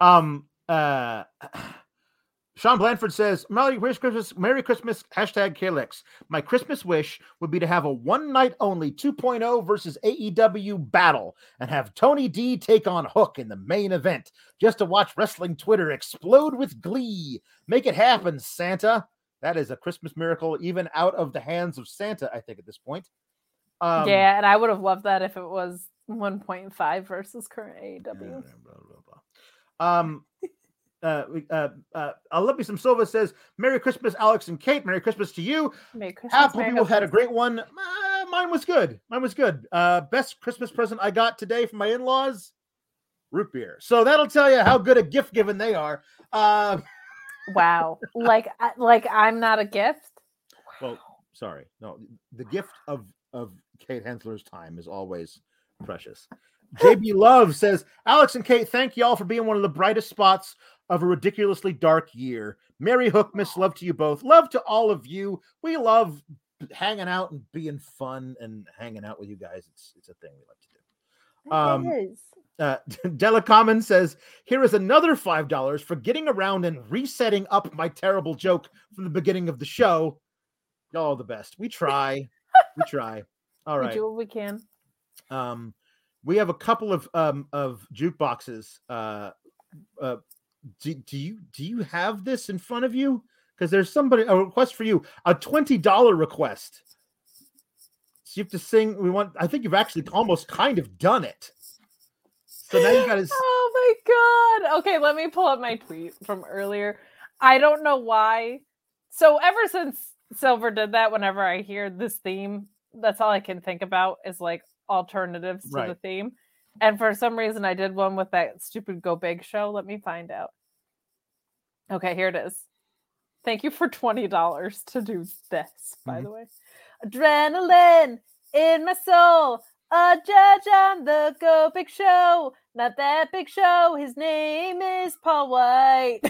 Um, uh, Sean Blanford says, Merry Christmas, Merry Christmas, hashtag KLX. My Christmas wish would be to have a one night only 2.0 versus AEW battle and have Tony D take on Hook in the main event just to watch wrestling Twitter explode with glee. Make it happen, Santa. That is a Christmas miracle, even out of the hands of Santa, I think, at this point. Um, yeah, and I would have loved that if it was 1.5 versus current AEW. blah, blah, blah. Um, uh, uh, uh, I love me some Silva says, "Merry Christmas, Alex and Kate. Merry Christmas to you. Merry Christmas, Happy Merry people had a great one. Uh, mine was good. Mine was good. Uh, best Christmas present I got today from my in-laws, root beer. So that'll tell you how good a gift given they are. Uh, Wow. like like I'm not a gift. well, sorry, no, the gift of of Kate Hensler's time is always precious. JB Love says, Alex and Kate, thank y'all for being one of the brightest spots of a ridiculously dark year. Merry Hookmas, love to you both. Love to all of you. We love hanging out and being fun and hanging out with you guys. It's it's a thing we like to do. Um, It is. Uh, Della Common says, "Here is another five dollars for getting around and resetting up my terrible joke from the beginning of the show. Y'all are the best. We try, we try. All right. We do what we can. Um, we have a couple of um of jukeboxes. Uh, uh, do, do you do you have this in front of you? Because there's somebody a request for you, a twenty dollar request. So you have to sing. We want. I think you've actually almost kind of done it. So now you got to. Oh my god. Okay, let me pull up my tweet from earlier. I don't know why. So ever since Silver did that, whenever I hear this theme, that's all I can think about is like alternatives to the theme. And for some reason I did one with that stupid Go Big show. Let me find out. Okay, here it is. Thank you for $20 to do this, by Mhm. the way. Adrenaline in my soul. A judge on the Go Big Show. Not that big show. His name is Paul White.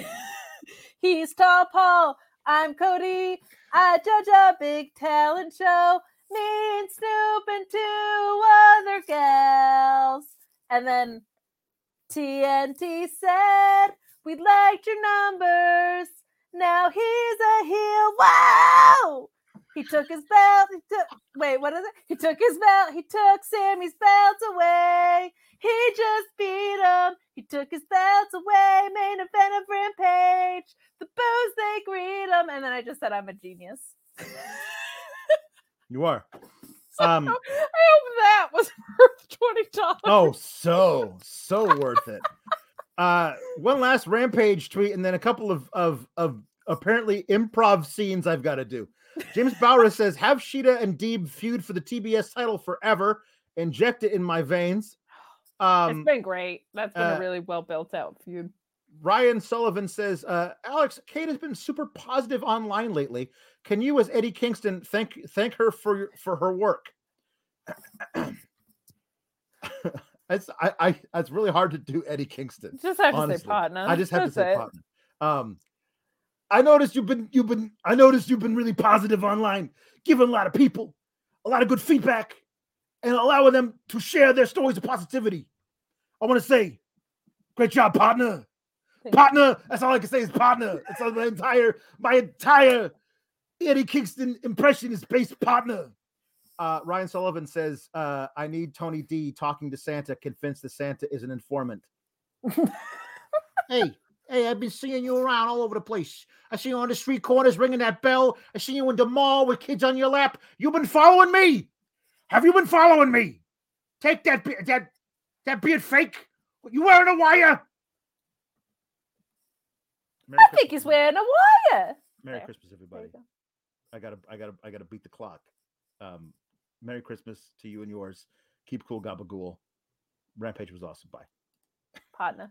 He's tall Paul. I'm Cody. I judge a big talent show. Me and Snoop and two other gals. And then TNT said, We liked your numbers. Now he's a heel. Wow! He took his belt. He took wait, what is it? He took his belt. He took Sammy's belt away. He just beat him. He took his belts away. Main event of Rampage. The boos they greet him. And then I just said I'm a genius. You are. So Um, I hope that was worth twenty dollars. Oh, so so worth it. Uh, one last rampage tweet, and then a couple of of of apparently improv scenes I've got to do. James Bauer says, "Have Shida and Deeb feud for the TBS title forever. Inject it in my veins." Um, it's been great. That's been uh, a really well built out feud. Ryan Sullivan says, uh, "Alex, Kate has been super positive online lately. Can you, as Eddie Kingston, thank thank her for for her work?" it's I, I it's really hard to do Eddie Kingston. Just have to say partner. I just have to That's say it. partner. Um, I noticed you've been you've been I noticed you've been really positive online, giving a lot of people a lot of good feedback, and allowing them to share their stories of positivity. I want to say, great job, partner. Thank you. Partner. That's all I can say is partner. It's on my entire my entire Eddie Kingston impression is based partner. Uh, Ryan Sullivan says, uh, "I need Tony D talking to Santa, convinced that Santa is an informant." hey, hey, I've been seeing you around all over the place. I see you on the street corners ringing that bell. I see you in the mall with kids on your lap. You've been following me. Have you been following me? Take that be- that that beard fake. You wearing a wire? Merry I think he's wearing a wire. Merry There. Christmas, everybody. go. I gotta, I gotta, I gotta beat the clock. Um, Merry Christmas to you and yours. Keep cool, Gabagool. Rampage was awesome. Bye. Partner.